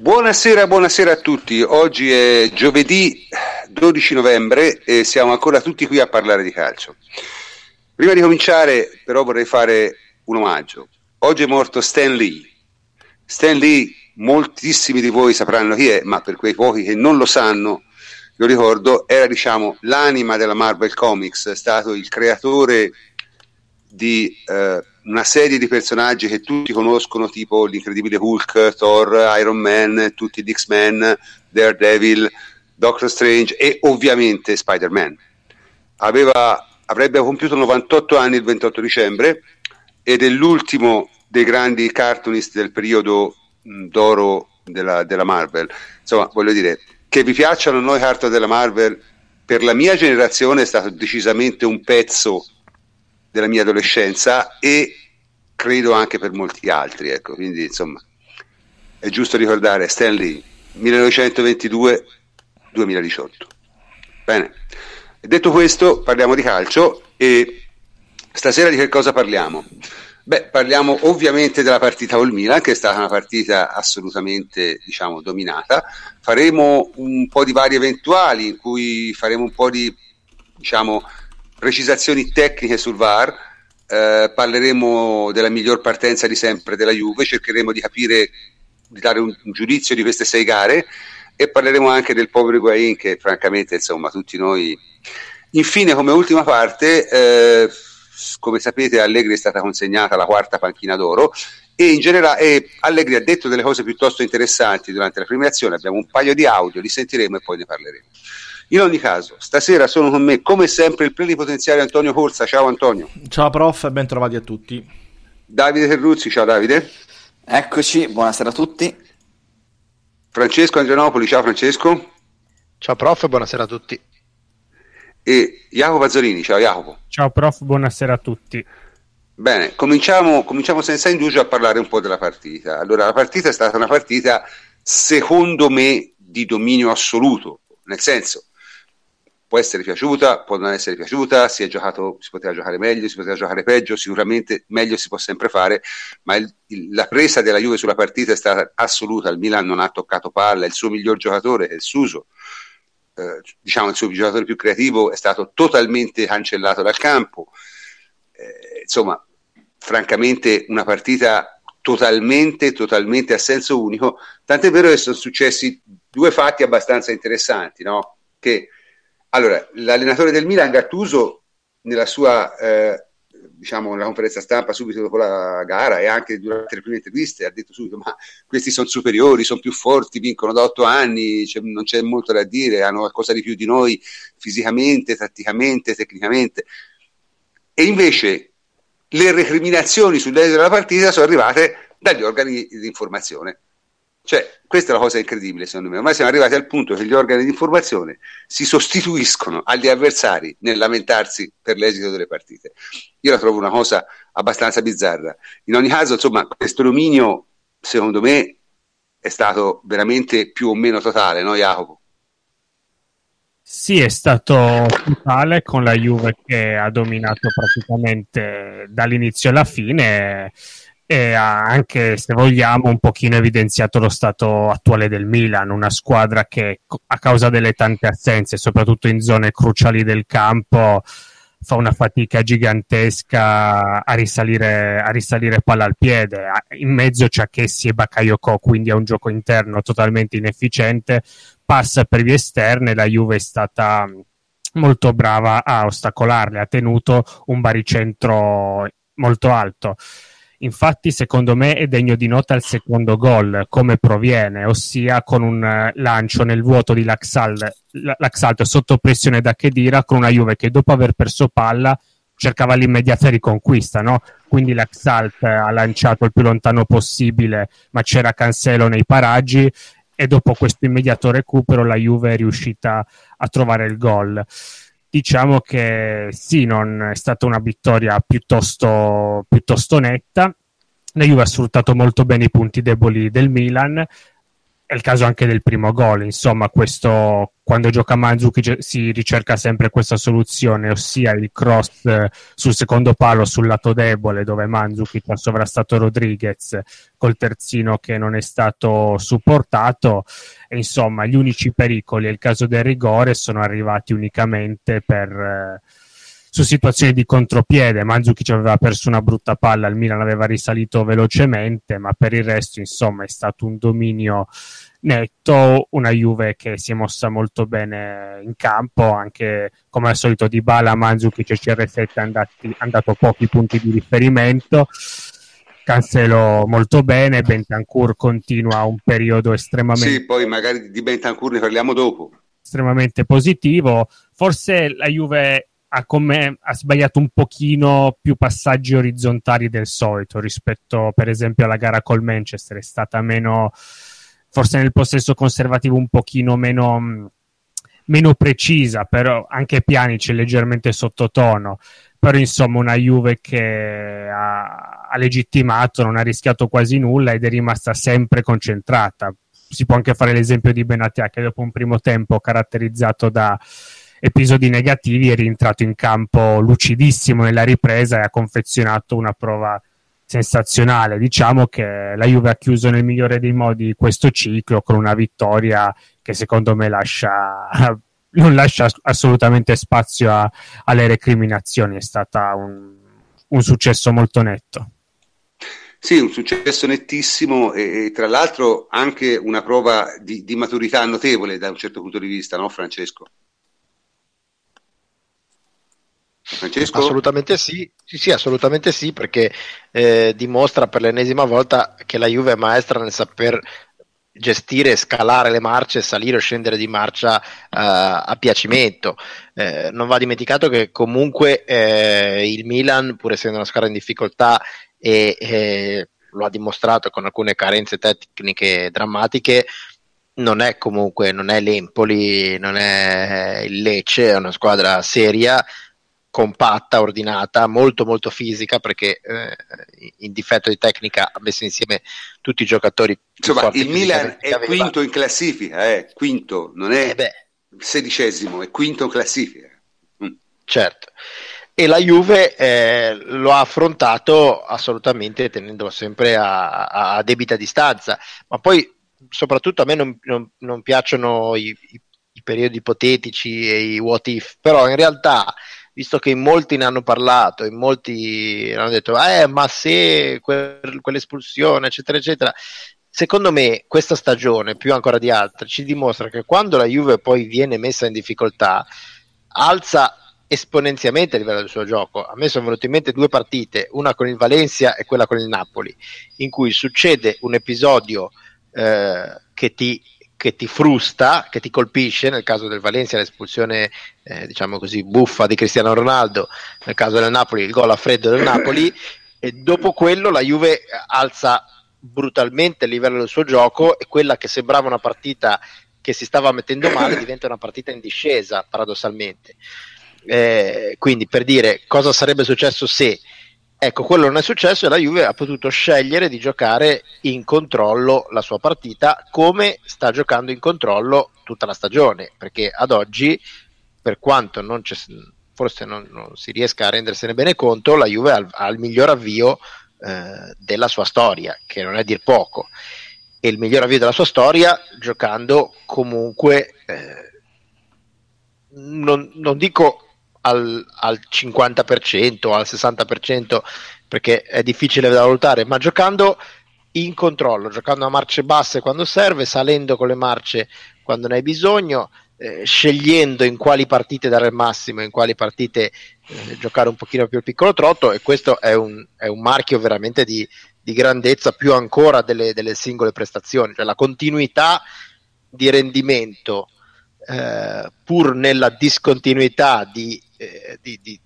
Buonasera, buonasera a tutti. Oggi è giovedì 12 novembre e siamo ancora tutti qui a parlare di calcio. Prima di cominciare, però, vorrei fare un omaggio. Oggi è morto Stan Lee. Stan Lee, moltissimi di voi sapranno chi è, ma per quei pochi che non lo sanno, lo ricordo, era diciamo l'anima della Marvel Comics, è stato il creatore di eh, una serie di personaggi che tutti conoscono, tipo l'incredibile Hulk, Thor, Iron Man, tutti gli X-Men, Daredevil, Doctor Strange e ovviamente Spider-Man. Aveva, avrebbe compiuto 98 anni il 28 dicembre ed è l'ultimo dei grandi cartoonist del periodo mh, d'oro della, della, Marvel. Insomma, voglio dire, che vi piacciono noi cartoon della Marvel, per la mia generazione è stato decisamente un pezzo della mia adolescenza e credo anche per molti altri. Ecco. Quindi insomma è giusto ricordare Stanley 1922-2018. Bene, detto questo parliamo di calcio e stasera di che cosa parliamo? Beh, parliamo ovviamente della partita col Milan, che è stata una partita assolutamente, diciamo, dominata. Faremo un po' di vari eventuali, in cui faremo un po' di, diciamo, precisazioni tecniche sul VAR, eh, parleremo della miglior partenza di sempre della Juve, cercheremo di capire, di dare un, un giudizio di queste sei gare e parleremo anche del povero Higuain che francamente insomma tutti noi... Infine come ultima parte, eh, come sapete Allegri è stata consegnata la quarta panchina d'oro e in generale Allegri ha detto delle cose piuttosto interessanti durante la premiazione, abbiamo un paio di audio, li sentiremo e poi ne parleremo. In ogni caso, stasera sono con me come sempre il plenipotenziario Antonio Corsa. Ciao Antonio. Ciao prof e ben trovati a tutti. Davide Terruzzi, ciao Davide. Eccoci, buonasera a tutti. Francesco Andrianopoli, ciao Francesco. Ciao prof, buonasera a tutti. E Jacopo Pazzolini, ciao Jacopo. Ciao prof, buonasera a tutti. Bene, cominciamo, cominciamo senza indugio a parlare un po' della partita. Allora, la partita è stata una partita, secondo me, di dominio assoluto, nel senso, può essere piaciuta, può non essere piaciuta, si, è giocato, si poteva giocare meglio, si poteva giocare peggio, sicuramente meglio si può sempre fare, ma il, il, la presa della Juve sulla partita è stata assoluta, il Milan non ha toccato palla, il suo miglior giocatore, è il Suso, eh, diciamo il suo giocatore più creativo è stato totalmente cancellato dal campo, eh, insomma, francamente una partita totalmente, totalmente a senso unico, tant'è vero che sono successi due fatti abbastanza interessanti, no? che allora, l'allenatore del Milan, Gattuso, nella sua eh, diciamo, nella conferenza stampa subito dopo la gara e anche durante le prime interviste ha detto subito ma questi sono superiori, sono più forti, vincono da otto anni, cioè, non c'è molto da dire, hanno qualcosa di più di noi fisicamente, tatticamente, tecnicamente. E invece le recriminazioni sull'esito della partita sono arrivate dagli organi di informazione. Cioè, questa è la cosa incredibile, secondo me. Ormai siamo arrivati al punto che gli organi di informazione si sostituiscono agli avversari nel lamentarsi per l'esito delle partite. Io la trovo una cosa abbastanza bizzarra. In ogni caso, insomma, questo dominio, secondo me, è stato veramente più o meno totale, no, Jacopo? Sì, è stato totale con la Juve che ha dominato praticamente dall'inizio alla fine e ha anche, se vogliamo, un pochino evidenziato lo stato attuale del Milan, una squadra che a causa delle tante assenze, soprattutto in zone cruciali del campo, fa una fatica gigantesca a risalire, a risalire palla al piede. In mezzo c'è Chessi e Bakayoko, quindi è un gioco interno totalmente inefficiente. Passa per vie esterne, la Juve è stata molto brava a ostacolarle, ha tenuto un baricentro molto alto. Infatti, secondo me è degno di nota il secondo gol, come proviene, ossia con un eh, lancio nel vuoto di Laxalt, Laxalt sotto pressione da Chedira con una Juve che dopo aver perso palla cercava l'immediata riconquista, no? Quindi l'Axalt ha lanciato il più lontano possibile, ma c'era Cancelo nei paraggi e dopo questo immediato recupero la Juve è riuscita a trovare il gol diciamo che sì, non è stata una vittoria piuttosto, piuttosto netta. La Juve ha sfruttato molto bene i punti deboli del Milan. È il caso anche del primo gol, insomma, questo quando gioca Mandzukic si ricerca sempre questa soluzione, ossia il cross eh, sul secondo palo sul lato debole dove Mandzukic ha sovrastato Rodriguez col terzino che non è stato supportato e insomma gli unici pericoli è il caso del rigore sono arrivati unicamente per eh, su situazioni di contropiede. Mandzukic aveva perso una brutta palla, il Milan aveva risalito velocemente, ma per il resto, insomma, è stato un dominio netto, una Juve che si è mossa molto bene in campo, anche come al solito di Bala, Mandzukic e CR7 hanno dato pochi punti di riferimento. Cancelo molto bene, Bentancur continua un periodo estremamente... Sì, poi magari di Bentancur ne parliamo dopo. Estremamente positivo. Forse la Juve ha, come, ha sbagliato un pochino più passaggi orizzontali del solito rispetto per esempio alla gara col Manchester, è stata meno forse nel possesso conservativo un pochino meno, meno precisa, però anche Pjanic leggermente sottotono, però insomma una Juve che ha, ha legittimato, non ha rischiato quasi nulla ed è rimasta sempre concentrata. Si può anche fare l'esempio di Benatia che dopo un primo tempo caratterizzato da episodi negativi è rientrato in campo lucidissimo nella ripresa e ha confezionato una prova sensazionale. Diciamo che la Juve ha chiuso nel migliore dei modi questo ciclo con una vittoria che secondo me lascia, non lascia assolutamente spazio a, alle recriminazioni. È stata un, un successo molto netto. Sì, un successo nettissimo e, e, tra l'altro anche una prova di, di, maturità notevole da un certo punto di vista, no Francesco? Francesco? Assolutamente sì, sì, sì assolutamente sì, perché eh, dimostra per l'ennesima volta che la Juve è maestra nel saper gestire, scalare le marce, salire o scendere di marcia uh, a piacimento. Eh, non va dimenticato che comunque eh, il Milan, pur essendo una squadra in difficoltà e eh, lo ha dimostrato con alcune carenze tecniche drammatiche, non è comunque, non è l'Empoli, non è il Lecce, è una squadra seria compatta, ordinata, molto molto fisica perché eh, in difetto di tecnica ha messo insieme tutti i giocatori. Insomma, il Milan è aveva. quinto in classifica, eh, quinto, non è eh sedicesimo, è quinto in classifica. Mm. Certo. E la Juve eh, lo ha affrontato assolutamente tenendolo sempre a, a, a, debita distanza, ma poi soprattutto a me non, non, non piacciono i, i, i periodi ipotetici e i what if, però in realtà visto che in molti ne hanno parlato, in molti hanno detto, eh, ma se quel, quell'espulsione, eccetera, eccetera. Secondo me questa stagione, più ancora di altre, ci dimostra che quando la Juve poi viene messa in difficoltà, alza esponenzialmente il livello del suo gioco. A me sono venute in mente due partite, una con il Valencia e quella con il Napoli, in cui succede un episodio eh, che ti che ti frusta, che ti colpisce, nel caso del Valencia l'espulsione eh, diciamo così buffa di Cristiano Ronaldo, nel caso del Napoli il gol a freddo del Napoli e dopo quello la Juve alza brutalmente il livello del suo gioco e quella che sembrava una partita che si stava mettendo male diventa una partita in discesa paradossalmente. Eh, quindi per dire cosa sarebbe successo se Ecco, quello non è successo e la Juve ha potuto scegliere di giocare in controllo la sua partita come sta giocando in controllo tutta la stagione, perché ad oggi, per quanto non forse non, non, si riesca a rendersene bene conto, la Juve ha, ha il miglior avvio eh, della sua storia, che non è dir poco, e il miglior avvio della sua storia giocando comunque, eh, non, non dico al, al 50% al 60% perché è difficile da valutare, ma giocando in controllo, giocando a marce basse quando serve, salendo con le marce quando ne hai bisogno, eh, scegliendo in quali partite dare il massimo, in quali partite eh, giocare un pochino più il piccolo trotto e questo è un, è un marchio veramente di, di grandezza più ancora delle, delle, singole prestazioni, cioè la continuità di rendimento eh, pur nella discontinuità di eh, di, di,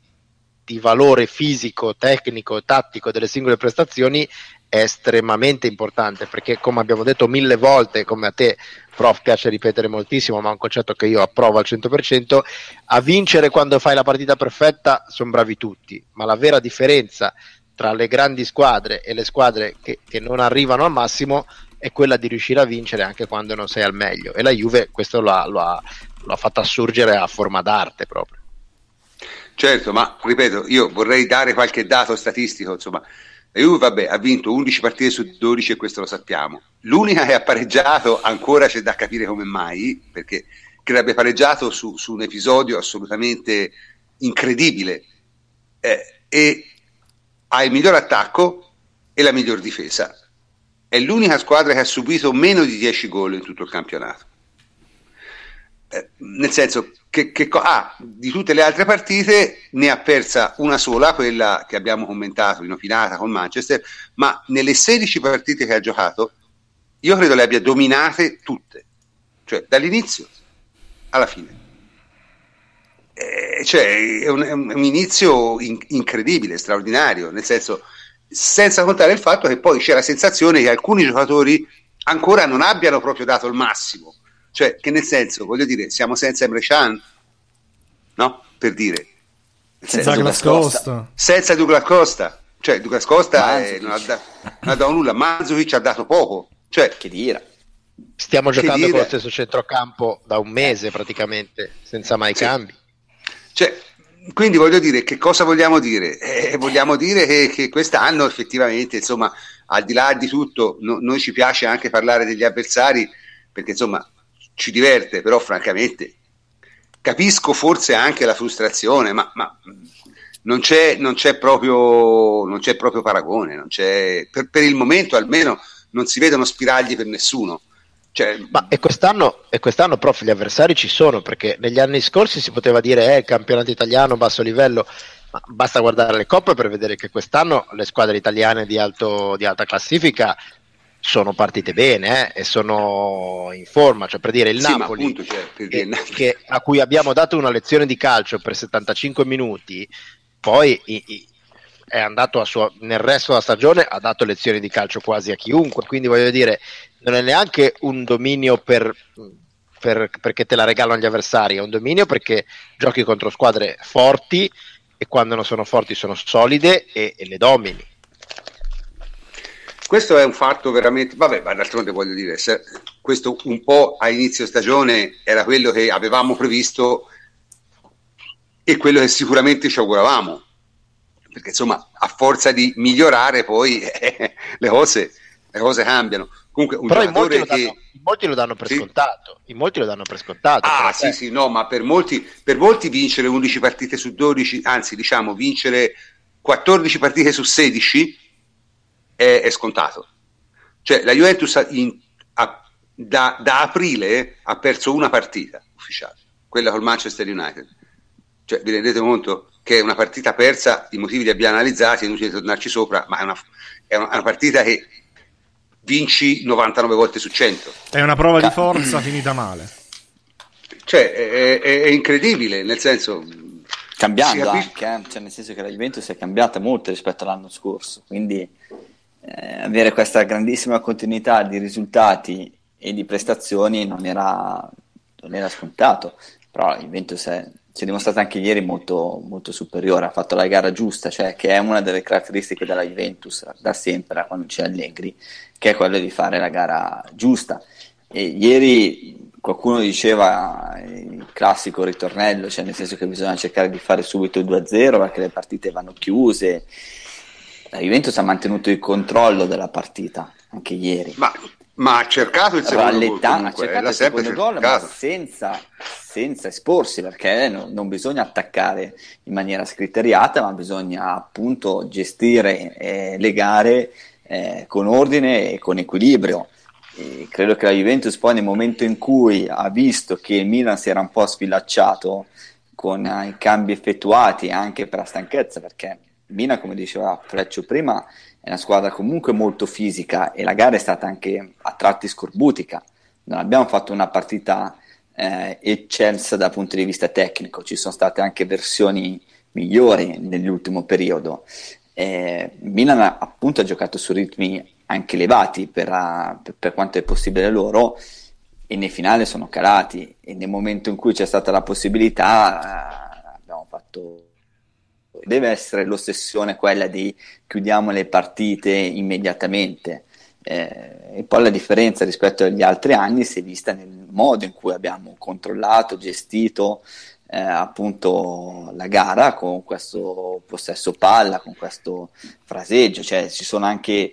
di, valore fisico, tecnico e tattico delle singole prestazioni è estremamente importante perché come abbiamo detto mille volte, come a te prof piace ripetere moltissimo, ma è un concetto che io approvo al 100%, a vincere quando fai la partita perfetta sono bravi tutti, ma la vera differenza tra le grandi squadre e le squadre che, che non arrivano al massimo è quella di riuscire a vincere anche quando non sei al meglio e la Juve questo lo ha, lo ha, l'ha fatta assurgere a forma d'arte proprio. Certo, ma ripeto, io vorrei dare qualche dato statistico, insomma, la Juve vabbè, ha vinto 11 partite su 12 e questo lo sappiamo. L'unica che ha pareggiato, ancora c'è da capire come mai, perché credo abbia pareggiato su, su un episodio assolutamente incredibile eh, e ha il miglior attacco e la miglior difesa. È l'unica squadra che ha subito meno di 10 gol in tutto il campionato. Eh, nel senso che, che ah, di tutte le altre partite ne ha persa una sola, quella che abbiamo commentato in opinata con Manchester, ma nelle 16 partite che ha giocato io credo le abbia dominate tutte, cioè dall'inizio alla fine. Eh, cioè, è un, è un inizio in, incredibile, straordinario, nel senso, senza contare il fatto che poi c'è la sensazione che alcuni giocatori ancora non abbiano proprio dato il massimo cioè, che nel senso, voglio dire, siamo senza Emre Can, no? Per dire. Senza Douglas Costa. Senza Douglas Costa. Cioè, Douglas Costa è, non, ha da, non, ha dato nulla. Manzukic ha dato poco. Cioè, che dire. Stiamo giocando con lo stesso centrocampo da un mese praticamente, senza mai sì. cambi. Cioè, quindi voglio dire, che cosa vogliamo dire? Eh, vogliamo dire che, che, quest'anno effettivamente, insomma, al di là di tutto, no, noi ci piace anche parlare degli avversari, perché insomma, ci diverte, però francamente capisco forse anche la frustrazione, ma, ma non, c'è, non, c'è proprio, non, c'è, proprio, paragone, c'è, per, per, il momento almeno non si vedono spiragli per nessuno. Cioè, ma e quest'anno, e quest'anno, prof, gli avversari ci sono perché negli anni scorsi si poteva dire eh, campionato italiano, basso livello, ma basta guardare le coppe per vedere che quest'anno le squadre italiane di, alto, di alta classifica sono partite bene eh, e sono in forma, cioè per dire il sì, Napoli appunto, cioè, che, che, a cui abbiamo dato una lezione di calcio per 75 minuti, poi i, i, è andato sua, nel resto della stagione ha dato lezioni di calcio quasi a chiunque, quindi voglio dire non è neanche un dominio per, per, perché te la regalano gli avversari, è un dominio perché giochi contro squadre forti e quando non sono forti sono solide e, e le domini questo è un fatto veramente, vabbè, ma d'altronde voglio dire, questo un po' a inizio stagione era quello che avevamo previsto e quello che sicuramente ci auguravamo, perché insomma a forza di migliorare poi eh, le, cose, le, cose, cambiano. Comunque un però in molti, che... danno, in molti, lo danno per sì? scontato, in molti lo danno per scontato. Ah sì te. sì, no, ma per molti, per molti vincere 11 partite su 12, anzi diciamo vincere 14 partite su 16 è, è scontato. Cioè la Juventus in, ha, da, da, aprile ha perso una partita ufficiale, quella col Manchester United. Cioè, vi rendete conto che è una partita persa, i motivi li abbiamo analizzati, è inutile tornarci sopra, ma è una, è una, è una partita che vinci 99 volte su 100. È una prova di forza finita male. Cioè, è, è, è incredibile, nel senso... Cambiando anche, eh? cioè, nel senso che la Juventus è cambiata molto rispetto all'anno scorso, quindi eh, avere questa grandissima continuità di risultati e di prestazioni non era, non era scontato, però il Juventus è, si è dimostrato anche ieri molto, molto, superiore, ha fatto la gara giusta, cioè che è una delle caratteristiche della Juventus da sempre, da quando c'è Allegri, che è quello di fare la gara giusta. E ieri qualcuno diceva il classico ritornello, cioè nel senso che bisogna cercare di fare subito il 2-0 perché le partite vanno chiuse la Juventus ha mantenuto il controllo della partita anche ieri. Ma, ma ha cercato il secondo Ralletta, gol comunque, ha cercato il secondo gol, ma senza, senza, esporsi, perché no, non bisogna attaccare in maniera scriteriata, ma bisogna appunto gestire eh, le gare eh, con ordine e con equilibrio. E credo che la Juventus poi nel momento in cui ha visto che il Milan si era un po' sfilacciato con eh, i cambi effettuati anche per la stanchezza, perché Mina, come diceva Freccio prima, è una squadra comunque molto fisica e la gara è stata anche a tratti scorbutica. Non abbiamo fatto una partita eh, eccelsa dal punto di vista tecnico, ci sono state anche versioni migliori nell'ultimo periodo. Eh, Milan appunto ha giocato su ritmi anche elevati per, per, per quanto è possibile loro e nel finale sono calati e nel momento in cui c'è stata la possibilità eh, abbiamo fatto deve essere l'ossessione quella di chiudiamo le partite immediatamente. Eh, e poi la differenza rispetto agli altri anni si è vista nel modo in cui abbiamo controllato, gestito eh, appunto la gara con questo possesso palla, con questo fraseggio, cioè ci sono anche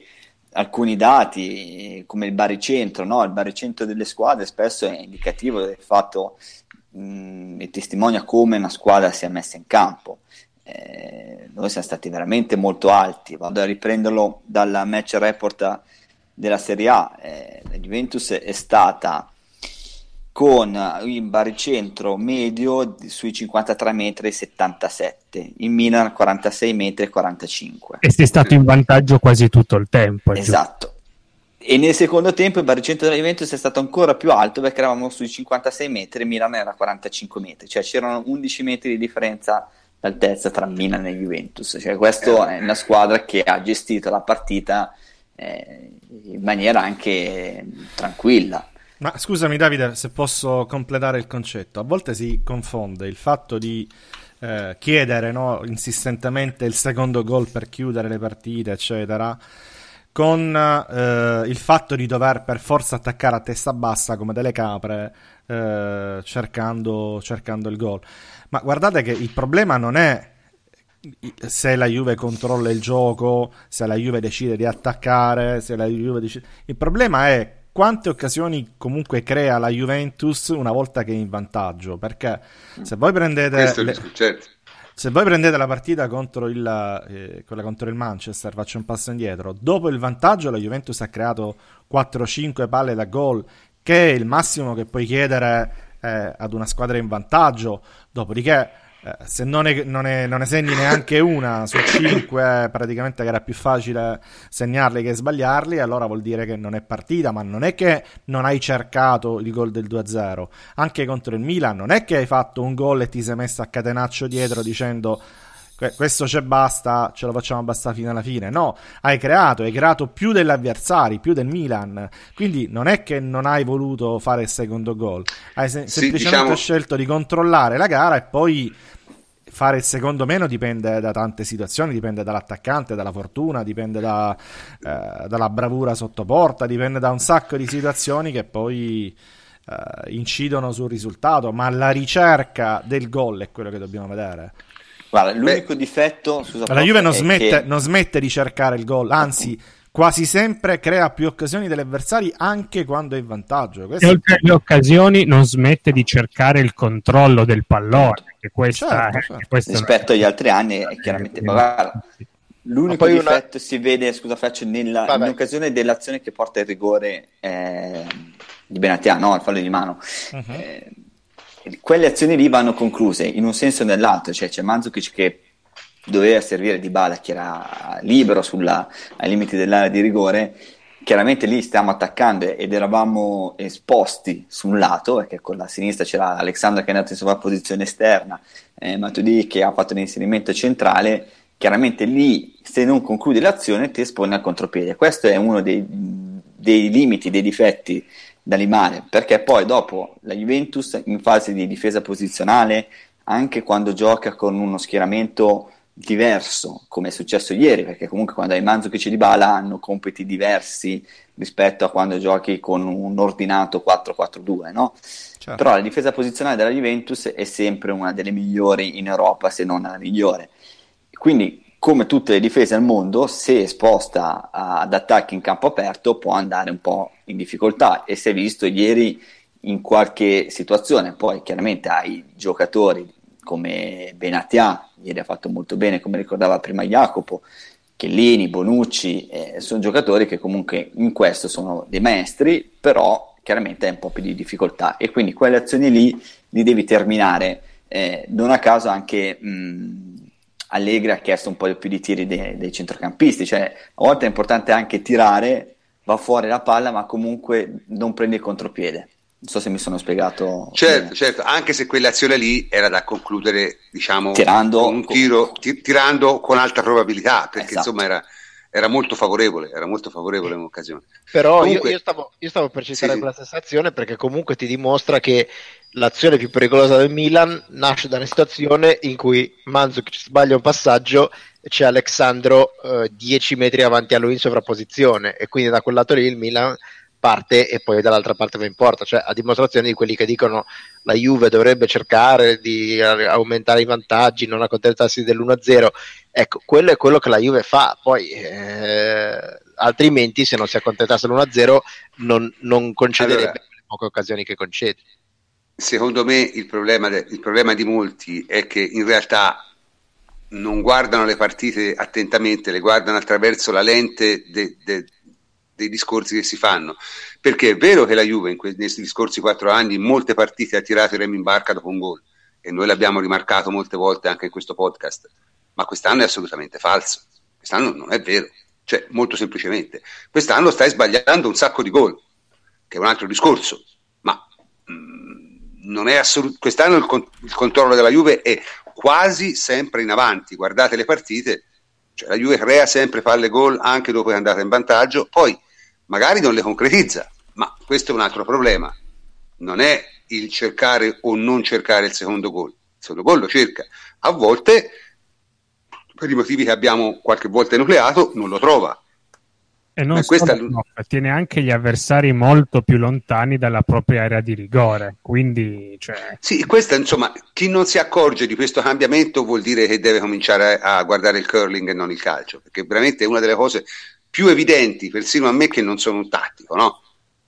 alcuni dati come il baricentro, no? il baricentro delle squadre spesso è indicativo del fatto mh, e testimonia come una squadra sia messa in campo. Eh, noi siamo stati veramente molto alti, vado a riprenderlo dalla match report della Serie A, eh, la Juventus è stata con il baricentro medio sui 53 metri e 77, in Milan 46 metri e 45. E sei stato in vantaggio quasi tutto il tempo. Esatto. E nel secondo tempo il baricentro della Juventus è stato ancora più alto perché eravamo sui 56 metri, Milan era 45 metri, cioè c'erano 11 metri di differenza d'altezza tra Milan e Juventus. Cioè, questa è una squadra che ha gestito la partita eh, in maniera anche tranquilla. Ma scusami Davide, se posso completare il concetto, a volte si confonde il fatto di eh, chiedere no, insistentemente il secondo gol per chiudere le partite, eccetera, con eh, il fatto di dover per forza attaccare a testa bassa come delle capre eh, cercando, cercando il gol. Ma guardate che il problema non è se la Juve controlla il gioco, se la Juve decide di attaccare, se la Juve decide... Il problema è quante occasioni comunque crea la Juventus una volta che è in vantaggio, perché se voi prendete... Le... Se voi prendete la partita contro il, eh, quella contro il Manchester, faccio un passo indietro. Dopo il vantaggio, la Juventus ha creato 4-5 palle da gol, che è il massimo che puoi chiedere eh, ad una squadra in vantaggio. Dopodiché eh, se non ne, non, ne, non ne, segni neanche una su cinque, praticamente che era più facile segnarli che sbagliarli, allora vuol dire che non è partita. Ma non è che non hai cercato il gol del 2-0. Anche contro il Milan, non è che hai fatto un gol e ti sei messo a catenaccio dietro dicendo questo c'è basta, ce lo facciamo bastare fino alla fine. No, hai creato, hai creato più degli avversari, più del Milan. Quindi non è che non hai voluto fare il secondo gol, hai se- sì, semplicemente diciamo... scelto di controllare la gara e poi fare il secondo meno dipende da tante situazioni, dipende dall'attaccante, dalla fortuna, dipende da, eh, dalla bravura sotto porta, dipende da un sacco di situazioni che poi eh, incidono sul risultato, ma la ricerca del gol è quello che dobbiamo vedere. Guarda, l'unico Beh, difetto. Scusa, la Juve non smette, che... non smette, di cercare il gol, anzi, quasi sempre crea più occasioni degli avversari anche quando è in vantaggio. Questo e oltre alle occasioni, non smette di cercare il controllo del pallone. Che questa, certo, certo. Questa Rispetto agli altri anni, è chiaramente. Guarda, l'unico difetto una... si vede, scusa, faccio nella, in occasione dell'azione che porta il rigore eh, di Benatia, no? Al fallo di mano. Uh-huh. Eh, quelle azioni lì vanno concluse in un senso o nell'altro, cioè c'è Mandzukic che doveva servire di Bala che era libero sulla, ai limiti dell'area di rigore chiaramente lì stiamo attaccando ed eravamo esposti su un lato perché con la sinistra c'era Alexandra che è andato in sovrapposizione esterna eh, Matudi che ha fatto l'inserimento centrale chiaramente lì se non concludi l'azione ti espone al contropiede. Questo è uno dei, dei limiti, dei difetti da limare, perché poi dopo la Juventus in fase di difesa posizionale, anche quando gioca con uno schieramento diverso, come è successo ieri, perché comunque quando hai Manzukic e Dybala hanno compiti diversi rispetto a quando giochi con un ordinato 4-4-2, no? Certo. Però la difesa posizionale della Juventus è sempre una delle migliori in Europa, se non la migliore. Quindi come tutte le difese al mondo, se esposta ad attacchi in campo aperto può andare un po' in difficoltà. E si è visto ieri in qualche situazione, poi chiaramente hai giocatori come Benatia, ieri ha fatto molto bene come ricordava prima Jacopo, Chiellini, Bonucci, eh, sono giocatori che comunque in questo sono dei maestri, però chiaramente hai un po' più di difficoltà. E quindi quelle azioni lì li devi terminare. Eh, non a caso anche mh, Allegri ha chiesto un po' più di tiri dei, dei centrocampisti, cioè a volte è importante anche tirare, va fuori la palla, ma comunque non prende il contropiede. Non so se mi sono spiegato. Certo, bene. certo, anche se quell'azione lì era da concludere, diciamo, tirando con un tiro, con... tirando con alta probabilità, perché esatto. insomma era, era molto favorevole, era molto favorevole in occasione. Però comunque, io, io, stavo, io, stavo, per citare sì, quella stessa azione perché comunque ti dimostra che l'azione più pericolosa del Milan nasce da una situazione in cui Manzuc sbaglia un passaggio e c'è Alexandro eh, 10 metri avanti a lui in sovrapposizione. E quindi da quel lato lì il Milan parte e poi dall'altra parte va in porta, cioè a dimostrazione di quelli che dicono la Juve dovrebbe cercare di aumentare i vantaggi, non accontentarsi dell'1-0, ecco, quello è quello che la Juve fa, poi eh, altrimenti se non si accontentasse dell'1-0 non, non concederebbe allora, le poche occasioni che concede. Secondo me il problema, il problema di molti è che in realtà non guardano le partite attentamente, le guardano attraverso la lente de, de, dei discorsi che si fanno. Perché è vero che la Juve in que- nei scorsi quattro anni in molte partite ha tirato il remo in barca dopo un gol e noi l'abbiamo rimarcato molte volte anche in questo podcast, ma quest'anno è assolutamente falso. Quest'anno non è vero, cioè molto semplicemente. Quest'anno stai sbagliando un sacco di gol, che è un altro discorso, ma mh, mm, non è assolut- quest'anno il, con- il controllo della Juve è quasi sempre in avanti. Guardate le partite, cioè la Juve crea sempre palle gol anche dopo che è andata in vantaggio, poi magari non le concretizza, ma questo è un altro problema. Non è il cercare o non cercare il secondo gol. Il secondo gol lo cerca. A volte, per i motivi che abbiamo qualche volta enucleato, non lo trova. E non solo, no, tiene anche gli avversari molto più lontani dalla propria area di rigore. Quindi, cioè... Sì, questo insomma, chi non si accorge di questo cambiamento vuol dire che deve cominciare a guardare il curling e non il calcio, perché veramente è una delle cose più evidenti, persino a me che non sono un tattico, no?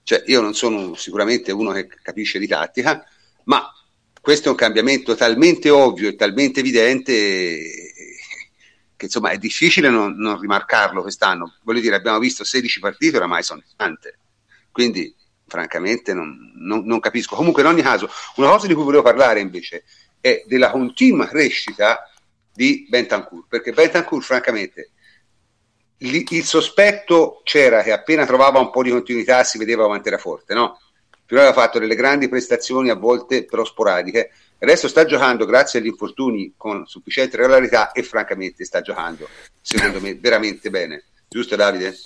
Cioè, io non sono sicuramente uno che capisce di tattica, ma questo è un cambiamento talmente ovvio e talmente evidente che insomma è difficile non, non, rimarcarlo quest'anno. Voglio dire, abbiamo visto 16 partite, oramai sono tante, quindi francamente non, non, non, capisco. Comunque in ogni caso, una cosa di cui volevo parlare invece è della continua crescita di Bentancur, perché Bentancur francamente il sospetto c'era che appena trovava un po' di continuità si vedeva quanto era forte, no? Prima aveva fatto delle grandi prestazioni, a volte però sporadiche. Adesso sta giocando grazie agli infortuni con sufficiente regolarità e francamente sta giocando, secondo me, veramente bene. Giusto Davide?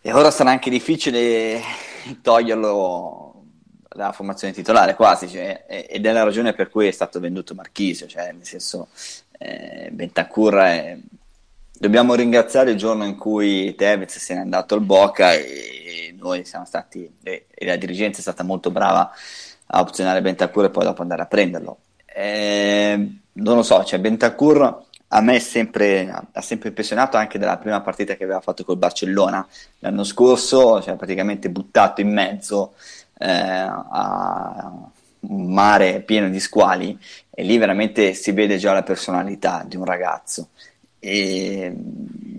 E ora sarà anche difficile toglierlo dalla formazione titolare quasi, cioè, ed è la ragione per cui è stato venduto Marchisio, cioè nel senso eh, Bentancur è dobbiamo ringraziare il giorno in cui Tevez se n'è andato al Boca e noi siamo stati, e, la dirigenza è stata molto brava a opzionare Bentancur e poi dopo andare a prenderlo. Eh, non lo so, cioè Bentancur a me sempre, ha sempre impressionato anche dalla prima partita che aveva fatto col Barcellona l'anno scorso, cioè praticamente buttato in mezzo eh, a un mare pieno di squali e lì veramente si vede già la personalità di un ragazzo. E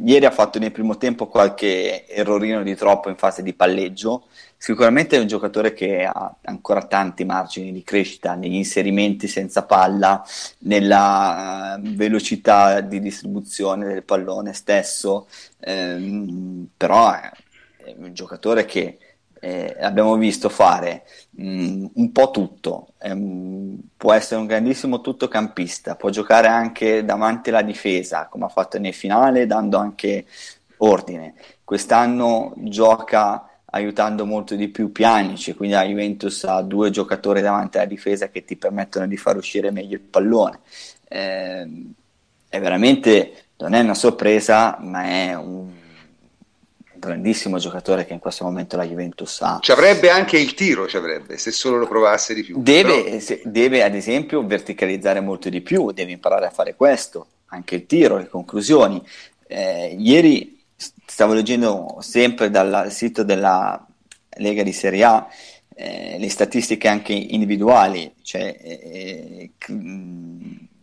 ieri ha fatto nel primo tempo qualche errorino di troppo in fase di palleggio. Sicuramente è un giocatore che ha ancora tanti margini di crescita negli inserimenti senza palla, nella uh, velocità di distribuzione del pallone stesso, ehm, però è, è un giocatore che eh, abbiamo visto fare mh, mm, un po' tutto, ehm, può essere un grandissimo tuttocampista, può giocare anche davanti alla difesa, come ha fatto nel finale, dando anche ordine. Quest'anno gioca aiutando molto di più Pianici, quindi la Juventus ha due giocatori davanti alla difesa che ti permettono di far uscire meglio il pallone. Eh, è veramente, non è una sorpresa, ma è un grandissimo giocatore che in questo momento la Juventus ha. Ci avrebbe anche il tiro, ci avrebbe, se solo lo provasse di più. Deve, però... se, deve, ad esempio verticalizzare molto di più, deve imparare a fare questo, anche il tiro, le conclusioni. Eh, ieri stavo leggendo sempre dal sito della Lega di Serie A eh, le statistiche anche individuali, cioè eh,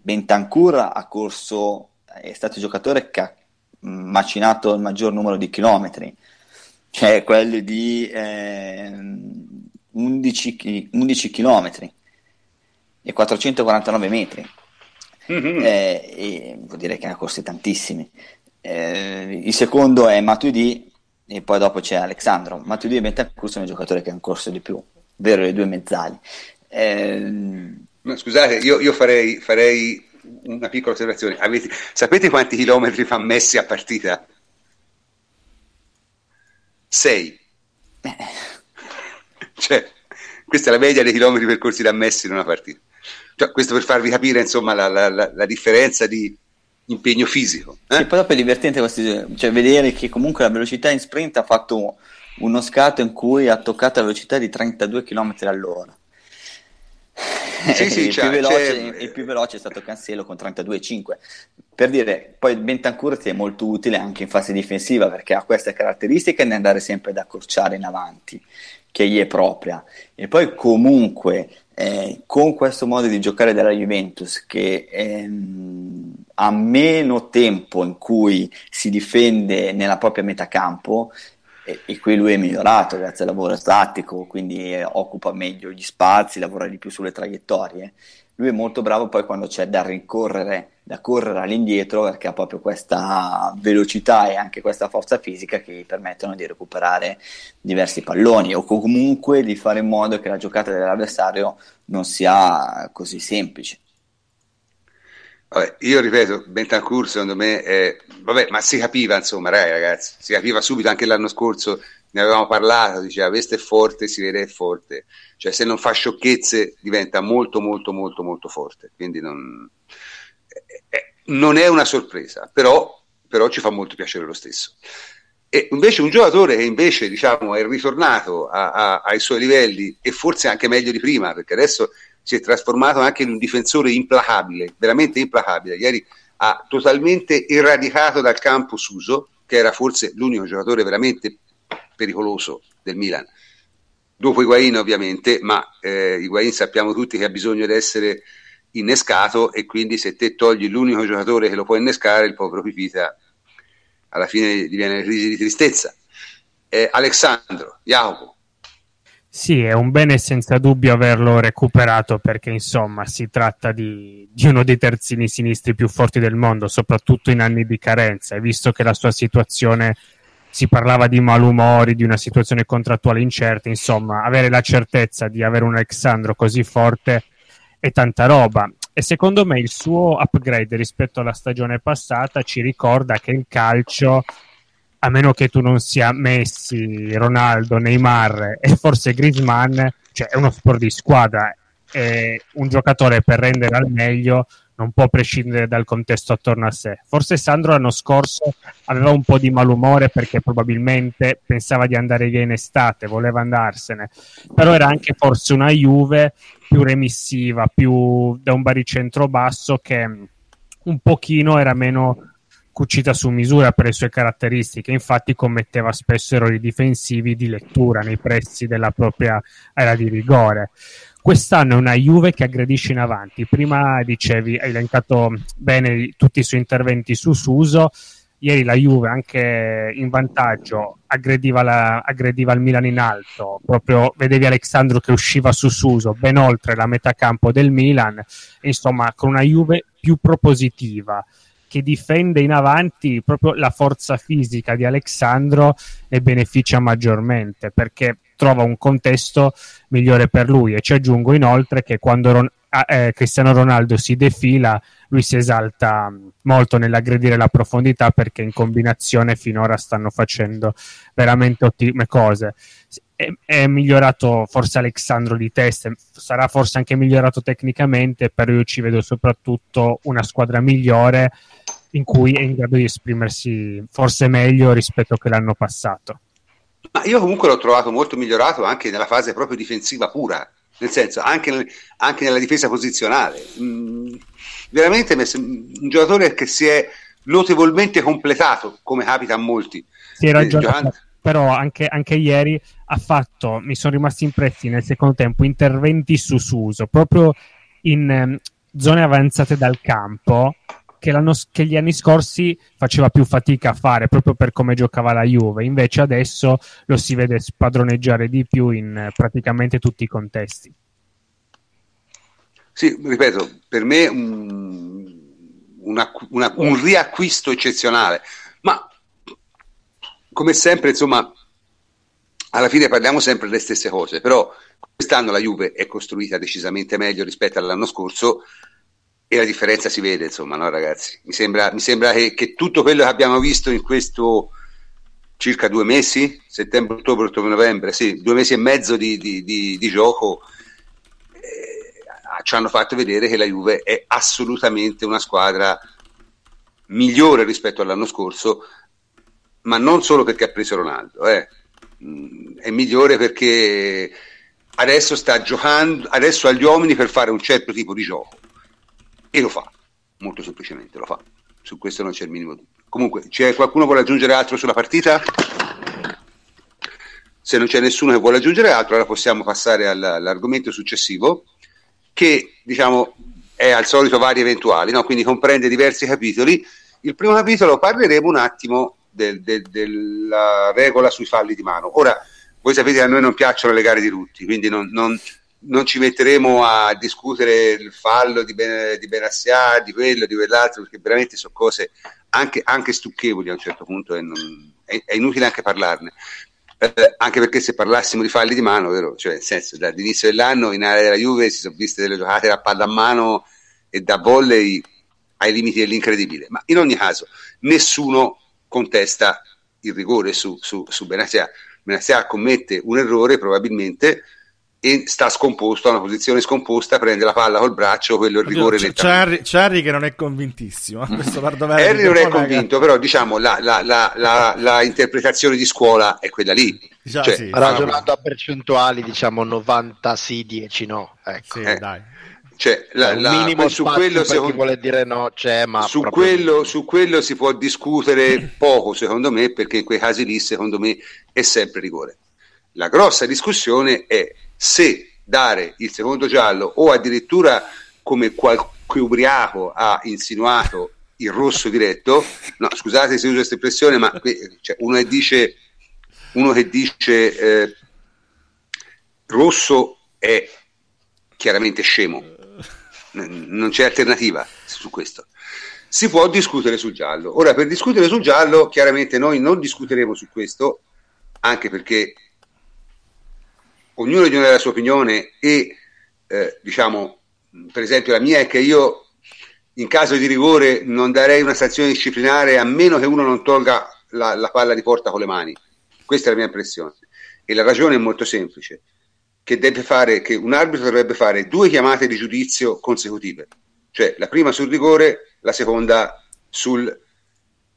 Bentancur ha corso, è stato il giocatore che ha macinato il maggior numero di chilometri, cioè quelli di eh, 11, 11 chilometri e 449 metri. Mm-hmm. Eh, e vuol dire che ne ha corsi tantissimi. Eh, il secondo è Matuidi e poi dopo c'è Alexandro. Matuidi e Bentancur sono i giocatori che hanno corso di più, vero le due mezzali. Eh, scusate, io, io farei, farei una piccola osservazione. Avete, sapete quanti chilometri fa Messi a partita? 6. Eh. cioè, questa è la media dei chilometri percorsi da Messi in una partita. Cioè, questo per farvi capire insomma la, la, la, la differenza di impegno fisico. Eh? Sì, proprio è divertente questi, cioè, vedere che comunque la velocità in sprint ha fatto uno scatto in cui ha toccato la velocità di 32 km all'ora. Sì, sì, il, più veloce, il, più veloce, è stato Cancelo con 32,5 per dire poi Bentancur è molto utile anche in fase difensiva perché ha queste caratteristiche di andare sempre ad accorciare in avanti che gli è propria e poi comunque eh, con questo modo di giocare della Juventus che ehm, ha meno tempo in cui si difende nella propria metà campo e, e qui lui è migliorato grazie al lavoro tattico, quindi eh, occupa meglio gli spazi, lavora di più sulle traiettorie. Lui è molto bravo poi quando c'è da rincorrere, da correre all'indietro, perché ha proprio questa velocità e anche questa forza fisica che gli permettono di recuperare diversi palloni o comunque di fare in modo che la giocata dell'avversario non sia così semplice. Vabbè, io ripeto, Bentancur secondo me è... Vabbè, ma si capiva insomma, ragazzi, si capiva subito anche l'anno scorso, ne avevamo parlato, diceva questo è forte, si vede è forte, cioè se non fa sciocchezze diventa molto molto molto molto forte, quindi non, non è una sorpresa, però, però ci fa molto piacere lo stesso. E invece un giocatore che invece diciamo, è ritornato a, a, ai suoi livelli e forse anche meglio di prima, perché adesso si è trasformato anche in un difensore implacabile, veramente implacabile. Ieri ha totalmente eradicato dal campo Suso, che era forse l'unico giocatore veramente pericoloso del Milan. Dopo Higuain ovviamente, ma eh, Higuain sappiamo tutti che ha bisogno di essere innescato e quindi se te togli l'unico giocatore che lo può innescare, il povero Pipita alla fine diviene crisi di tristezza. Eh, Alessandro, Jacopo, sì, è un bene senza dubbio averlo recuperato perché insomma si tratta di, di, uno dei terzini sinistri più forti del mondo, soprattutto in anni di carenza e visto che la sua situazione si parlava di malumori, di una situazione contrattuale incerta, insomma, avere la certezza di avere un Alexandro così forte è tanta roba. E secondo me il suo upgrade rispetto alla stagione passata ci ricorda che il calcio a meno che tu non sia Messi, Ronaldo, Neymar e forse Griezmann, cioè è uno sport di squadra e un giocatore per rendere al meglio non può prescindere dal contesto attorno a sé. Forse Sandro l'anno scorso aveva un po' di malumore perché probabilmente pensava di andare via in estate, voleva andarsene, però era anche forse una Juve più remissiva, più da un baricentro basso che un pochino era meno cucita su misura per le sue caratteristiche, infatti commetteva spesso errori difensivi di lettura nei pressi della propria area di rigore. Quest'anno è una Juve che aggredisce in avanti. Prima dicevi, hai elencato bene tutti i suoi interventi su Suso. Ieri la Juve, anche in vantaggio, aggrediva, la, aggrediva il Milan in alto. Proprio vedevi Alexandro che usciva su Suso, ben oltre la metà campo del Milan. Insomma, con una Juve più propositiva che difende in avanti proprio la forza fisica di Alexandro ne beneficia maggiormente perché trova un contesto migliore per lui. E ci aggiungo inoltre che quando Ron- eh, Cristiano Ronaldo si defila lui si esalta molto nell'aggredire la profondità perché in combinazione finora stanno facendo veramente ottime cose. È, è, migliorato forse Alexandro di testa, sarà forse anche migliorato tecnicamente, però io ci vedo soprattutto una squadra migliore in cui è in grado di esprimersi forse meglio rispetto che l'anno passato. Ma io comunque l'ho trovato molto migliorato anche nella fase proprio difensiva pura, nel senso anche, nel, anche nella difesa posizionale. Mm, veramente un giocatore che si è notevolmente completato, come capita a molti. Si era già giocando però anche, anche, ieri ha fatto, mi sono rimasti impressi nel secondo tempo, interventi su Suso, proprio in um, zone avanzate dal campo, che, che, gli anni scorsi faceva più fatica a fare, proprio per come giocava la Juve, invece adesso lo si vede spadroneggiare di più in praticamente tutti i contesti. Sì, ripeto, per me un, una, una, un riacquisto eccezionale, ma come sempre, insomma, alla fine parliamo sempre delle stesse cose, però quest'anno la Juve è costruita decisamente meglio rispetto all'anno scorso e la differenza si vede, insomma, no ragazzi? Mi sembra, mi sembra che, che, tutto quello che abbiamo visto in questo circa due mesi, settembre, ottobre, ottobre, novembre, sì, due mesi e mezzo di, di, di, di gioco, eh, ci hanno fatto vedere che la Juve è assolutamente una squadra migliore rispetto all'anno scorso, ma non solo perché ha preso Ronaldo, eh. Mm, è migliore perché adesso sta giocando, adesso ha gli uomini per fare un certo tipo di gioco e lo fa, molto semplicemente lo fa, su questo non c'è il minimo dubbio. Comunque, c'è qualcuno che vuole aggiungere altro sulla partita? Se non c'è nessuno che vuole aggiungere altro, allora possiamo passare all'argomento successivo, che diciamo è al solito vari eventuali, no? quindi comprende diversi capitoli. Il primo capitolo parleremo un attimo del, del, della regola sui falli di mano. Ora, voi sapete che a noi non piacciono le gare di tutti, quindi non, non, non ci metteremo a discutere il fallo di, ben, di Benassia, di quello, di quell'altro, perché veramente sono cose anche, anche stucchevoli a un certo punto e non, è, è, inutile anche parlarne. Eh, anche perché se parlassimo di falli di mano, vero? Cioè, nel senso, dall'inizio dell'anno in area della Juve si sono viste delle giocate da palla a mano e da volley ai limiti dell'incredibile. Ma in ogni caso, nessuno contesta il rigore su, su, su Benatia. Benatia commette un errore probabilmente e sta scomposto, ha una posizione scomposta, prende la palla col braccio, quello è il rigore Oddio, c'è, Harry, c'è Harry che non è convintissimo. Harry non è convinto, però diciamo la, la, la, la, interpretazione di scuola è quella lì. Già, cioè, sì, ragionando a percentuali, diciamo 90 sì, 10 no. Ecco. Sì, eh. dai. Cioè, la, un minimo su quello secondo, vuole dire no c'è, ma su quello, su quello si può discutere poco, secondo me, perché in quei casi lì, secondo me, è sempre rigore. La grossa discussione è se dare il secondo giallo o addirittura come qualche ubriaco ha insinuato il rosso diretto, no, scusate se uso questa espressione, ma cioè, uno che dice, uno che dice eh, rosso è chiaramente scemo, non c'è alternativa su questo. Si può discutere sul giallo. Ora, per discutere sul giallo, chiaramente noi non discuteremo su questo, anche perché ognuno di noi ha la sua opinione e eh, diciamo, per esempio la mia è che io in caso di rigore non darei una sanzione disciplinare a meno che uno non tolga la, la palla di porta con le mani. Questa è la mia impressione. E la ragione è molto semplice, che, deve fare, che un arbitro dovrebbe fare due chiamate di giudizio consecutive, cioè la prima sul rigore, la seconda sul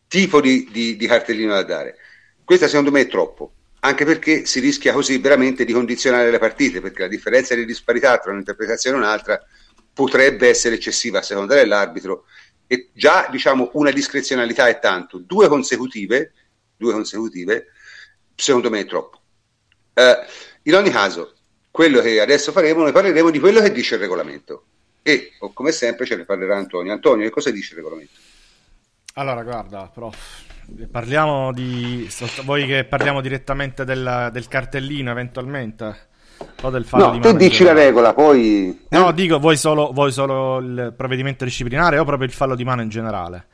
tipo di, di, di cartellino da dare. Questa secondo me è troppo anche perché si rischia così veramente di condizionare le partite, perché la differenza di disparità tra un'interpretazione e un'altra potrebbe essere eccessiva a seconda dell'arbitro e già diciamo una discrezionalità è tanto, due consecutive, due consecutive secondo me è troppo. Eh, in ogni caso, quello che adesso faremo, noi parleremo di quello che dice il regolamento e come sempre ce ne parlerà Antonio. Antonio, che cosa dice il regolamento? Allora, guarda, prof, Parliamo di. Voi che parliamo direttamente del, del cartellino eventualmente. O del fallo no, di tu dici la regola, poi. No, dico voi solo, voi solo il provvedimento disciplinare o proprio il fallo di mano in generale?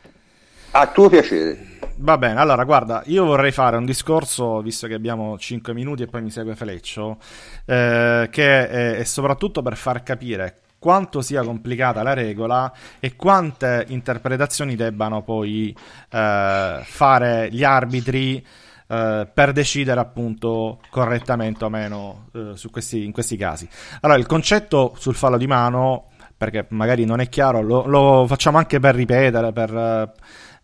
A tuo piacere. Va bene, allora guarda, io vorrei fare un discorso, visto che abbiamo 5 minuti e poi mi segue Feleccio, eh, che è, è soprattutto per far capire quanto sia complicata la regola e quante interpretazioni debbano poi eh, fare gli arbitri eh, per decidere appunto correttamente o meno eh, questi, in questi casi. Allora, il concetto sul fallo di mano, perché magari non è chiaro, lo, lo facciamo anche per ripetere, per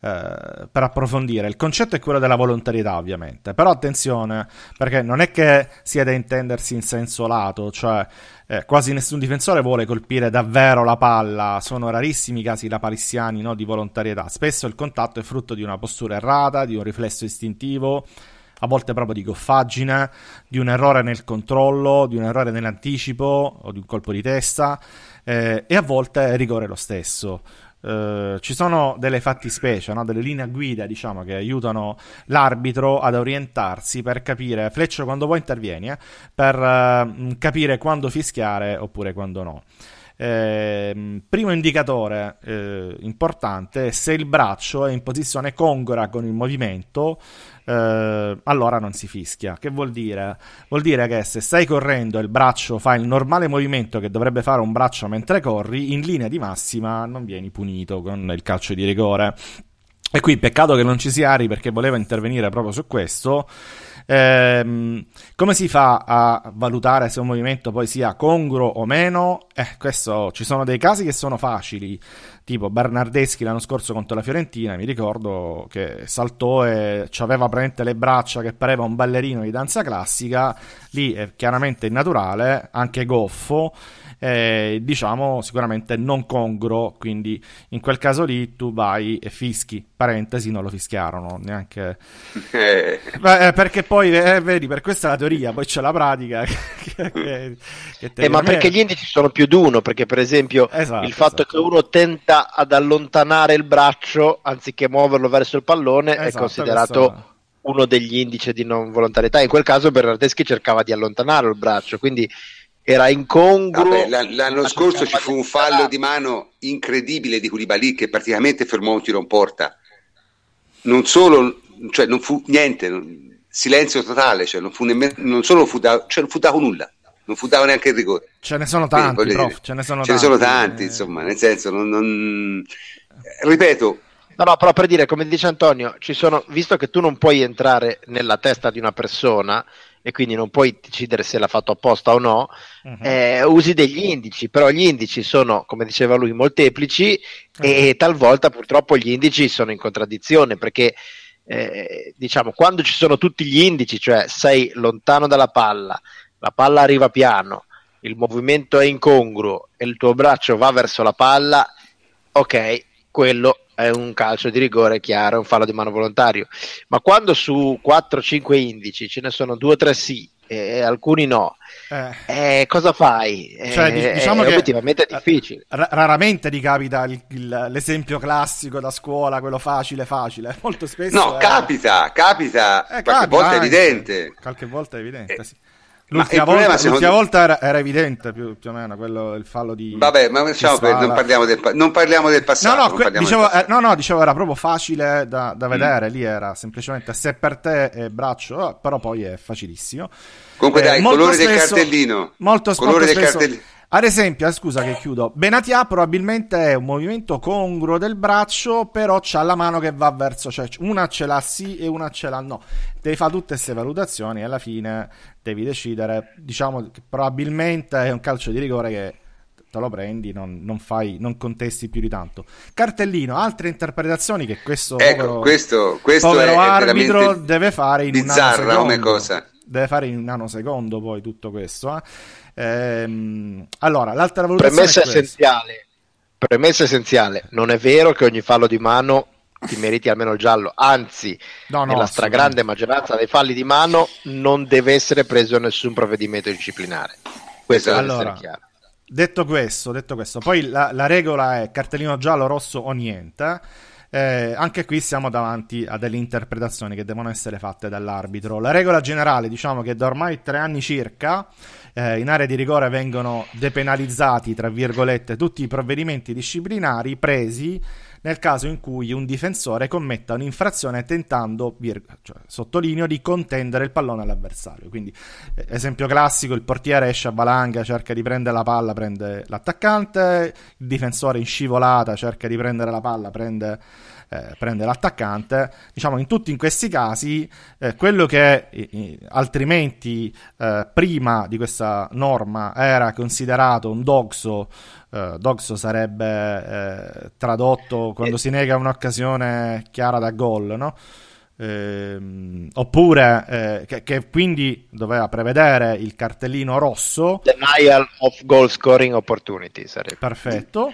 eh, per approfondire. Il concetto è quello della volontarietà, ovviamente, però attenzione, perché non è che sia da intendersi in senso lato, cioè eh, quasi nessun difensore vuole colpire davvero la palla, sono rarissimi i casi lapalissiani no, di volontarietà, spesso il contatto è frutto di una postura errata, di un riflesso istintivo, a volte proprio di goffaggine, di un errore nel controllo, di un errore nell'anticipo o di un colpo di testa eh, e a volte è rigore lo stesso. Uh, ci sono delle fattispecie, no? delle linee guida diciamo, che aiutano l'arbitro ad orientarsi per capire, Fleccio quando vuoi intervieni, eh? per uh, capire quando fischiare oppure quando no. Eh, primo indicatore eh, importante è se il braccio è in posizione congrua con il movimento eh, allora non si fischia. Che vuol dire? Vuol dire che se stai correndo e il braccio fa il normale movimento che dovrebbe fare un braccio mentre corri, in linea di massima non vieni punito con il calcio di rigore. E qui peccato che non ci sia Ari perché voleva intervenire proprio su questo. Ehm, come si fa a valutare se un movimento poi sia congruo o meno? Eh, questo, ci sono dei casi che sono facili, tipo Bernardeschi l'anno scorso contro la Fiorentina, mi ricordo che saltò e aveva praticamente le braccia che pareva un ballerino di danza classica, lì è chiaramente innaturale, anche goffo eh, diciamo sicuramente non congruo, quindi in quel caso lì tu vai e fischi, parentesi non lo fischiarono neanche, eh. Beh, perché poi eh, vedi per questa è la teoria, poi c'è la pratica che, che, che eh, ma perché gli indici sono più di uno, perché per esempio esatto, il fatto esatto. che uno tenta ad allontanare il braccio anziché muoverlo verso il pallone esatto, è considerato... Questo uno degli indici di non volontarietà. In quel caso Bernardeschi cercava di allontanare il braccio, quindi era incongruo. Vabbè, l'anno scorso ci fu un fallo di mano incredibile di Koulibaly che praticamente fermò un tiro in porta. Non solo, cioè non fu niente, silenzio totale, cioè non, fu nemmeno, non solo fu, da, cioè non fu dato nulla, non fu dato neanche il rigore. Ce ne sono tanti, Quindi, prof, ce ne sono ce tanti. Ne sono tanti eh... insomma, nel senso, non, non... ripeto, No, no, però per dire, come dice Antonio, ci sono, visto che tu non puoi entrare nella testa di una persona, e quindi non puoi decidere se l'ha fatto apposta o no, uh-huh. eh, usi degli indici, però gli indici sono, come diceva lui, molteplici uh-huh. e talvolta purtroppo gli indici sono in contraddizione perché eh, diciamo quando ci sono tutti gli indici, cioè sei lontano dalla palla, la palla arriva piano, il movimento è incongruo e il tuo braccio va verso la palla, ok, quello è un calcio di rigore chiaro, è un fallo di mano volontario. Ma quando su 4-5 indici ce ne sono 2 o 3 sì e alcuni no, eh. Eh, cosa fai? Cioè, eh, diciamo è, che obiettivamente è difficile. R- raramente ti capita il, il, l'esempio classico da scuola, quello facile, facile. Molto spesso. No, capita, capita. Eh, qualche capita volta è evidente. Qualche volta è evidente, sì. L'ultima, volta, l'ultima secondo... volta era, era, evidente più, più, o meno quello, il fallo di. Vabbè, ma diciamo per, non, parliamo del, non, parliamo del, passato. No, no, que- dicevo, eh, no, no, dicevo, era proprio facile da, da vedere. Mm. Lì era semplicemente se per te è braccio, però poi è facilissimo. Comunque, eh, dai, colore spesso, del cartellino. Molto, colore molto del spesso, cartellino ad esempio, eh, scusa che chiudo, Benatia probabilmente è un movimento congruo del braccio, però c'ha la mano che va verso, cioè una ce l'ha sì e una ce l'ha no. Devi fare tutte queste valutazioni e alla fine devi decidere, diciamo che probabilmente è un calcio di rigore che te lo prendi, non, non, fai, non contesti più di tanto. Cartellino, altre interpretazioni che questo ecco, povero, questo, questo povero è arbitro deve fare in un cosa. Deve fare in un nanosecondo poi tutto questo, eh. Ehm, allora, l'altra valutazione premessa essenziale, premessa essenziale, non è vero che ogni fallo di mano ti meriti almeno il giallo, anzi, no, no, nella stragrande maggioranza dei falli di mano non deve essere preso nessun provvedimento disciplinare. Questo deve allora, essere chiaro. Detto questo, detto questo, poi la, la, regola è cartellino giallo, rosso o niente. Eh, anche qui siamo davanti a delle interpretazioni che devono essere fatte dall'arbitro. La regola generale, diciamo che da ormai tre anni circa eh, in area di rigore vengono depenalizzati, tra virgolette, tutti i provvedimenti disciplinari presi nel caso in cui un difensore commetta un'infrazione tentando, cioè, sottolineo, di contendere il pallone all'avversario. Quindi, eh, esempio classico, il portiere esce a valanga, cerca di prendere la palla, prende l'attaccante, il difensore in scivolata cerca di prendere la palla, prende eh, prende l'attaccante. Diciamo, in tutti in questi casi, eh, quello che eh, altrimenti eh, prima di questa norma era considerato un doxo, eh, doxo sarebbe eh, tradotto quando si nega un'occasione chiara da gol, no? Eh, oppure eh, che, che, quindi doveva prevedere il cartellino rosso denial of goal scoring opportunity sarebbe perfetto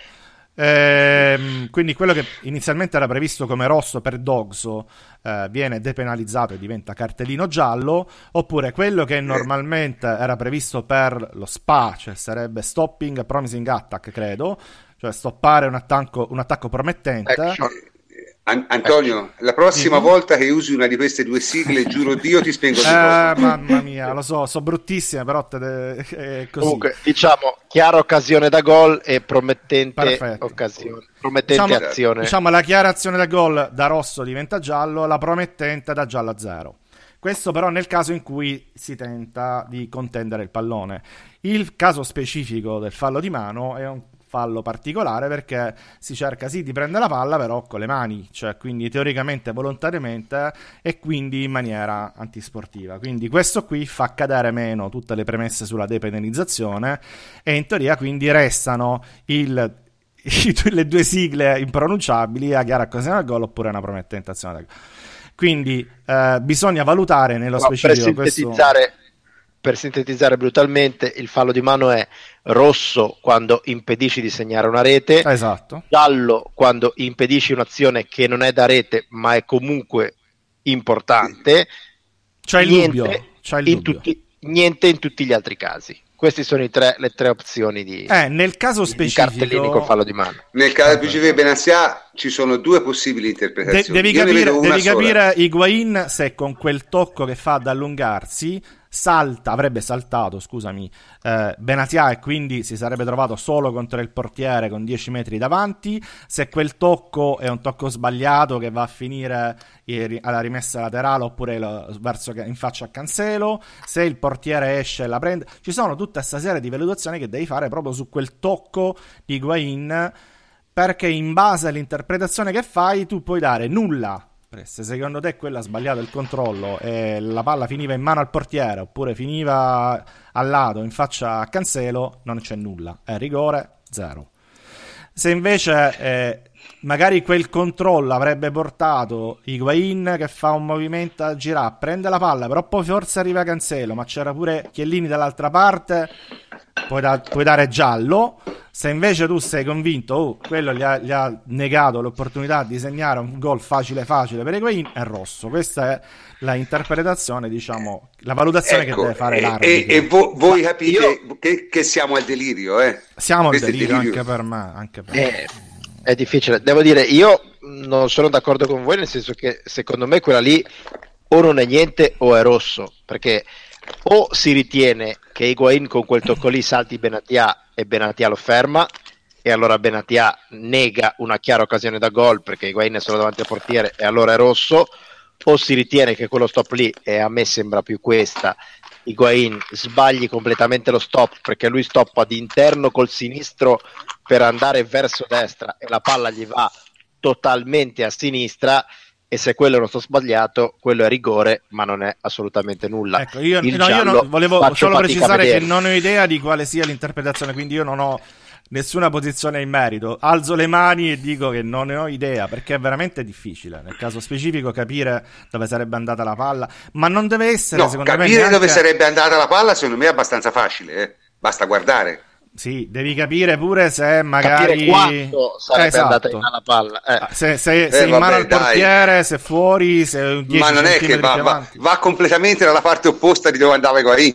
Ehm, quindi quello che inizialmente era previsto come rosso per Dogso eh, viene depenalizzato e diventa cartellino giallo, oppure quello che normalmente era previsto per lo SPA, cioè sarebbe stopping promising attack, credo, cioè stoppare un attacco, un attacco promettente. Action An- Antonio, la prossima mm-hmm. volta che usi una di queste due sigle, giuro Dio, ti spengo di eh, Mamma mia, lo so, sono bruttissime, però te de- è così. Comunque, diciamo, chiara occasione da gol e promettente occasione. Promettente diciamo, azione. Diciamo, la chiara azione da gol da rosso diventa giallo, la promettente da giallo a zero. Questo però nel caso in cui si tenta di contendere il pallone. Il caso specifico del fallo di mano è un fallo particolare perché si cerca sì di prendere la palla però con le mani, cioè quindi teoricamente volontariamente e quindi in maniera antisportiva. Quindi questo qui fa cadere meno tutte le premesse sulla depenalizzazione e in teoria quindi restano il le due sigle impronunciabili a gara occasione al gol oppure una promettente azione del gol. Quindi eh, bisogna valutare nello no, specifico per sintetizzare, questo... per sintetizzare brutalmente, il fallo di mano è rosso quando impedisci di segnare una rete, esatto. giallo quando impedisci un'azione che non è da rete ma è comunque importante. C'è il niente, dubbio. C'è il in tutti, niente in tutti gli altri casi. Queste sono tre, le tre opzioni di, eh, nel caso specifico, di cartellini con fallo di mano. Nel caso specifico di Benassia ci sono due possibili interpretazioni. De- devi capire, devi capire Higuain se con quel tocco che fa ad allungarsi salta, avrebbe saltato, scusami, eh, Benatia e quindi si sarebbe trovato solo contro il portiere con 10 metri davanti. Se quel tocco è un tocco sbagliato che va a finire alla rimessa laterale oppure lo, verso, in faccia a Cancelo, se il portiere esce e la prende, ci sono tutta questa serie di valutazioni che devi fare proprio su quel tocco di Guain perché in base all'interpretazione che fai tu puoi dare nulla se secondo te quello ha sbagliato il controllo e la palla finiva in mano al portiere oppure finiva al lato in faccia a Cancelo, non c'è nulla. È rigore, zero. Se invece eh, magari quel controllo avrebbe portato Higuain che fa un movimento a girare, prende la palla, però poi forse arriva Cancelo, ma c'era pure Chiellini dall'altra parte, puoi, da- puoi dare giallo. Se invece tu sei convinto, oh, quello gli ha, gli ha, negato l'opportunità di segnare un gol facile facile per Higuain, è rosso. Questa è la interpretazione, diciamo, la valutazione ecco, che deve fare l'arbitro. E, e vo- voi capite io... che, che, siamo al delirio, eh? Siamo al delirio, delirio, anche per me. Anche per eh, me. È difficile. Devo dire, io non sono d'accordo con voi, nel senso che secondo me quella lì o non è niente o è rosso, perché o si ritiene che Higuain con quel tocco lì salti Benatia e Benatia lo ferma e allora Benatia nega una chiara occasione da gol perché Higuain è solo davanti al portiere e allora è rosso o si ritiene che quello stop lì e a me sembra più questa Higuain sbagli completamente lo stop perché lui stoppa di interno col sinistro per andare verso destra e la palla gli va totalmente a sinistra e se quello non sto sbagliato, quello è rigore, ma non è assolutamente nulla. Ecco, io, no, io non, volevo solo precisare che non ho idea di quale sia l'interpretazione, quindi io non ho nessuna posizione in merito. Alzo le mani e dico che non ne ho idea, perché è veramente difficile nel caso specifico capire dove sarebbe andata la palla, ma non deve essere, no, secondo capire me... Capire neanche... dove sarebbe andata la palla, secondo me è abbastanza facile, eh? basta guardare. Sì, devi capire pure se magari. Capire quanto sarebbe esatto. andata in mano la palla. Eh. Ah, se, se, se eh, in vabbè, mano al portiere, dai. se fuori, se 10 Ma non è che va, va, va, completamente dalla parte opposta di dove andava Guain.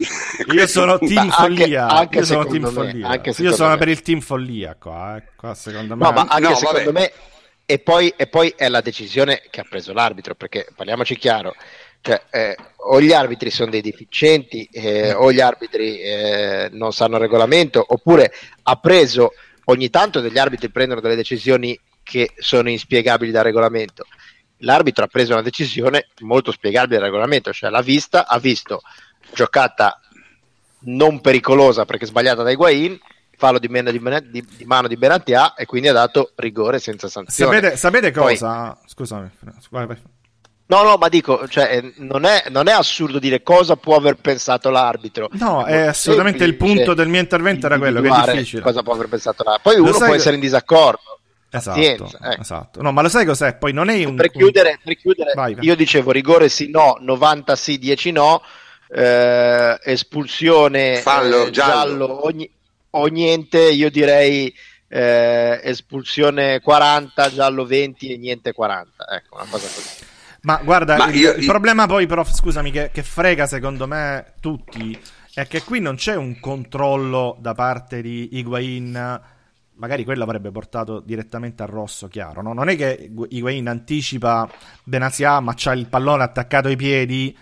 Io sono team follia. Anche, anche Io sono team me, follia. Anche Io sono me. per il team follia qua, eh. qua secondo me. No, ma anche no, secondo vabbè. me. E poi, e poi è la decisione che ha preso l'arbitro, perché parliamoci chiaro cioè, eh, o gli arbitri sono dei deficienti eh, o gli arbitri eh, non sanno il regolamento oppure ha preso ogni tanto degli arbitri prendono delle decisioni che sono inspiegabili dal regolamento l'arbitro ha preso una decisione molto spiegabile dal regolamento cioè l'ha vista, ha visto giocata non pericolosa perché sbagliata da Higuain fallo di, meno di, di, di mano di Benatia e quindi ha dato rigore senza sanzione sapete, sapete cosa? Poi, scusami vai, vai. No, no, ma dico, cioè, non, è, non, è, assurdo dire cosa può aver pensato l'arbitro. No, è assolutamente il punto del mio intervento era quello, che è difficile. Cosa può aver pensato l'arbitro. Poi lo uno può essere in disaccordo. Esatto, ecco. esatto. No, ma lo sai cos'è? Poi non è un... Per chiudere, per chiudere vai, vai. io dicevo rigore sì, no, 90 sì, 10 no, eh, espulsione, Fallo, eh, giallo, giallo o, o, niente, io direi... Eh, espulsione 40, giallo 20 e niente 40. Ecco, una cosa così. Ma guarda, Ma il, io, il io... problema poi, prof, scusami, che, che frega secondo me tutti, è che qui non c'è un controllo da parte di Higuain magari quello avrebbe portato direttamente al rosso, chiaro. No? Non è che Higuain anticipa Benasia, ma c'ha il pallone attaccato ai piedi.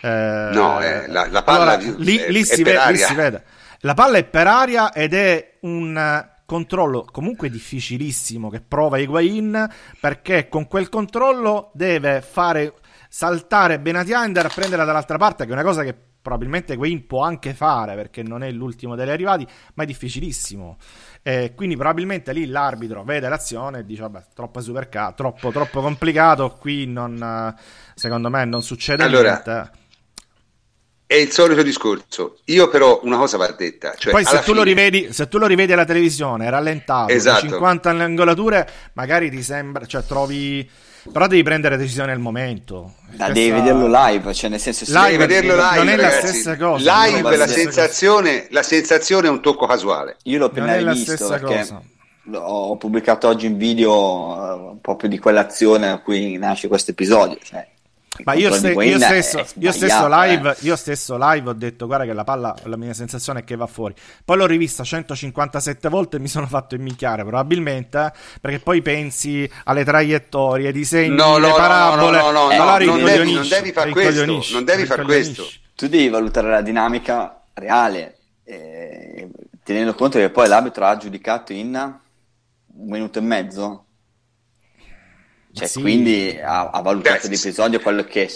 Eh, no, eh, la, la, palla allora, di, lì, è, lì, si vede, lì, si vede, La palla è per aria ed è un controllo comunque difficilissimo che prova Higuain perché con quel controllo deve fare saltare Benatiander a prenderla dall'altra parte che è una cosa che probabilmente Wayne può anche fare perché non è l'ultimo degli arrivati, ma è difficilissimo. Eh, quindi probabilmente lì l'arbitro vede l'azione e dice vabbè, troppo supercato, troppo, troppo complicato, qui non, secondo me non succede allora, niente. È il solito discorso. Io però una cosa va detta. Cioè, Poi se tu, fine... rivedi, se tu, lo rivedi, alla televisione, rallentato, esatto. 50 angolature, magari ti sembra, cioè trovi però devi prendere decisioni al momento. Ma devi vederlo live, cioè nel senso live, devi vederlo live, non è ragazzi. la stessa cosa. Live la, sensazione, la sensazione è un tocco casuale. Io l'ho appena visto perché cosa. ho pubblicato oggi un video uh, proprio di quell'azione a cui nasce questo episodio, cioè ma io, ste- io, stesso, io, stesso live, eh. io, stesso, live, ho detto guarda che la palla, la mia sensazione è che va fuori. Poi l'ho rivista 157 volte e mi sono fatto imminchiare probabilmente eh, perché poi pensi alle traiettorie, ai disegni, no, no, parabole. No, no, no, no, no non, devi, non devi fare questo. Non devi fare questo. Tu devi valutare la dinamica reale, eh, tenendo conto che poi l'arbitro ha giudicato in un minuto e mezzo cioè, sì. Quindi ha, ha valutato l'episodio quello che,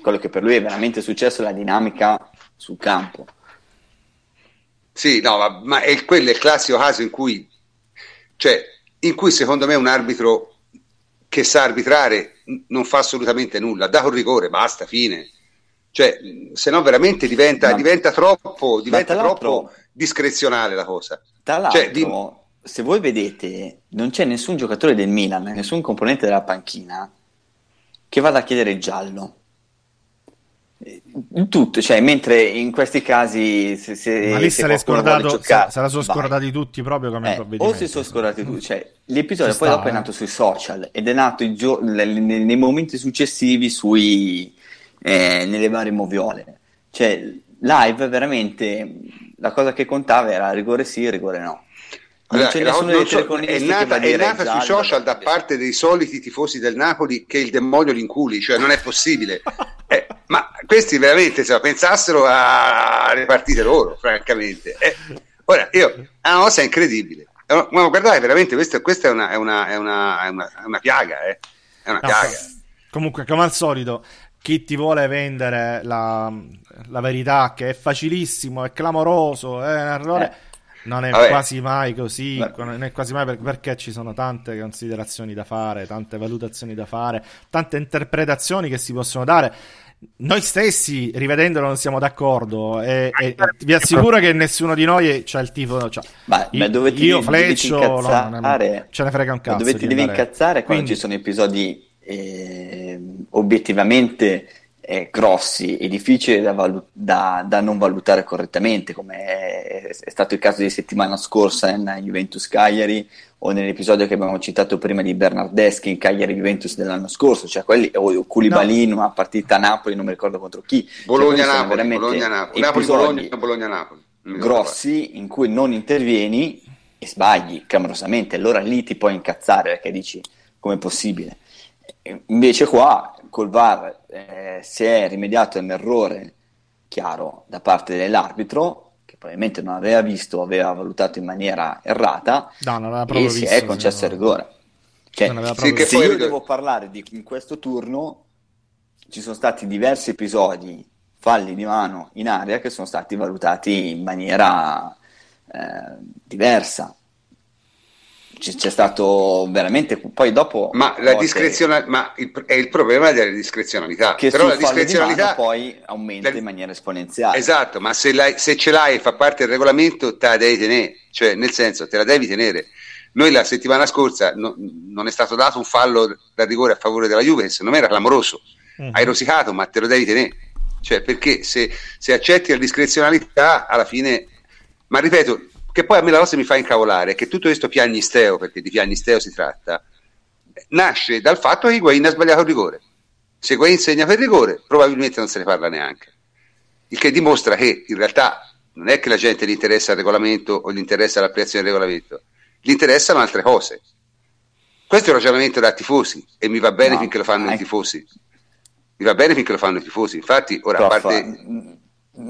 quello che per lui è veramente successo, la dinamica sul campo. Sì, no, ma, ma è, quello è il classico caso in cui, cioè, in cui secondo me un arbitro che sa arbitrare non fa assolutamente nulla, dà un rigore, basta, fine. Cioè, se no veramente diventa, ma, diventa troppo, diventa troppo discrezionale la cosa. Tra l'altro, cioè, di se voi vedete, non c'è nessun giocatore del Milan, nessun componente della panchina che vada a chiedere il giallo. In tutto, cioè, mentre in questi casi se, se, ma lì se, se scordato, giocare, se, la sono scordati tutti proprio come eh, o si sono scordati tutti cioè, l'episodio poi sta, dopo eh. è nato sui social ed è nato gio- nei, nei, momenti successivi sui, eh, nelle varie moviole cioè live veramente la cosa che contava era rigore sì rigore no non c'è non, non so, è nata, è nata sui social da parte dei soliti tifosi del Napoli che il demonio li inculi, cioè non è possibile. eh, ma questi veramente se la pensassero alle partite loro, francamente. Eh, ora, io, è una cosa incredibile. Ma guardate, veramente, questa, questa è, una, è, una, è, una, è, una, è una piaga, eh. È una no, piaga. Comunque, come al solito, chi ti vuole vendere la, la verità che è facilissimo, è clamoroso, è un errore... Non è Vabbè. quasi mai così, non è quasi mai perché, perché ci sono tante considerazioni da fare, tante valutazioni da fare, tante interpretazioni che si possono dare. Noi stessi, rivedendolo, non siamo d'accordo e, e vi assicuro che nessuno di noi c'ha il tifo. Cioè, ma, io, ma dove ti, io fleccio, no, ce ne frega un cazzo. Dove ti devi incazzare quando Quindi, ci sono episodi eh, obiettivamente eh, grossi e difficili da, valu- da, da, non valutare correttamente, come è, è, stato il caso di settimana scorsa in Juventus Cagliari o nell'episodio che abbiamo citato prima di Bernardeschi in Cagliari Juventus dell'anno scorso, cioè quelli, o Koulibaly no. una partita a Napoli, non mi ricordo contro chi. Bologna-Napoli, cioè, Bologna-Napoli, Napoli-Bologna, Bologna-Napoli. Grossi in cui non intervieni e sbagli clamorosamente, allora lì ti puoi incazzare perché dici come è possibile. Invece qua col VAR eh, si è rimediato a un errore chiaro da parte dell'arbitro che probabilmente non aveva visto o aveva valutato in maniera errata no, e si visto, è concesso il rigore. Cioè, sì, se io devo parlare di in questo turno ci sono stati diversi episodi falli di mano in aria che sono stati valutati in maniera eh, diversa c'è stato veramente poi dopo ma la discrezionalità ma il, è il problema della discrezionalità. Che però la discrezionalità poi aumenta la, in maniera esponenziale. Esatto ma se, se, ce l'hai e fa parte del regolamento te la devi tenere. Cioè nel senso te la devi tenere. Noi la settimana scorsa no, non è stato dato un fallo da rigore a favore della Juve che secondo me era clamoroso. Uh-huh. hai rosicato ma te lo devi tenere. Cioè perché se, se accetti la discrezionalità alla fine ma ripeto che poi a me la cosa mi fa incavolare è che tutto questo piagnisteo, perché di piagnisteo si tratta, nasce dal fatto che Higuain ha sbagliato il rigore. Se Higuain segna per rigore, probabilmente non se ne parla neanche. Il che dimostra che in realtà non è che la gente gli interessa il regolamento o gli interessa l'applicazione del regolamento, gli interessano altre cose. Questo è un ragionamento da tifosi e mi va bene no, finché lo fanno i tifosi. Mi va bene finché lo fanno i tifosi. Infatti, ora Prof, a parte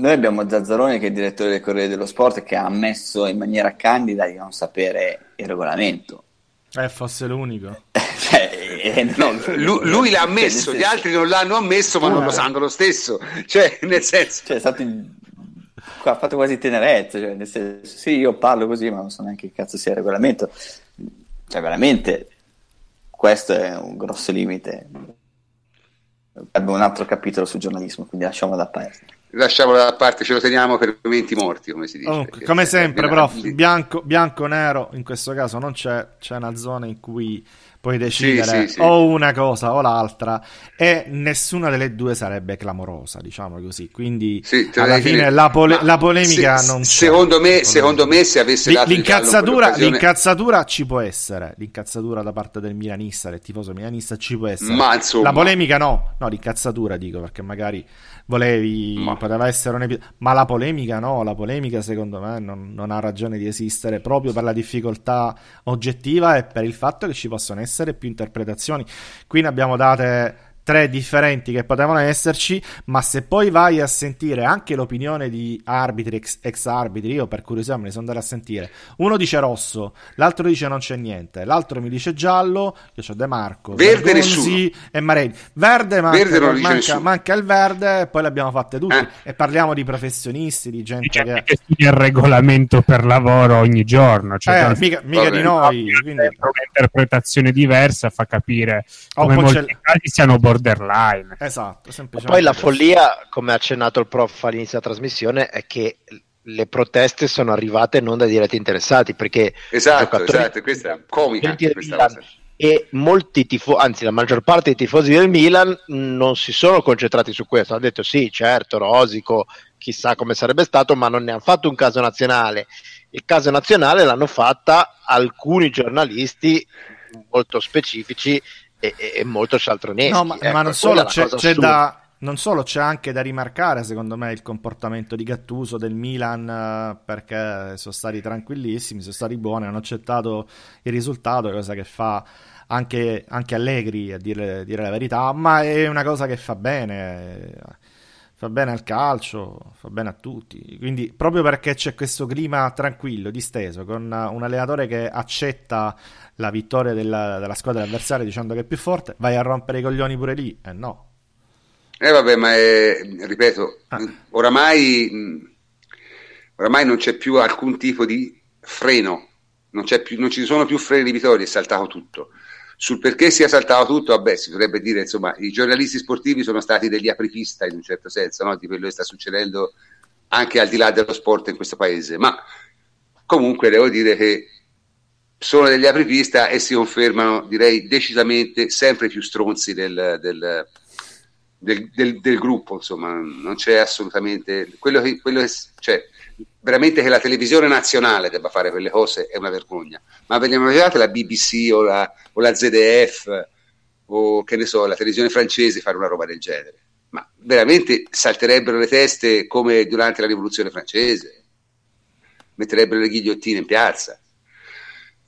noi abbiamo Zazzaroni che è il direttore del Corriere dello Sport che ha ammesso in maniera candida di non sapere il regolamento. Eh, fosse l'unico. Cioè, eh, no, lui, lui, l'ha ammesso, gli altri non l'hanno ammesso, ma non lo sanno lo stesso. Cioè, nel senso... Cioè, è stato ha fatto quasi tenerezza, cioè, nel senso, sì, io parlo così, ma non so neanche che cazzo sia il regolamento. Cioè, veramente, questo è un grosso limite. Abbiamo un altro capitolo sul giornalismo, quindi lasciamolo da parte. Lasciamolo da parte, ce lo teniamo per momenti morti, come si dice. Oh, come sempre, prof, bianco, bianco, nero, in questo caso non c'è, c'è una zona in cui puoi decidere sì, sì, o una cosa o l'altra e nessuna delle due sarebbe clamorosa, diciamo così. Quindi alla fine la, pole- la, polemica se, non c'è. Secondo me, secondo me se avesse dato l'incazzatura, l'incazzatura ci può essere, l'incazzatura da parte del milanista, del tifoso milanista ci può essere. Ma insomma, la polemica no, no, l'incazzatura dico perché magari volevi, ma... poteva essere un episodio, ma la polemica no, la polemica secondo me non, non, ha ragione di esistere proprio per la difficoltà oggettiva e per il fatto che ci possono essere più interpretazioni. Qui ne abbiamo date tre differenti che potevano esserci, ma se poi vai a sentire anche l'opinione di arbitri, ex, ex arbitri, io per curiosità me ne sono andato a sentire, uno dice rosso, l'altro dice non c'è niente, l'altro mi dice giallo, io ho De Marco, verde nessuno. e Marelli. Verde, manca, verde manca, manca, il verde e poi le abbiamo fatte tutte eh. e parliamo di professionisti, di gente che... che studia il regolamento per lavoro ogni giorno, cioè eh, mica, mica di noi. Quindi... Un'interpretazione diversa fa capire oh, come molti casi siano borderline. Esatto, Poi la follia, come ha accennato il prof all'inizio della trasmissione, è che le proteste sono arrivate non dai diretti interessati perché esatto, esatto questa è comica questa e molti tifosi, anzi la maggior parte dei tifosi del Milan non si sono concentrati su questo, hanno detto sì certo Rosico chissà come sarebbe stato ma non ne hanno fatto un caso nazionale. Il caso nazionale l'hanno fatta alcuni giornalisti molto specifici e, e molto cialtroneschi. No, ma, ecco, ma non solo, c'è, c'è da, non solo c'è anche da rimarcare, secondo me, il comportamento di Gattuso del Milan eh, perché sono stati tranquillissimi, sono stati buoni, hanno accettato il risultato, cosa che fa anche, anche Allegri a dire, dire, la verità, ma è una cosa che fa bene. Fa bene al calcio, fa bene a tutti. Quindi, proprio perché c'è questo clima tranquillo, disteso, con un allenatore che accetta la vittoria della, della squadra avversaria dicendo che è più forte, vai a rompere i coglioni pure lì. Eh no. Eh vabbè, ma è, ripeto, ah. oramai, oramai non c'è più alcun tipo di freno, non, più, non ci sono più freni di vittoria, è saltato tutto. Sul perché sia saltato tutto, vabbè, si potrebbe dire, insomma, i giornalisti sportivi sono stati degli apripista in un certo senso, no? di quello che sta succedendo anche al di là dello sport in questo paese, ma comunque devo dire che sono degli apripista e si confermano, direi, decisamente sempre più stronzi del, del, del, del, gruppo, insomma, non c'è assolutamente... Quello che, quello che, cioè, veramente che la televisione nazionale debba fare quelle cose è una vergogna, ma vediamo immaginate la BBC o la, o la ZDF o che ne so, la televisione francese fare una roba del genere? Ma veramente salterebbero le teste come durante la rivoluzione francese, metterebbero le ghigliottine in piazza.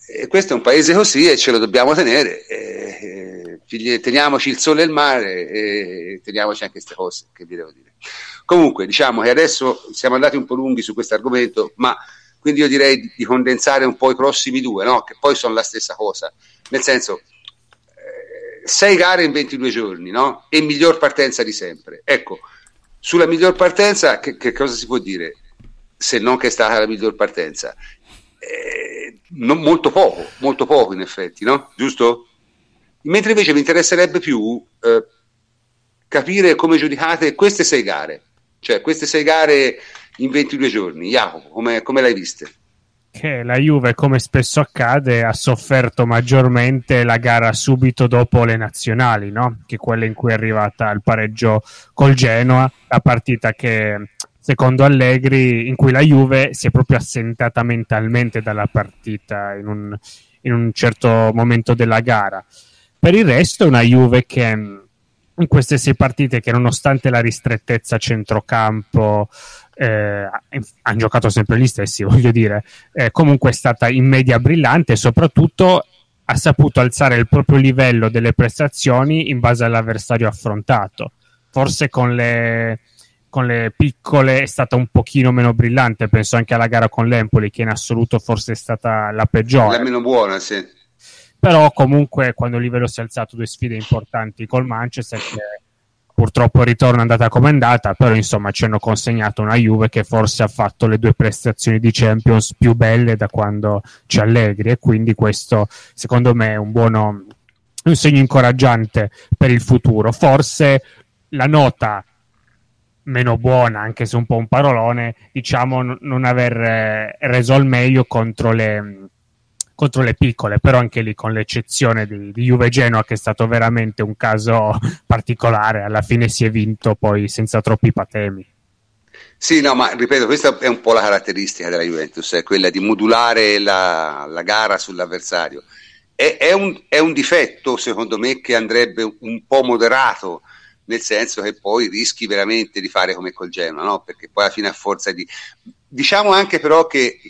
E questo è un paese così e ce lo dobbiamo tenere. E, e, teniamoci il sole e il mare e teniamoci anche queste cose che vi devo dire. Comunque, diciamo che adesso siamo andati un po' lunghi su questo argomento, ma quindi io direi di, di condensare un po' i prossimi due, no? che poi sono la stessa cosa. Nel senso, eh, sei gare in 22 giorni no? e miglior partenza di sempre. Ecco, sulla miglior partenza che, che cosa si può dire? Se non che è stata la miglior partenza. Eh, non, molto poco, molto poco in effetti, no? Giusto? Mentre invece mi interesserebbe più eh, capire come giudicate queste sei gare, cioè queste sei gare in 22 giorni. Jacopo, come, come l'hai viste? Che la Juve, come spesso accade, ha sofferto maggiormente la gara subito dopo le nazionali, no? che quella in cui è arrivata il pareggio col Genoa, la partita che secondo Allegri, in cui la Juve si è proprio assentata mentalmente dalla partita in un, in un certo momento della gara. Per il resto è una Juve che in queste sei partite che nonostante la ristrettezza centrocampo eh, hanno giocato sempre gli stessi, voglio dire, eh, comunque è stata in media brillante e soprattutto ha saputo alzare il proprio livello delle prestazioni in base all'avversario affrontato. Forse con le, con le piccole è stata un pochino meno brillante, penso anche alla gara con l'Empoli che in assoluto forse è stata la peggiore. La meno buona, sì. però comunque quando il livello si è alzato due sfide importanti col Manchester che purtroppo il ritorno è andata come è andata, però insomma ci hanno consegnato una Juve che forse ha fatto le due prestazioni di Champions più belle da quando c'è Allegri e quindi questo secondo me è un buono un segno incoraggiante per il futuro. Forse la nota meno buona, anche se un po' un parolone, diciamo non aver eh, reso al meglio contro le, contro le piccole, però anche lì con l'eccezione di, di Juve Genoa che è stato veramente un caso particolare, alla fine si è vinto poi senza troppi patemi. Sì, no, ma ripeto, questa è un po' la caratteristica della Juventus, è quella di modulare la, la gara sull'avversario. È, è, un, è, un, difetto, secondo me, che andrebbe un po' moderato, nel senso che poi rischi veramente di fare come col Genoa, no? perché poi alla fine a forza di... Diciamo anche però che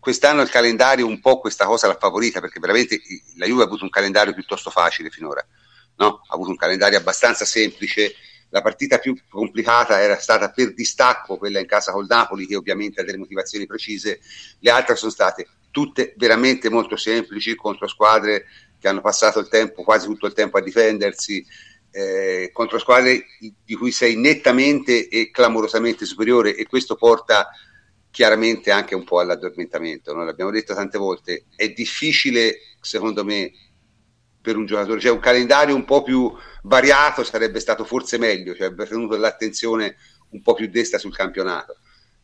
quest'anno il calendario un po' questa cosa l'ha favorita perché veramente la Juve ha avuto un calendario piuttosto facile finora, no? ha avuto un calendario abbastanza semplice. La partita più complicata era stata per distacco quella in casa col Napoli, che ovviamente ha delle motivazioni precise, le altre sono state tutte veramente molto semplici contro squadre che hanno passato il tempo, quasi tutto il tempo a difendersi, eh, contro squadre di cui sei nettamente e clamorosamente superiore e questo porta chiaramente anche un po' all'addormentamento. Noi l'abbiamo detto tante volte, è difficile secondo me per un giocatore, cioè un calendario un po' più variato sarebbe stato forse meglio, cioè avrebbe tenuto l'attenzione un po' più desta sul campionato.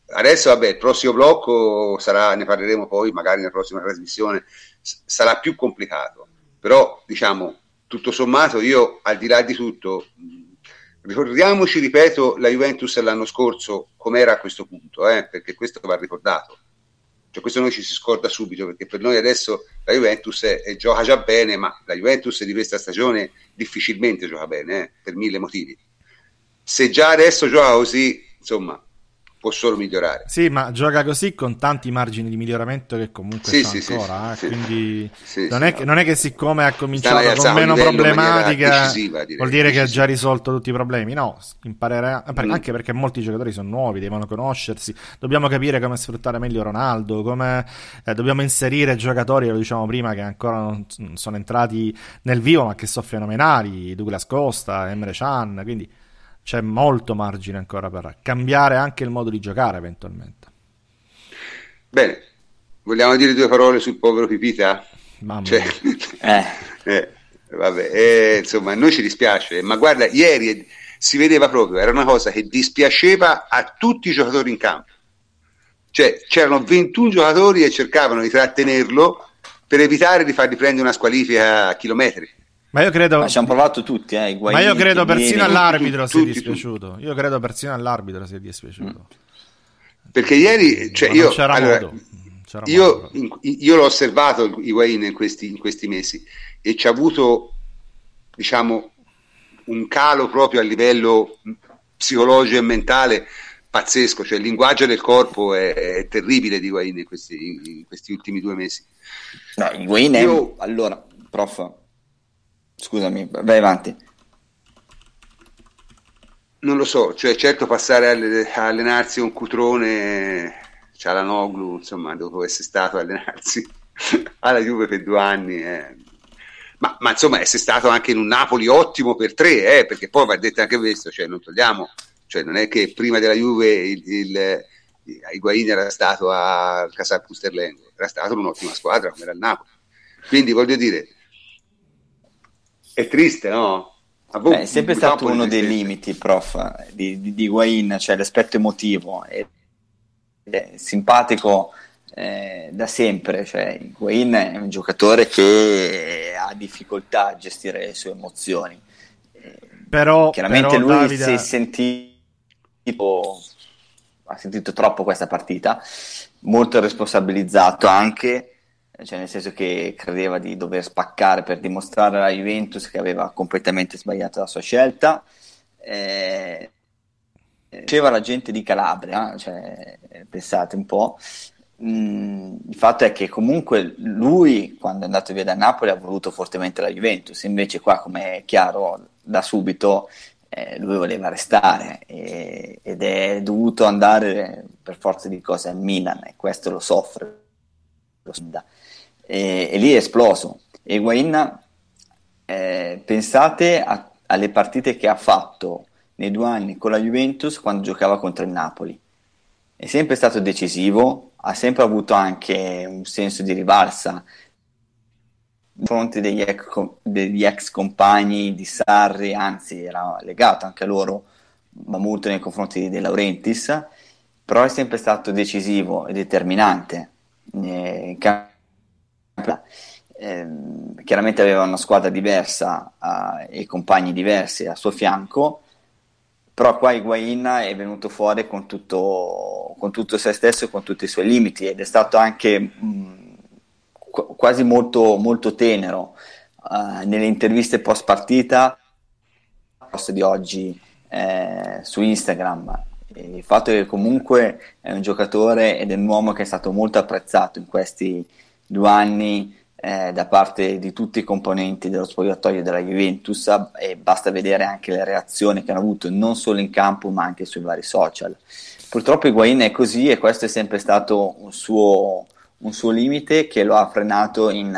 Adesso, vabbè, il prossimo blocco sarà, ne parleremo poi magari nella prossima trasmissione, sarà più complicato, però diciamo, tutto sommato io al di là di tutto Ricordiamoci, ripeto, la Juventus l'anno scorso com'era a questo punto, eh, perché questo va ricordato. Cioè, questo noi ci si scorda subito, perché per noi adesso la Juventus è, è, gioca già bene, ma la Juventus di questa stagione difficilmente gioca bene, eh, per mille motivi. Se già adesso gioca così, insomma, può solo migliorare. Sì, ma gioca così con tanti margini di miglioramento che comunque sì, sì, ancora. Sì, eh, quindi non è, che, non, è che, siccome ha cominciato con meno problematica vuol dire che ha già risolto tutti i problemi. No, imparerà mm. anche perché molti giocatori sono nuovi, devono conoscersi. Dobbiamo capire come sfruttare meglio Ronaldo, come eh, dobbiamo inserire giocatori, lo diciamo prima, che ancora non sono entrati nel vivo, ma che sono fenomenali. Douglas Costa, Emre Chan, quindi c'è molto margine ancora per cambiare anche il modo di giocare eventualmente. Bene, vogliamo dire due parole sul povero Pipita? Mamma cioè, eh. eh, vabbè, eh, insomma, a noi ci dispiace, ma guarda, ieri si vedeva proprio, era una cosa che dispiaceva a tutti i giocatori in campo. Cioè, c'erano 21 giocatori e cercavano di trattenerlo per evitare di fargli prendere una squalifica a chilometri. Ma io credo. Ma ci hanno provato tutti, eh, Ma io credo persino all'arbitro sia dispiaciuto. Io credo persino all'arbitro sia dispiaciuto. Perché ieri, cioè io, allora, io, in, io, l'ho osservato Higuain in questi, in questi mesi e ci ha avuto, diciamo, un calo proprio a livello psicologico e mentale pazzesco. Cioè, il linguaggio del corpo è, è terribile di Higuain in questi, in questi ultimi due mesi. No, Higuain è. Allora, prof Scusami, vai avanti. Non lo so, cioè certo passare a allenarsi con Cutrone, c'ha la Noglu, insomma, dopo essere stato a allenarsi alla Juve per due anni, eh. ma, ma, insomma essere stato anche in un Napoli ottimo per tre, eh, perché poi va detto anche questo, cioè non togliamo, cioè non è che prima della Juve il, il, il Higuain era stato a Casal Pusterlengo, era stato un'ottima squadra come era il Napoli. Quindi voglio dire, è triste, no? Beh, è sempre stato uno dei limiti, prof, di, di, di Guain, cioè l'aspetto emotivo. È, è simpatico eh, da sempre. Cioè, Guain è un giocatore che ha difficoltà a gestire le sue emozioni. Eh, però, chiaramente però, lui Davide... si è sentito, ha sentito troppo questa partita, molto responsabilizzato anche cioè nel senso che credeva di dover spaccare per dimostrare alla Juventus che aveva completamente sbagliato la sua scelta. Eh, diceva la gente di Calabria, cioè, pensate un po', mm, il fatto è che comunque lui quando è andato via da Napoli ha voluto fortemente la Juventus, invece qua come è chiaro da subito eh, lui voleva restare. E, ed è dovuto andare per forza di cose al Milan. E questo lo soffre. Lo e, e lì è esploso. E Higuain, eh, pensate a, alle partite che ha fatto nei due anni con la Juventus quando giocava contro il Napoli. È sempre stato decisivo, ha sempre avuto anche un senso di rivalsa nei confronti degli ex, degli ex compagni di Sarri, anzi era legato anche a loro, ma molto nei confronti di De Laurentiis, però è sempre stato decisivo e determinante eh, Eh, chiaramente aveva una squadra diversa uh, e compagni diversi al suo fianco, però qua Higuain è venuto fuori con tutto, con tutto se stesso e con tutti i suoi limiti ed è stato anche mh, quasi molto, molto tenero uh, nelle interviste post partita post di oggi eh, su Instagram. Il fatto che comunque è un giocatore ed è un uomo che è stato molto apprezzato in questi due anni eh, da parte di tutti i componenti dello spogliatoio della Juventus e basta vedere anche le reazioni che hanno avuto non solo in campo ma anche sui vari social. Purtroppo Higuain è così e questo è sempre stato un suo, un suo limite che lo ha frenato in,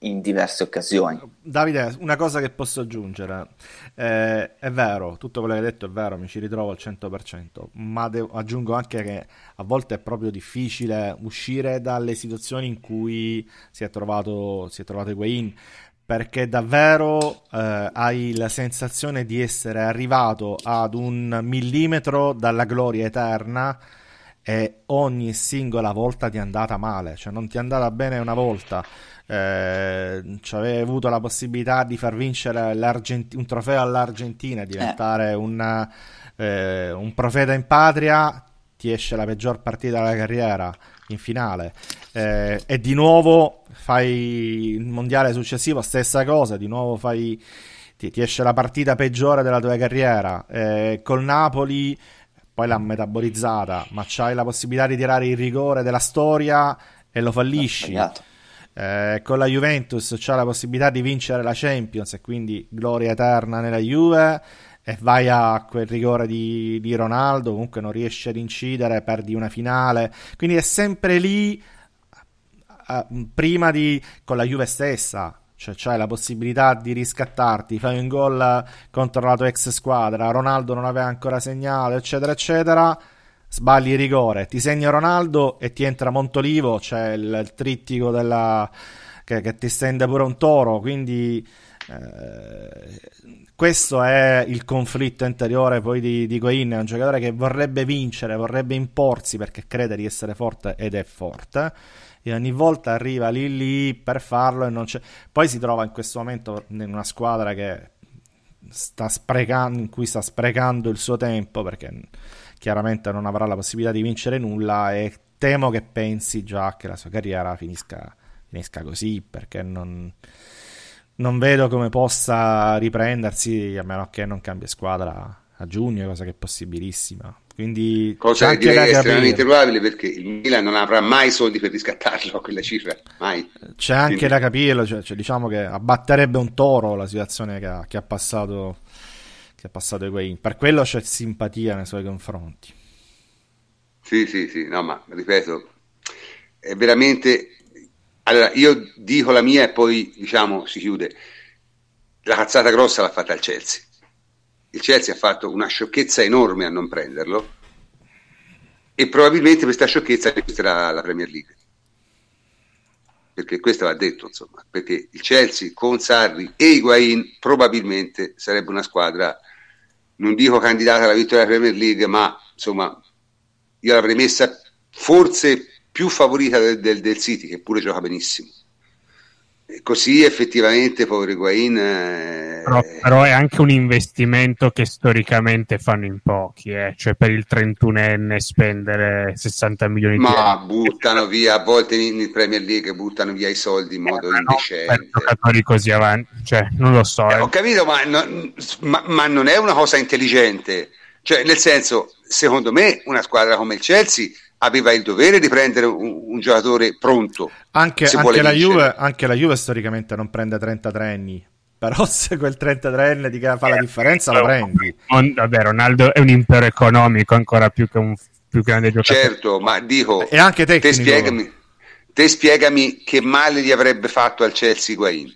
in diverse occasioni. Davide, una cosa che posso aggiungere, eh, è vero, tutto quello che hai detto è vero, mi ci ritrovo al 100%, ma devo, aggiungo anche che a volte è proprio difficile uscire dalle situazioni in cui si è trovato, si è trovato Higuain, perché davvero eh, hai la sensazione di essere arrivato ad un millimetro dalla gloria eterna e ogni singola volta ti è andata male, cioè non ti è andata bene una volta eh, avevi avuto la possibilità di far vincere un trofeo all'Argentina, diventare eh. un, eh, un profeta in patria, ti esce la peggior partita della carriera in finale. Eh, e di nuovo fai il mondiale successivo, stessa cosa, di nuovo fai, ti, ti esce la partita peggiore della tua carriera. Eh, col Napoli poi l'ha metabolizzata, ma c'hai la possibilità di tirare il rigore della storia e lo fallisci. Eh, con la Juventus c'ha la possibilità di vincere la Champions e quindi gloria eterna nella Juve e vai a quel rigore di, di Ronaldo, comunque non riesci ad incidere, perdi una finale, quindi è sempre lì uh, prima di con la Juve stessa, cioè c'hai la possibilità di riscattarti, fai un gol contro la tua ex squadra, Ronaldo non aveva ancora segnato, eccetera, eccetera sbagli rigore, ti segna Ronaldo e ti entra Montolivo, c'è il, il trittico della, che, che, ti stende pure un toro, quindi eh, questo è il conflitto interiore poi di, di Goin, è un giocatore che vorrebbe vincere, vorrebbe imporsi perché crede di essere forte ed è forte e ogni volta arriva lì lì per farlo e non c'è. Poi si trova in questo momento in una squadra che sta sprecando, in cui sta sprecando il suo tempo perché chiaramente non avrà la possibilità di vincere nulla e temo che pensi già che la sua carriera finisca, finisca così perché non, non, vedo come possa riprendersi a meno che non cambia squadra a giugno, cosa che è possibilissima. Quindi cosa direi estremamente probabile perché il Milan non avrà mai soldi per riscattarlo a quella cifra, mai. C'è anche Quindi... da capirlo, cioè, cioè, diciamo che abbatterebbe un toro la situazione che ha, che ha passato che ha passato Higuain. Per quello c'è simpatia nei suoi confronti. Sì, sì, sì, no, ma ripeto, è veramente... Allora, io dico la mia e poi, diciamo, si chiude. La cazzata grossa l'ha fatta il Chelsea. Il Chelsea ha fatto una sciocchezza enorme a non prenderlo e probabilmente questa sciocchezza resterà la Premier League. Perché questo va detto, insomma, perché il Chelsea con Sarri e Higuain probabilmente sarebbe una squadra non dico candidata alla vittoria della Premier League, ma insomma io l'avrei messa forse più favorita del, del, del City, che pure gioca benissimo. E così effettivamente, povero Higuain... Eh... Però, però, è anche un investimento che storicamente fanno in pochi, eh? cioè per il 31enne spendere 60 milioni Ma di euro. Ma buttano via, a volte in, in, Premier League buttano via i soldi in modo eh, indecente. No, giocatori così avanti, cioè non lo so. Eh, eh. Ho capito, ma, no, ma, ma non è una cosa intelligente. Cioè, nel senso, secondo me, una squadra come il Chelsea aveva il dovere di prendere un, un giocatore pronto. Anche, anche, la Juve, anche, la Juve, storicamente non prende 33 anni. Però se quel 33enne di che fa la differenza lo prendi. Vabbè, Ronaldo è un impero economico ancora più che un più grande giocatore. Certo, ma dico... E anche tecnico. Te spiegami, te spiegami che male gli avrebbe fatto al Chelsea Guain.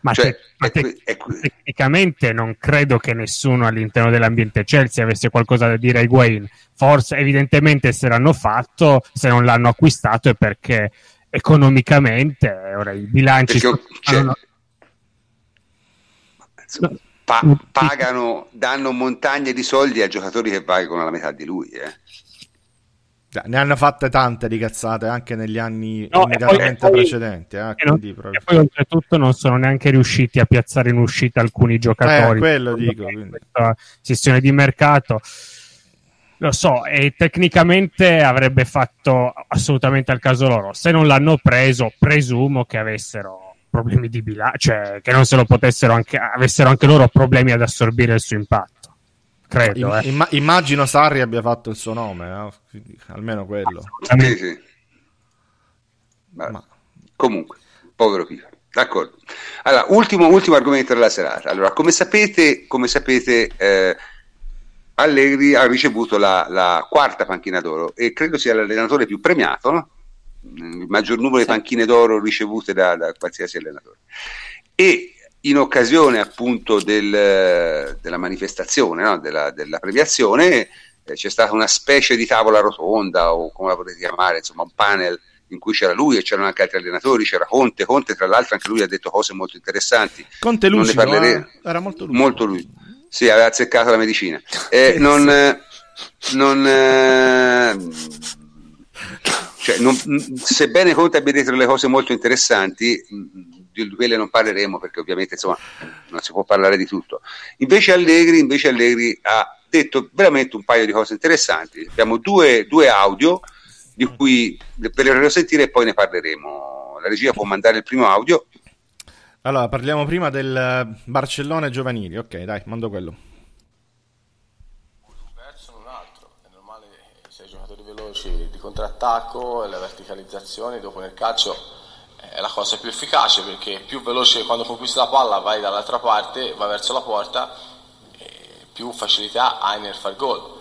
Ma, cioè, te- ma te- è, tecnicamente non credo che nessuno all'interno dell'ambiente Chelsea avesse qualcosa da dire ai Guain. Forse, evidentemente, se l'hanno fatto, se non l'hanno acquistato è perché economicamente ora i bilanci perché, sono... cioè, pa- pagano, danno montagne di soldi a giocatori che valgono la metà di lui. Eh. Ne hanno fatte tante di cazzate anche negli anni no, immediatamente poi, precedenti. Eh, e, non, e poi oltretutto non sono neanche riusciti a piazzare in uscita alcuni giocatori. Eh, quello dico. Questa sessione di mercato. Lo so, e tecnicamente avrebbe fatto assolutamente al caso loro. Se non l'hanno preso, presumo che avessero problemi di bilancio, cioè che non se lo potessero anche, avessero anche loro problemi ad assorbire il suo impatto credo. Eh. Imma- immagino Sarri abbia fatto il suo nome, eh? almeno quello. Sì, sì. Ma... Comunque, povero Pipa. D'accordo. Allora, ultimo, ultimo, argomento della serata. Allora, come sapete, come sapete eh, Allegri ha ricevuto la, la, quarta panchina d'oro e credo sia l'allenatore più premiato, no? Il maggior numero di panchine d'oro ricevute da, da qualsiasi allenatore. E in occasione appunto del, della manifestazione, no? della, della, premiazione, eh, c'è stata una specie di tavola rotonda o come la potete chiamare, insomma un panel in cui c'era lui e c'erano anche altri allenatori, c'era Conte, Conte tra l'altro anche lui ha detto cose molto interessanti. Conte lucido, non ne. Eh? era molto lucido. Molto lui. Sì, aveva azzeccato la medicina. Eh, non, non eh, cioè, non, sebbene Conte abbia detto delle cose molto interessanti, di quelle non parleremo perché ovviamente insomma non si può parlare di tutto. Invece Allegri, invece Allegri ha detto veramente un paio di cose interessanti. Abbiamo due, due audio di cui ve le sentire e poi ne parleremo. La regia può mandare il primo audio. Allora, parliamo prima del Barcellona giovanili. Ok, dai, mando quello. giocatori veloci di contrattacco e la verticalizzazione dopo nel calcio è la cosa più efficace perché più veloce quando conquisti la palla vai dall'altra parte, vai verso la porta, più facilità hai nel far gol.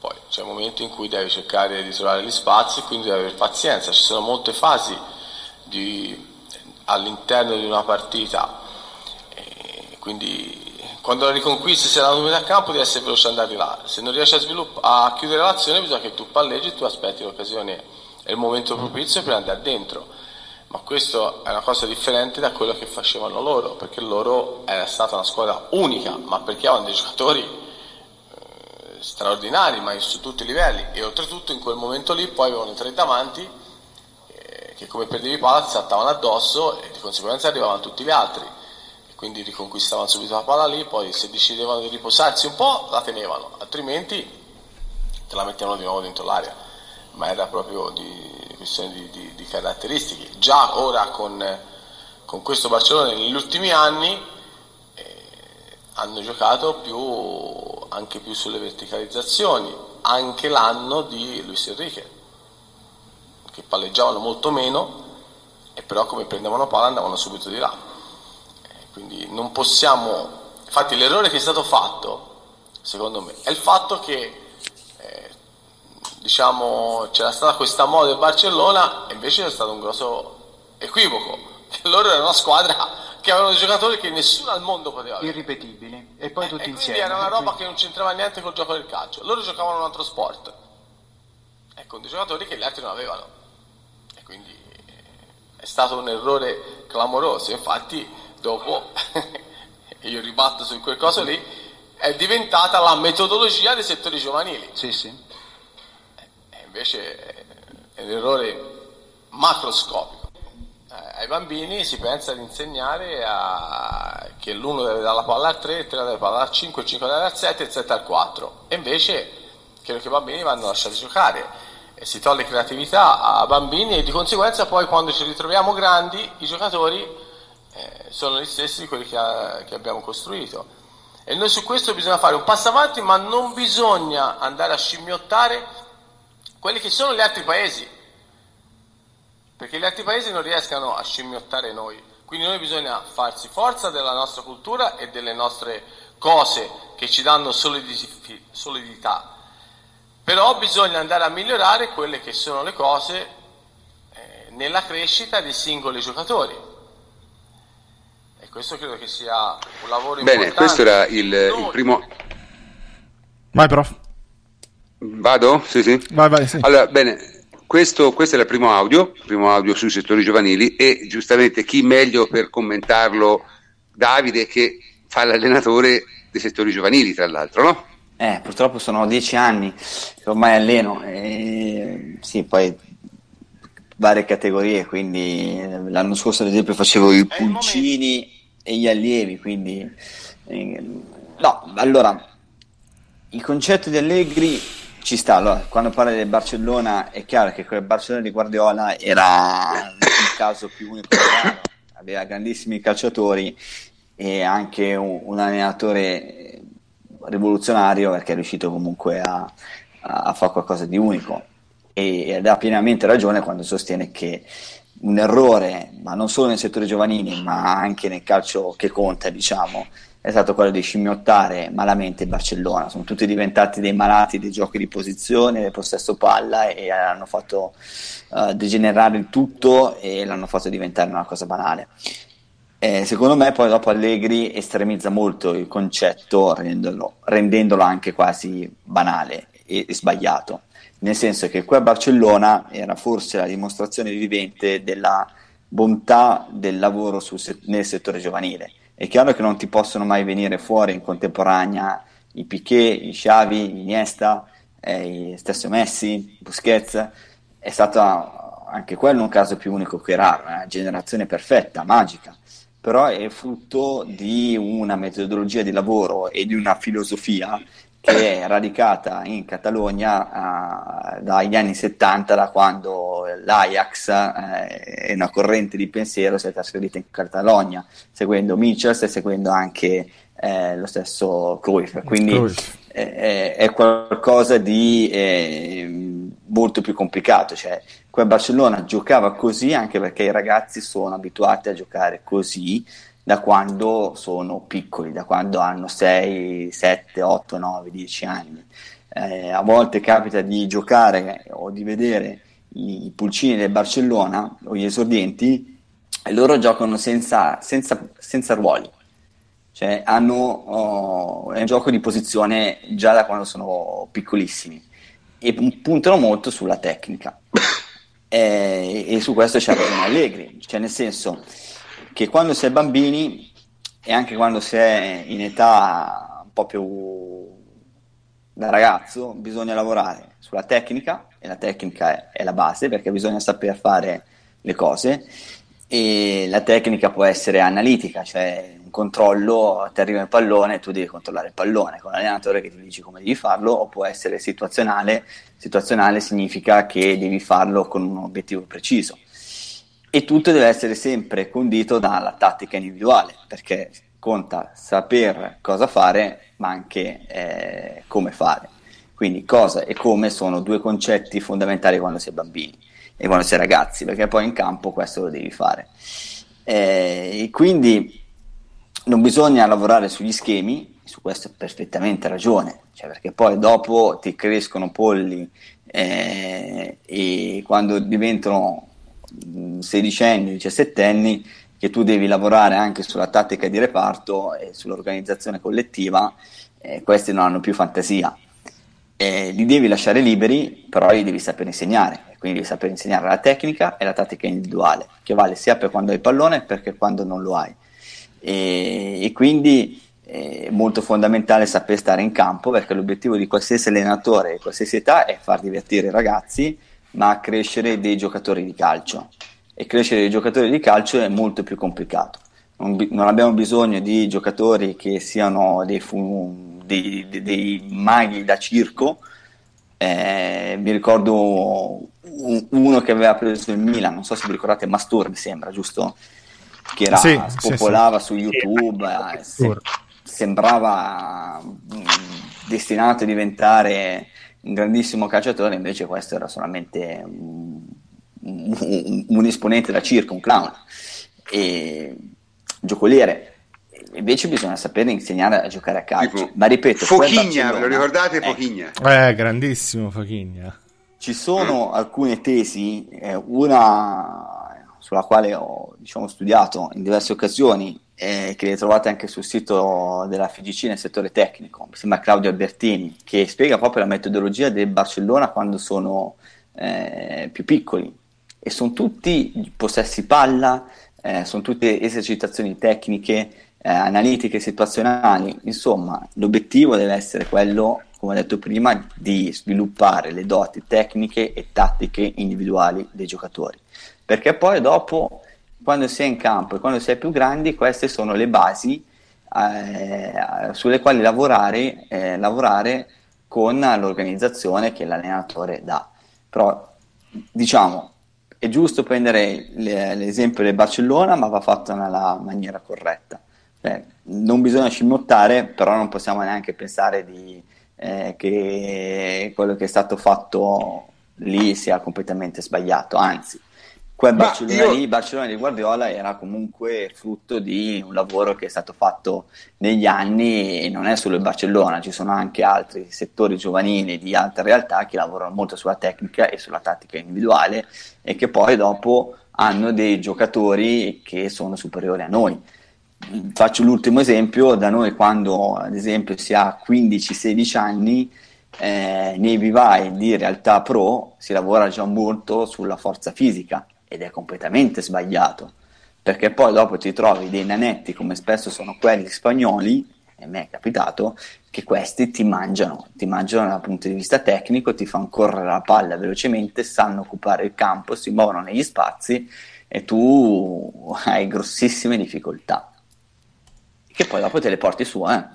Poi c'è un momento in cui devi cercare di trovare gli spazi, quindi devi avere pazienza, ci sono molte fasi di, all'interno di una partita, quindi quando la riconquisti se la metà campo devi essere veloce ad andare là, se non riesci a, svilupp- a chiudere l'azione bisogna che tu palleggi tu aspetti l'occasione e il momento propizio per andare dentro. Ma questo è una cosa differente da quello che facevano loro, perché loro era stata una squadra unica, ma perché avevano dei giocatori eh, straordinari, ma su tutti i livelli, e oltretutto in quel momento lì poi avevano tre davanti eh, che come perdevi palla saltavano addosso e di conseguenza arrivavano tutti gli altri, quindi riconquistavano subito la palla lì, poi se decidevano di riposarsi un po' la tenevano, altrimenti te la mettevano di nuovo dentro l'aria, ma era proprio di questione di, di, di caratteristiche. Già ora con, con, questo Barcellona negli ultimi anni eh, hanno giocato più, anche più sulle verticalizzazioni, anche l'anno di Luis Enrique, che palleggiavano molto meno e però come prendevano palla andavano subito di là. Eh, quindi non possiamo... Infatti l'errore che è stato fatto, secondo me, è il fatto che diciamo, c'era stata questa moda del Barcellona e invece c'è stato un grosso equivoco, loro erano una squadra che avevano dei giocatori che nessuno al mondo poteva avere. Irripetibili, e poi tutti e insieme. era una roba che non c'entrava niente col gioco del calcio, loro giocavano un altro sport, e con dei giocatori che gli altri non avevano. E quindi è stato un errore clamoroso, infatti dopo, io ribatto su quel coso lì, è diventata la metodologia dei settori giovanili. Sì, sì invece è un errore macroscopico. Eh, ai bambini si pensa di insegnare a... che l'uno deve dare la palla al 3, il 3 deve dare la palla al 5, il 5 deve dare al 7 il 7 al 4. E invece credo che i bambini vanno lasciati giocare. E si toglie creatività a bambini e di conseguenza poi quando ci ritroviamo grandi i giocatori eh, sono gli stessi di quelli che, ha, che abbiamo costruito. E noi su questo bisogna fare un passo avanti, ma non bisogna andare a scimmiottare quelli che sono gli altri paesi, perché gli altri paesi non riescano a scimmiottare noi. Quindi noi bisogna farsi forza della nostra cultura e delle nostre cose che ci danno solidità. Però bisogna andare a migliorare quelle che sono le cose eh, nella crescita di singoli giocatori. Questo credo che sia un lavoro Bene, importante. Bene, questo era il, il primo... Vai prof. Vado? Sì, sì. Vai, vai, sì. Allora, bene, questo, questo, è il primo audio, primo audio sui settori giovanili e giustamente chi meglio per commentarlo Davide che fa l'allenatore dei settori giovanili tra l'altro, no? Eh, purtroppo sono dieci anni che ormai alleno e sì, poi varie categorie, quindi l'anno scorso ad esempio facevo i pulcini e gli allievi, quindi eh, no, allora il concetto di Allegri ci sta, allora, quando parla del Barcellona è chiaro che quel Barcellona di Guardiola era il caso più unico aveva grandissimi calciatori e anche un, un, allenatore rivoluzionario perché è riuscito comunque a, a fare qualcosa di unico. Ed ha pienamente ragione quando sostiene che un errore, ma non solo nel settore giovanile, ma anche nel calcio che conta, diciamo, è stato quello di scimmiottare malamente Barcellona. Sono tutti diventati dei malati dei giochi di posizione, del possesso palla e hanno fatto uh, degenerare il tutto e l'hanno fatto diventare una cosa banale. Eh, secondo me poi dopo Allegri estremizza molto il concetto rendendolo, rendendolo anche quasi banale e, e sbagliato, nel senso che qui a Barcellona era forse la dimostrazione vivente della bontà del lavoro sul, nel settore giovanile. È chiaro che non ti possono mai venire fuori in contemporanea i Piquet, i Xavi, Iniesta, eh, stesso Messi, Busquets, è stato anche quello un caso più unico che raro, una generazione perfetta, magica, però è frutto di una metodologia di lavoro e di una filosofia che è radicata in Catalogna uh, dagli anni 70, da quando l'Ajax eh, è una corrente di pensiero si è trasferita in Catalogna, seguendo Michels e seguendo anche eh, lo stesso Cruyff. Quindi. È, qualcosa di eh, molto più complicato. Cioè, qui a Barcellona giocava così anche perché i ragazzi sono abituati a giocare così da quando sono piccoli, da quando hanno 6, 7, 8, 9, 10 anni. Eh, a volte capita di giocare o di vedere i, pulcini del Barcellona o gli esordienti e loro giocano senza, senza, senza ruoli, cioè hanno oh, è un gioco di posizione già da quando sono piccolissimi e puntano molto sulla tecnica. E, e su questo c'è Allegri, cioè nel senso che quando si è bambini e anche quando si è in età un po' più da ragazzo, bisogna lavorare sulla tecnica e la tecnica è, la base perché bisogna saper fare le cose e la tecnica può essere analitica, cioè un controllo, ti arriva il pallone e tu devi controllare il pallone. Con l'allenatore che ti dice come devi farlo, o può essere situazionale, situazionale significa che devi farlo con un obiettivo preciso e tutto deve essere sempre condito dalla tattica individuale, perché conta saper cosa fare, ma anche eh, come fare. Quindi cosa e come sono due concetti fondamentali quando si è bambini e quando si è ragazzi, perché poi in campo questo lo devi fare. Eh, e quindi non bisogna lavorare sugli schemi, su questo hai perfettamente ragione, cioè perché poi dopo ti crescono polli eh, e quando diventano 16 anni, 17 anni, che tu devi lavorare anche sulla tattica di reparto e sull'organizzazione collettiva, eh, questi non hanno più fantasia. Eh, li devi lasciare liberi, però li devi saper insegnare, quindi devi saper insegnare la tecnica e la tattica individuale, che vale sia per quando hai il pallone che quando non lo hai. E, e quindi è molto fondamentale saper stare in campo perché l'obiettivo di qualsiasi allenatore di qualsiasi età è far divertire i ragazzi ma crescere dei giocatori di calcio. E crescere dei giocatori di calcio è molto più complicato. Non, bi- non abbiamo bisogno di giocatori che siano dei, fu- dei, dei, dei maghi da circo. Eh, mi ricordo uno che aveva preso il Milan, non so se vi ricordate, Mastur mi sembra, giusto? Che era, sì, spopolava sì, sì. su YouTube, eh, se- sembrava mh, destinato a diventare un grandissimo calciatore, invece questo era solamente un, un, un esponente da circo, un clown, e giocoliere. Invece bisogna sapere insegnare a giocare a calcio. Tipo, Ma ripeto, Fochigna, ve lo ricordate? Eh, Fochigna. Eh, grandissimo Fochigna. ci sono alcune tesi, eh, una sulla quale ho diciamo, studiato in diverse occasioni, eh, che le trovate anche sul sito della FGC nel settore tecnico, mi sembra Claudio Albertini, che spiega proprio la metodologia del Barcellona quando sono eh, più piccoli. E sono tutti possessi palla, eh, sono tutte esercitazioni tecniche, eh, analitiche, situazionali, insomma l'obiettivo deve essere quello, come ho detto prima, di sviluppare le doti tecniche e tattiche individuali dei giocatori, perché poi dopo, quando si è in campo e quando si è più grandi, queste sono le basi eh, sulle quali lavorare, eh, lavorare con l'organizzazione che l'allenatore dà. Però diciamo, è giusto prendere l'esempio del Barcellona, ma va fatto nella maniera corretta. Cioè, non bisogna scimmottare, però non possiamo neanche pensare di, eh, che quello che è stato fatto lì sia completamente sbagliato, anzi, Quel Barcellona io... lì, Barcellona di Guardiola era comunque frutto di un lavoro che è stato fatto negli anni e non è solo il Barcellona, ci sono anche altri settori giovanili di altre realtà che lavorano molto sulla tecnica e sulla tattica individuale e che poi dopo hanno dei giocatori che sono superiori a noi. Faccio l'ultimo esempio, da noi quando ad esempio si ha 15-16 anni eh, nei vivai di realtà pro si lavora già molto sulla forza fisica ed è completamente sbagliato perché poi dopo ti trovi dei nanetti come spesso sono quelli spagnoli e me è capitato che questi ti mangiano, ti mangiano dal punto di vista tecnico, ti fanno correre la palla velocemente, sanno occupare il campo, si muovono negli spazi e tu hai grossissime difficoltà che poi dopo te le porti su eh.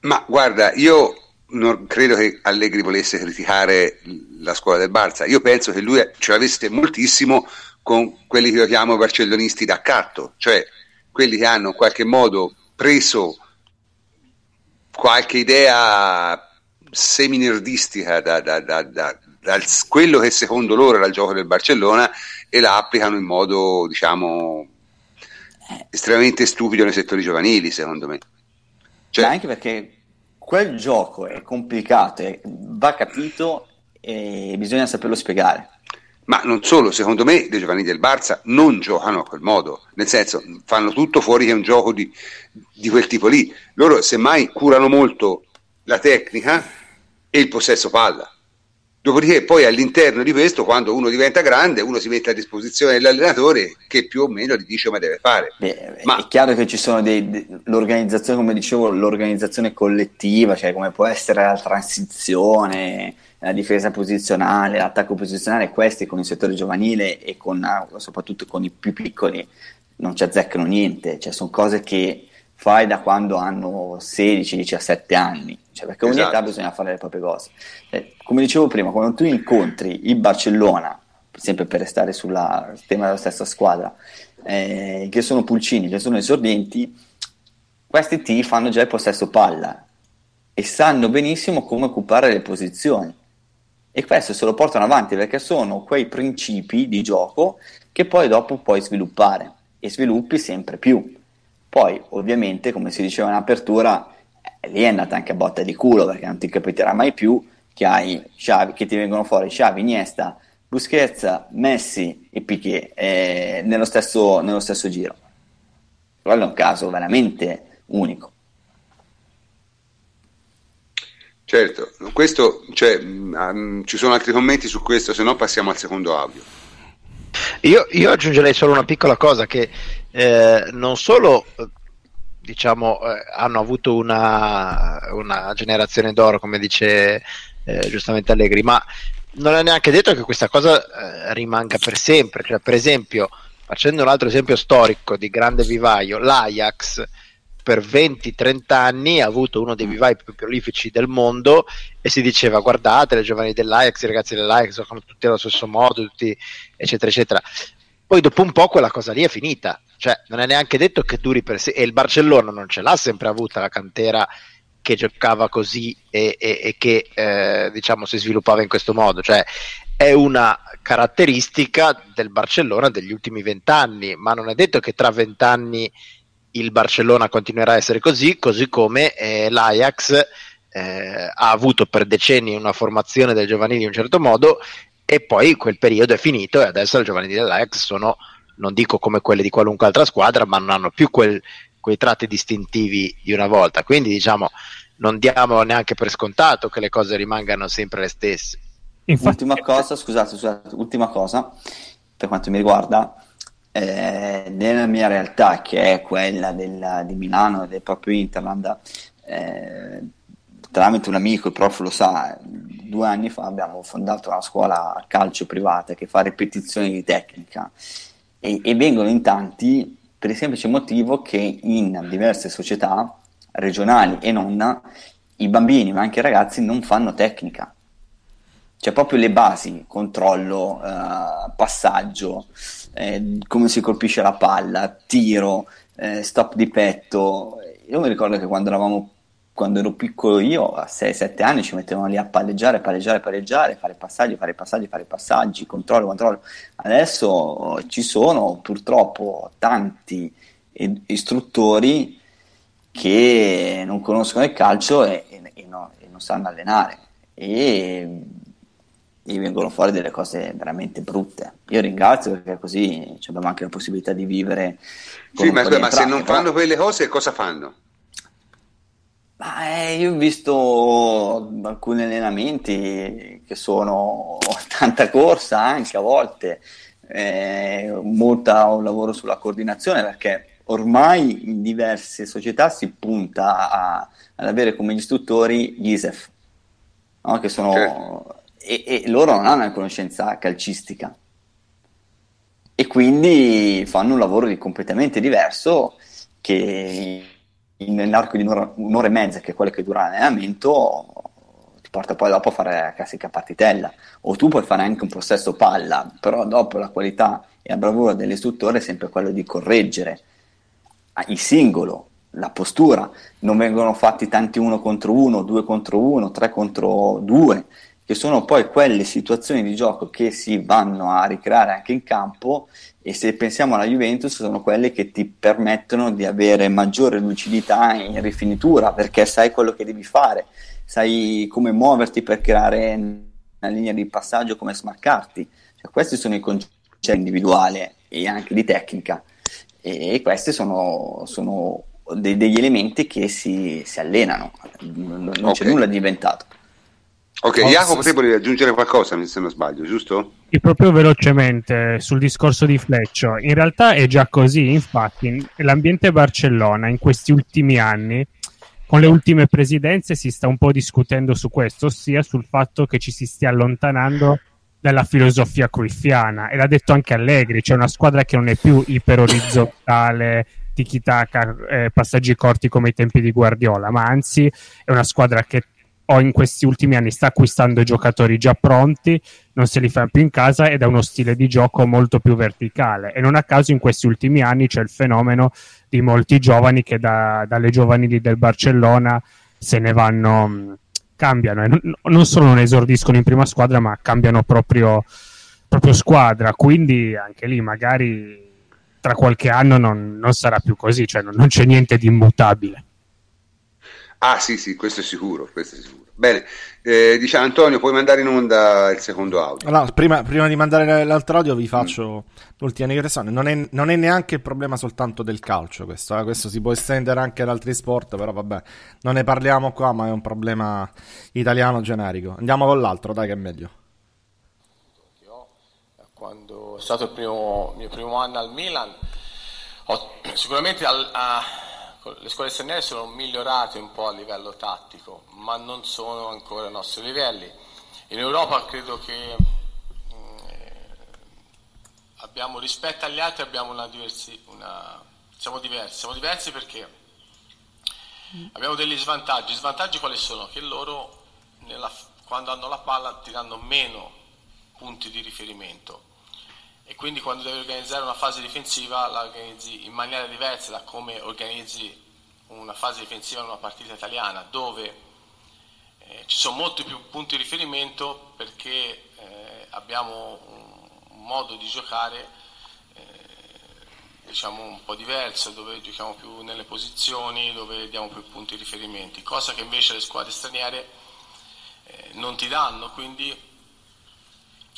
ma guarda io non credo che Allegri volesse criticare la scuola del Barça. Io penso che lui ce l'avesse moltissimo con quelli che io chiamo barcellonisti d'accatto, cioè quelli che hanno in qualche modo preso qualche idea seminerdistica da, da, da, da, quello che secondo loro era il gioco del Barcellona e la applicano in modo, diciamo, estremamente stupido nei settori giovanili, secondo me. Cioè, anche perché quel gioco è complicato, va capito e bisogna saperlo spiegare. Ma non solo, secondo me dei giovani del Barça non giocano a quel modo, nel senso fanno tutto fuori che è un gioco di, di quel tipo lì. Loro semmai curano molto la tecnica e il possesso palla. Dopodiché poi all'interno di questo, quando uno diventa grande, uno si mette a disposizione dell'allenatore che più o meno gli dice come deve fare. Beh, Ma è chiaro che ci sono dei, de, l'organizzazione, come dicevo, l'organizzazione collettiva, cioè come può essere la transizione, la difesa posizionale, l'attacco posizionale, questi con il settore giovanile e con, ah, soprattutto con i più piccoli non ci azzeccano niente, cioè sono cose che fai da quando hanno 16-17 anni, cioè perché ogni esatto. età bisogna fare le proprie cose. Eh, come dicevo prima, quando tu incontri il Barcellona, sempre per restare sul tema della stessa squadra, eh, che sono pulcini, che sono esordienti, questi ti fanno già il possesso palla e sanno benissimo come occupare le posizioni. E questo se lo portano avanti perché sono quei principi di gioco che poi dopo puoi sviluppare e sviluppi sempre più poi, ovviamente, come si diceva in apertura, lì è andata anche a botta di culo perché non ti capiterà mai più che, hai Xavi, che ti vengono fuori Xavi, Iniesta, Busquets, Messi e Piquet eh, nello, stesso, nello stesso giro. Quello è un caso veramente unico. Certo, questo, cioè, um, ci sono altri commenti su questo, se no passiamo al secondo audio. Io, io aggiungerei solo una piccola cosa che eh, non solo diciamo, eh, hanno avuto una, una, generazione d'oro, come dice eh, giustamente Allegri, ma non è neanche detto che questa cosa eh, rimanga per sempre. Cioè, per esempio, facendo un altro esempio storico di grande vivaio, l'Ajax per 20-30 anni ha avuto uno dei vivai più prolifici del mondo e si diceva guardate le giovani dell'Ajax, i ragazzi dell'Ajax giocano tutti allo stesso modo, tutti eccetera eccetera. Poi dopo un po' quella cosa lì è finita, cioè non è neanche detto che duri per sé, e il Barcellona non ce l'ha sempre avuta la cantera che giocava così e, e, e che eh, diciamo si sviluppava in questo modo, cioè è una caratteristica del Barcellona degli ultimi vent'anni, ma non è detto che tra vent'anni il Barcellona continuerà a essere così, così come eh, l'Ajax eh, ha avuto per decenni una formazione del giovanili in un certo modo e poi quel periodo è finito e adesso le giovanili dell'Ajax sono, non dico come quelle di qualunque altra squadra, ma non hanno più quel, quei tratti distintivi di una volta. Quindi diciamo non diamo neanche per scontato che le cose rimangano sempre le stesse. Infatti... Ultima cosa, scusate, scusate, ultima cosa, per quanto mi riguarda, eh, nella mia realtà, che è quella della, di Milano e del proprio Interland, eh, tramite un amico, il prof lo sa, due anni fa abbiamo fondato una scuola calcio privata che fa ripetizioni di tecnica e, e vengono in tanti per il semplice motivo che in diverse società regionali e non, i bambini ma anche i ragazzi non fanno tecnica. Cioè proprio le basi, controllo, eh, passaggio, eh, come si colpisce la palla, tiro, eh, stop di petto. Io mi ricordo che quando eravamo quando ero piccolo io, a 6-7 anni, ci mettevano lì a palleggiare, palleggiare, palleggiare, fare passaggi, fare passaggi, fare passaggi, controllo, controllo. Adesso ci sono purtroppo tanti istruttori che non conoscono il calcio e, e, e, no, e non sanno allenare e, vengono fuori delle cose veramente brutte. Io ringrazio perché così abbiamo anche la possibilità di vivere. Sì, ma, ma se non fanno quelle cose, cosa fanno? Ma, eh, io ho visto alcuni allenamenti che sono tanta corsa anche a volte, eh, molta un lavoro sulla coordinazione perché ormai in diverse società si punta a, ad avere come istruttori gli ISEF, no? che sono, certo. e, e, loro non hanno una conoscenza calcistica e quindi fanno un lavoro di completamente diverso che nell'arco di un'ora, un'ora, e mezza, che è quello che dura l'allenamento, ti porta poi dopo a fare la classica partitella. O tu puoi fare anche un possesso palla, però dopo la qualità e la bravura dell'istruttore è sempre quello di correggere il singolo, la postura. Non vengono fatti tanti uno contro uno, due contro uno, tre contro due, che sono poi quelle situazioni di gioco che si vanno a ricreare anche in campo e se pensiamo alla Juventus sono quelle che ti permettono di avere maggiore lucidità in rifinitura perché sai quello che devi fare, sai come muoverti per creare una linea di passaggio, come smarcarti. Cioè, questi sono i concetti individuali e anche di tecnica e questi sono, sono de- degli elementi che si, si allenano, non okay. c'è nulla di inventato. Ok, oh, Jacopo, te volevi aggiungere qualcosa se non sbaglio, giusto? E proprio velocemente sul discorso di Fleccio. In realtà è già così, infatti, l'ambiente Barcellona in questi ultimi anni, con le ultime presidenze, si sta un po' discutendo su questo, ossia sul fatto che ci si stia allontanando dalla filosofia cruyffiana. E l'ha detto anche Allegri, c'è una squadra che non è più iperorizzontale, tiki-taka, eh, passaggi corti come ai tempi di Guardiola, ma anzi è una squadra che o in questi ultimi anni sta acquistando giocatori già pronti, non se li fa più in casa ed è uno stile di gioco molto più verticale. E non a caso in questi ultimi anni c'è il fenomeno di molti giovani che da, dalle giovanili del Barcellona se ne vanno, cambiano e non, non, solo non esordiscono in prima squadra, ma cambiano proprio, proprio squadra. Quindi anche lì magari tra qualche anno non, non sarà più così, cioè non, non c'è niente di immutabile. Ah sì, sì, questo è sicuro, questo è sicuro. Bene, eh, diciamo Antonio, puoi mandare in onda il secondo audio. Allora, prima, prima di mandare l'altro audio vi faccio mm. l'ultima digressione. Non è, non è, neanche il problema soltanto del calcio questo, eh? questo si può estendere anche ad altri sport, però vabbè, non ne parliamo qua, ma è un problema italiano generico. Andiamo con l'altro, dai che è meglio. Io, quando è stato il primo, mio primo anno al Milan, ho sicuramente al, a le scuole straniere sono migliorate un po' a livello tattico, ma non sono ancora ai nostri livelli. In Europa credo che eh, abbiamo, rispetto agli altri abbiamo una diversi, una, siamo diversi, siamo diversi perché abbiamo degli svantaggi. Svantaggi quali sono? Che loro nella, quando hanno la palla ti danno meno punti di riferimento e quindi quando devi organizzare una fase difensiva la organizzi in maniera diversa da come organizzi una fase difensiva in una partita italiana dove eh, ci sono molti più punti di riferimento perché eh, abbiamo un, modo di giocare eh, diciamo un po' diverso dove giochiamo più nelle posizioni dove diamo più punti di riferimento cosa che invece le squadre straniere eh, non ti danno. Quindi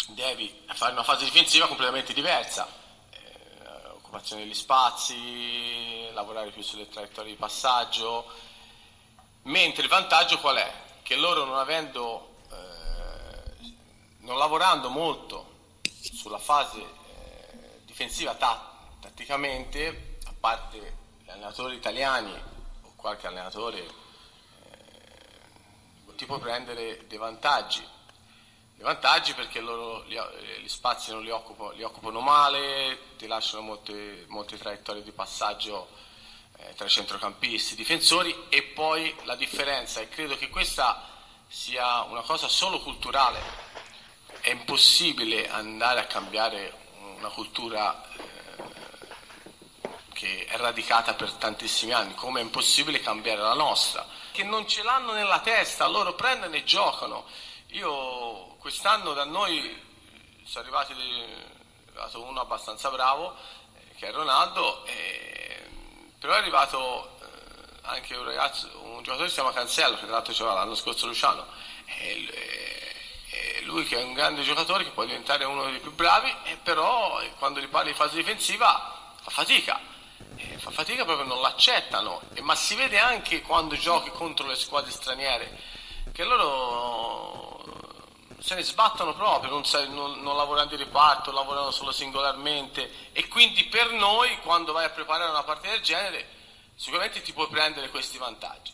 devi fare una fase difensiva completamente diversa, eh, occupazione degli spazi, lavorare più sulle traiettorie di passaggio, mentre il vantaggio qual è? Che loro non avendo, eh, non lavorando molto sulla fase eh, difensiva ta- tatticamente, a parte gli allenatori italiani o qualche allenatore, eh, ti puoi prendere dei vantaggi i vantaggi perché loro gli, eh, gli spazi non li, occupo, li, occupano male, ti lasciano molte, molte traiettorie di passaggio eh, tra centrocampisti, difensori e poi la differenza, e credo che questa sia una cosa solo culturale, è impossibile andare a cambiare una cultura eh, che è radicata per tantissimi anni, come è impossibile cambiare la nostra, che non ce l'hanno nella testa, loro prendono e giocano. Io quest'anno da noi sono arrivati, uno abbastanza bravo, eh, che è Ronaldo, eh, però è arrivato eh, anche un ragazzo, un giocatore che si chiama Cancello, che tra l'altro c'era l'anno scorso Luciano, e, lui che è un grande giocatore che può diventare uno dei più bravi, però quando gli parli di fase difensiva fa fatica. fa fatica proprio non l'accettano, ma si vede anche quando giochi contro le squadre straniere che loro se ne sbattono proprio, non, non, non, lavorano di riparto, lavorano solo singolarmente e quindi per noi quando vai a preparare una partita del genere sicuramente ti puoi prendere questi vantaggi.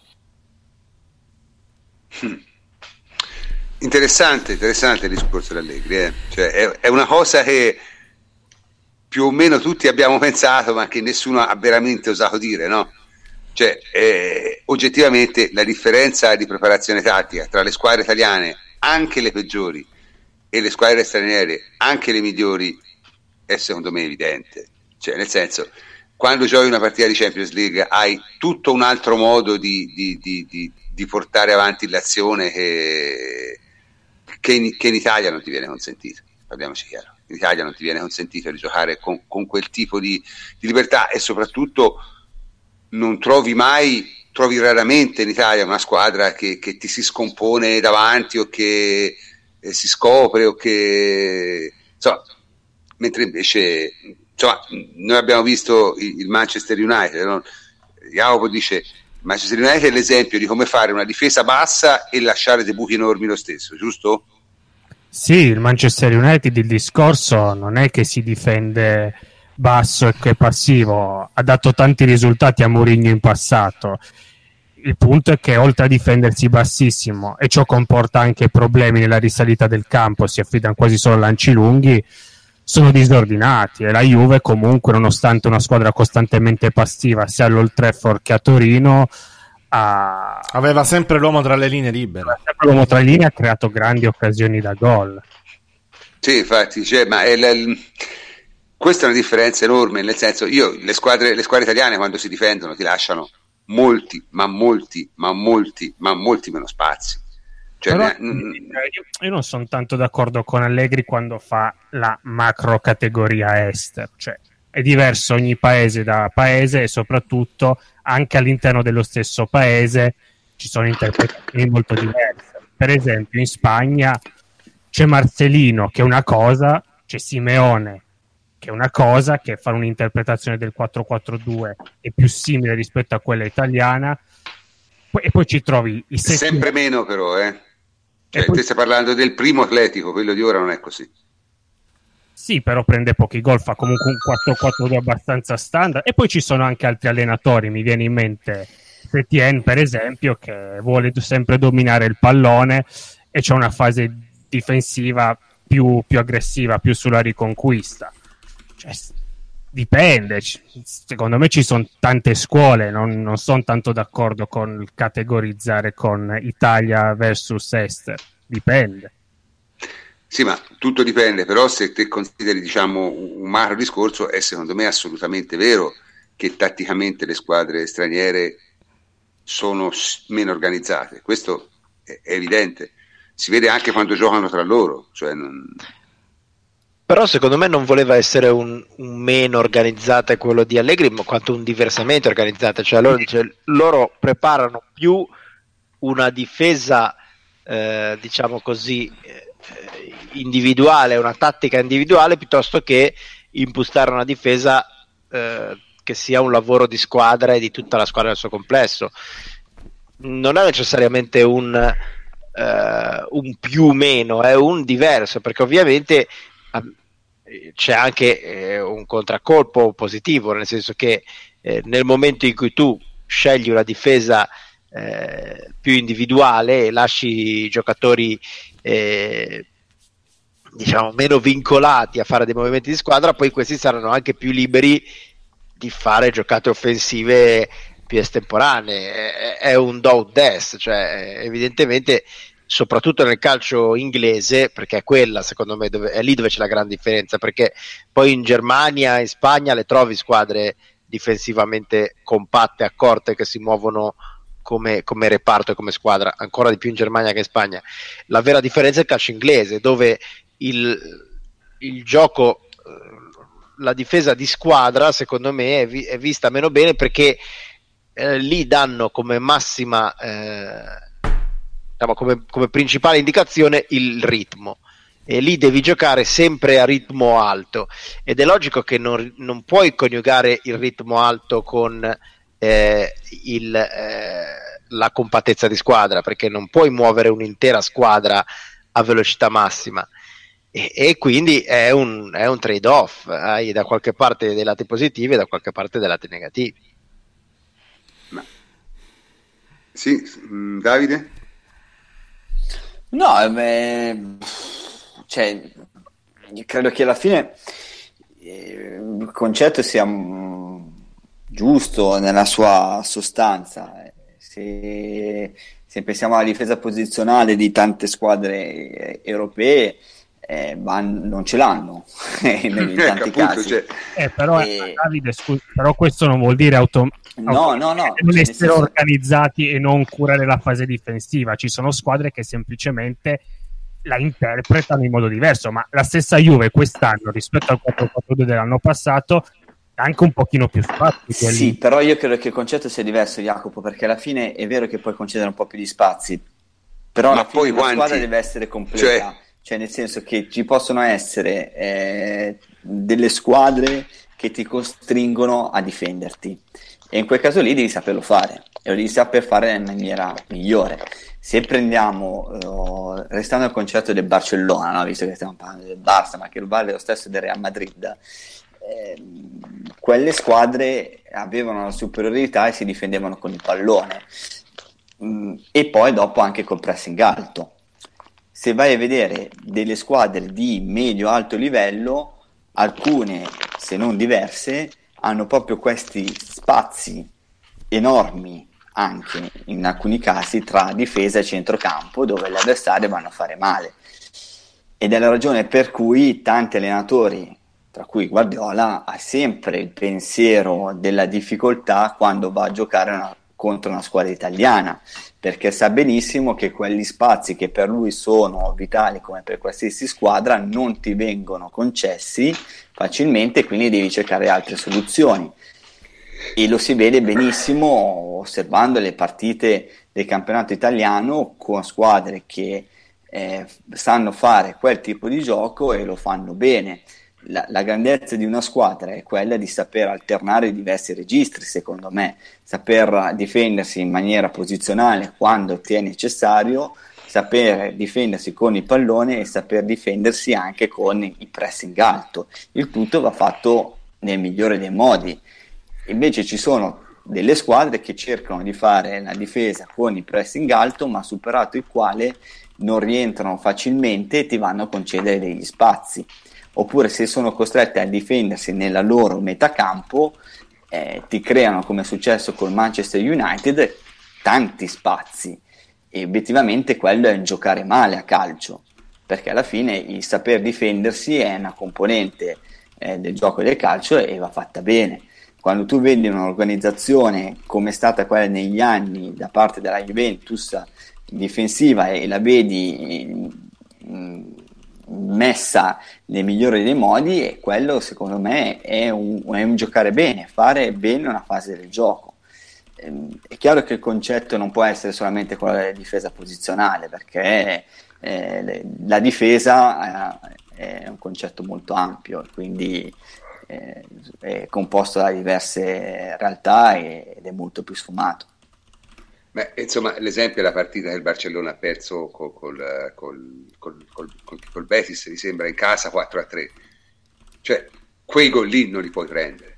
Hmm. Interessante, interessante il discorso di Allegri, eh? cioè, è, è una cosa che più o meno tutti abbiamo pensato ma che nessuno ha veramente osato dire, no? Cioè, eh, oggettivamente la differenza di preparazione tattica tra le squadre italiane anche le peggiori e le squadre straniere, anche le migliori, è secondo me evidente. Cioè, nel senso, quando giochi una partita di Champions League hai tutto un altro modo di, di, di, di portare avanti l'azione che, che, in, che, in, Italia non ti viene consentito. Parliamoci chiaro. In Italia non ti viene consentito di giocare con, con quel tipo di, libertà e soprattutto non trovi mai trovi raramente in Italia una squadra che, che ti si scompone davanti o che eh, si scopre o che insomma, mentre invece insomma, noi abbiamo visto il, Manchester United no? Jacopo dice Manchester United è l'esempio di come fare una difesa bassa e lasciare dei buchi enormi lo stesso, giusto? Sì, il Manchester United il discorso non è che si difende basso e che è passivo, ha dato tanti risultati a Mourinho in passato il punto è che oltre a difendersi bassissimo e ciò comporta anche problemi nella risalita del campo, si affidano quasi solo a lanci lunghi, sono disordinati. E la Juve comunque nonostante una squadra costantemente passiva sia all'Old Trafford che a Torino ha... aveva sempre l'uomo tra le linee libere. L'uomo tra le linee ha creato grandi occasioni da gol. Sì infatti cioè, ma è l... questa è una differenza enorme nel senso io le squadre, le squadre italiane quando si difendono ti lasciano molti, ma molti, ma molti, ma molti meno spazi. Cioè, Però, ne... io, non sono tanto d'accordo con Allegri quando fa la macro categoria Esther, cioè è diverso ogni paese da paese e soprattutto anche all'interno dello stesso paese ci sono interpretazioni molto diverse. Per esempio in Spagna c'è Marcelino che è una cosa, c'è Simeone che è una cosa, che fare un'interpretazione del 4-4-2 è più simile rispetto a quella italiana, e poi ci trovi i setti... Sempre meno però, eh. Cioè, poi... Stai parlando del primo atletico, quello di ora non è così. Sì, però prende pochi gol, fa comunque un 4-4-2 abbastanza standard. E poi ci sono anche altri allenatori, mi viene in mente Setien, per esempio, che vuole sempre dominare il pallone e c'è una fase difensiva più, più aggressiva, più sulla riconquista. Cioè, dipende, secondo me ci sono tante scuole, non, non sono tanto d'accordo con categorizzare con Italia versus Ester, dipende. Sì, ma tutto dipende, però se te consideri diciamo, un macro discorso è secondo me assolutamente vero che tatticamente le squadre straniere sono meno organizzate, questo è evidente, si vede anche quando giocano tra loro, cioè non... Però secondo me non voleva essere un, un, meno organizzata quello di Allegri, ma quanto un diversamente organizzata. Cioè loro, dice, loro preparano più una difesa, eh, diciamo così, eh, individuale, una tattica individuale, piuttosto che impostare una difesa eh, che sia un lavoro di squadra e di tutta la squadra nel suo complesso. Non è necessariamente un, eh, un più meno, è un diverso, perché ovviamente c'è anche eh, un contraccolpo positivo, nel senso che eh, nel momento in cui tu scegli una difesa eh, più individuale e lasci i giocatori eh, diciamo meno vincolati a fare dei movimenti di squadra, poi questi saranno anche più liberi di fare giocate offensive più estemporanee. È, è un do death, cioè evidentemente soprattutto nel calcio inglese, perché è quella secondo me dove, è lì dove c'è la grande differenza, perché poi in Germania, in Spagna le trovi squadre difensivamente compatte, accorte, che si muovono come, come, reparto e come squadra, ancora di più in Germania che in Spagna. La vera differenza è il calcio inglese, dove il, il gioco, eh, la difesa di squadra, secondo me, è, vi, è vista meno bene perché eh, lì danno come massima, eh, diciamo, come, come principale indicazione il ritmo. E lì devi giocare sempre a ritmo alto. Ed è logico che non, non puoi coniugare il ritmo alto con eh, il, eh, la compattezza di squadra perché non puoi muovere un'intera squadra a velocità massima. E, e quindi è un, è un trade off hai da qualche parte dei lati positivi e da qualche parte dei lati negativi. Ma... sì, mm, Davide? No beh cioè, credo che alla fine eh, il concetto sia mm, giusto nella sua sostanza. Se, se pensiamo alla difesa posizionale di tante squadre europee, eh, ma non ce l'hanno in ecco, tanti casi. Cioè... Eh, però, e... Davide, scusa, però questo non vuol dire autom- no, no, no, non cioè, essere senso... organizzati e non curare la fase difensiva. Ci sono squadre che semplicemente la interpretano in modo diverso, ma la stessa Juve quest'anno rispetto al 4-4-2 dell'anno passato anche un pochino più spazi. Sì, però io credo che il concetto sia diverso, Jacopo, perché alla fine è vero che puoi concedere un po' più di spazi, però ma alla fine la quanti? squadra deve essere completa. Cioè... cioè... nel senso che ci possono essere eh, delle squadre che ti costringono a difenderti e in quel caso lì devi saperlo fare e lo devi saper fare in maniera migliore se prendiamo, uh, restando al concetto del Barcellona, no? visto che stiamo parlando del Barça, ma che lo vale lo stesso del Real Madrid, eh, quelle squadre avevano la superiorità e si difendevano con il pallone mm, e poi dopo anche col pressing alto. Se vai a vedere delle squadre di medio-alto livello, alcune, se non diverse, hanno proprio questi spazi enormi anche in alcuni casi tra difesa e centrocampo dove gli avversari vanno a fare male. Ed è la ragione per cui tanti allenatori, tra cui Guardiola, ha sempre il pensiero della difficoltà quando va a giocare una, contro una squadra italiana, perché sa benissimo che quegli spazi che per lui sono vitali come per qualsiasi squadra non ti vengono concessi facilmente, quindi devi cercare altre soluzioni e lo si vede benissimo osservando le partite del campionato italiano con squadre che eh, sanno fare quel tipo di gioco e lo fanno bene. La, la, grandezza di una squadra è quella di saper alternare diversi registri, secondo me, saper difendersi in maniera posizionale quando ti è necessario, saper difendersi con il pallone e saper difendersi anche con il pressing alto. Il tutto va fatto nel migliore dei modi Invece ci sono delle squadre che cercano di fare la difesa con il pressing alto, ma superato il quale non rientrano facilmente e ti vanno a concedere degli spazi. Oppure se sono costrette a difendersi nella loro metacampo, eh, ti creano, come è successo col Manchester United, tanti spazi. E obiettivamente quello è giocare male a calcio, perché alla fine il saper difendersi è una componente eh, del gioco del calcio e va fatta bene quando tu vedi un'organizzazione come è stata quella negli anni da parte della Juventus difensiva e la vedi messa nel migliore dei modi e quello secondo me è un, è un giocare bene, fare bene una fase del gioco. ehm, è chiaro che il concetto non può essere solamente quello della difesa posizionale, perché eh, la difesa eh, è un concetto molto ampio, quindi eh, è composto da diverse realtà ed è molto più sfumato. Beh, insomma, l'esempio è la partita che il Barcellona ha perso col, col, col, col, Betis, mi sembra, in casa 4-3. Cioè, quei gol lì non li puoi prendere.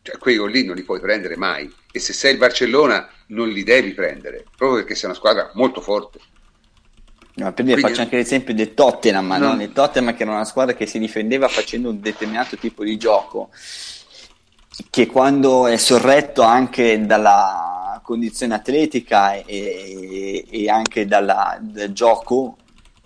Cioè, quei gol lì non li puoi prendere mai. E se sei il Barcellona non li devi prendere, proprio perché sei una squadra molto forte. No, per dire, Quindi... faccio anche l'esempio del Tottenham, no. no? Il Tottenham che era una squadra che si difendeva facendo un determinato tipo di gioco, che quando è sorretto anche dalla condizione atletica e, e anche dalla, dal gioco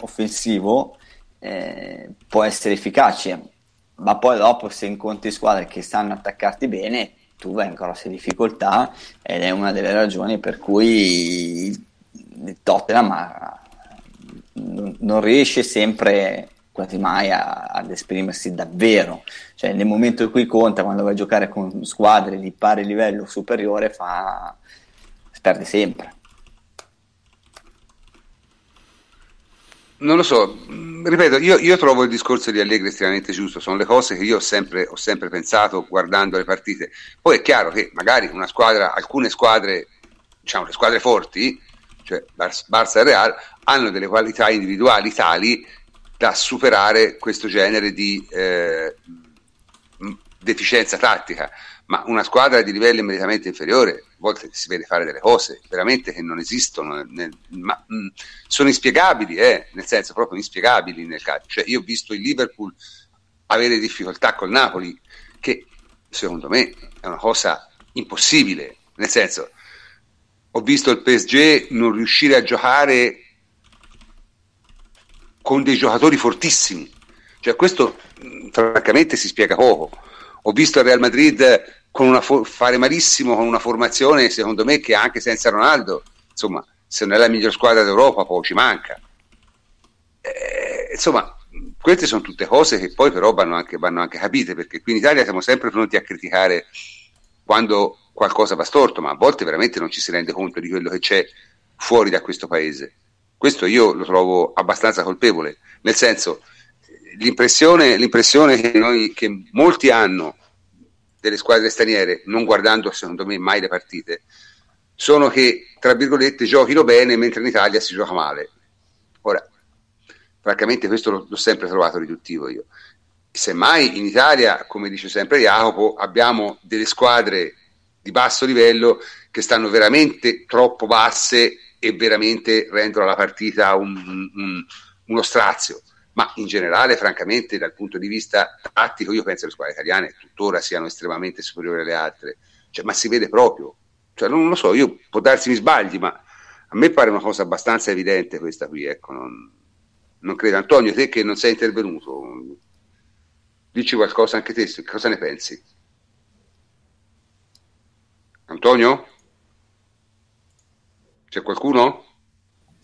offensivo, eh, può essere efficace. Ma poi dopo se incontri squadre che sanno attaccarti bene, tu vai in grosse difficoltà ed è una delle ragioni per cui il Tottenham ha non, riesce sempre quasi mai a, ad esprimersi davvero. Cioè, nel momento in cui conta, quando vai a giocare con squadre di pari livello superiore, fa... perde sempre. Non lo so, ripeto, io, io, trovo il discorso di Allegri estremamente giusto, sono le cose che io ho sempre, ho sempre pensato guardando le partite. Poi è chiaro che magari una squadra, alcune squadre, diciamo le squadre forti, cioè Barça e Real, hanno delle qualità individuali tali da superare questo genere di eh, deficienza tattica. Ma una squadra di livello immediatamente inferiore, a volte si vede fare delle cose veramente che non esistono, nel, ma mh, sono inspiegabili, eh, nel senso proprio inspiegabili nel calcio. Cioè, io ho visto il Liverpool avere difficoltà col Napoli, che secondo me è una cosa impossibile, nel senso ho visto il PSG non riuscire a giocare con dei giocatori fortissimi. Cioè, questo francamente si spiega poco. Ho visto il Real Madrid fo- fare malissimo con una formazione, secondo me, che anche senza Ronaldo, insomma, se non è la miglior squadra d'Europa, poi ci manca. Eh, insomma, queste sono tutte cose che poi però vanno anche, vanno anche capite, perché qui in Italia siamo sempre pronti a criticare quando qualcosa va storto, ma a volte veramente non ci si rende conto di quello che c'è fuori da questo paese. Questo io lo trovo abbastanza colpevole, nel senso, l'impressione, l'impressione che, noi, che molti hanno delle squadre straniere, non guardando secondo me mai le partite, sono che, tra virgolette, giochino bene mentre in Italia si gioca male. Ora, francamente questo l'ho, l'ho sempre trovato riduttivo io. Semmai in Italia, come dice sempre Jacopo, abbiamo delle squadre di basso livello che stanno veramente troppo basse e veramente rendono la partita un, un, uno strazio. Ma in generale, francamente, dal punto di vista tattico, io penso che le squadre italiane tuttora siano estremamente superiori alle altre. Cioè, ma si vede proprio. Cioè, non lo so, io può darsi mi sbagli, ma a me pare una cosa abbastanza evidente questa qui. Ecco, non, non credo. Antonio, te che non sei intervenuto, dici qualcosa anche te, cosa ne pensi? Antonio? C'è qualcuno?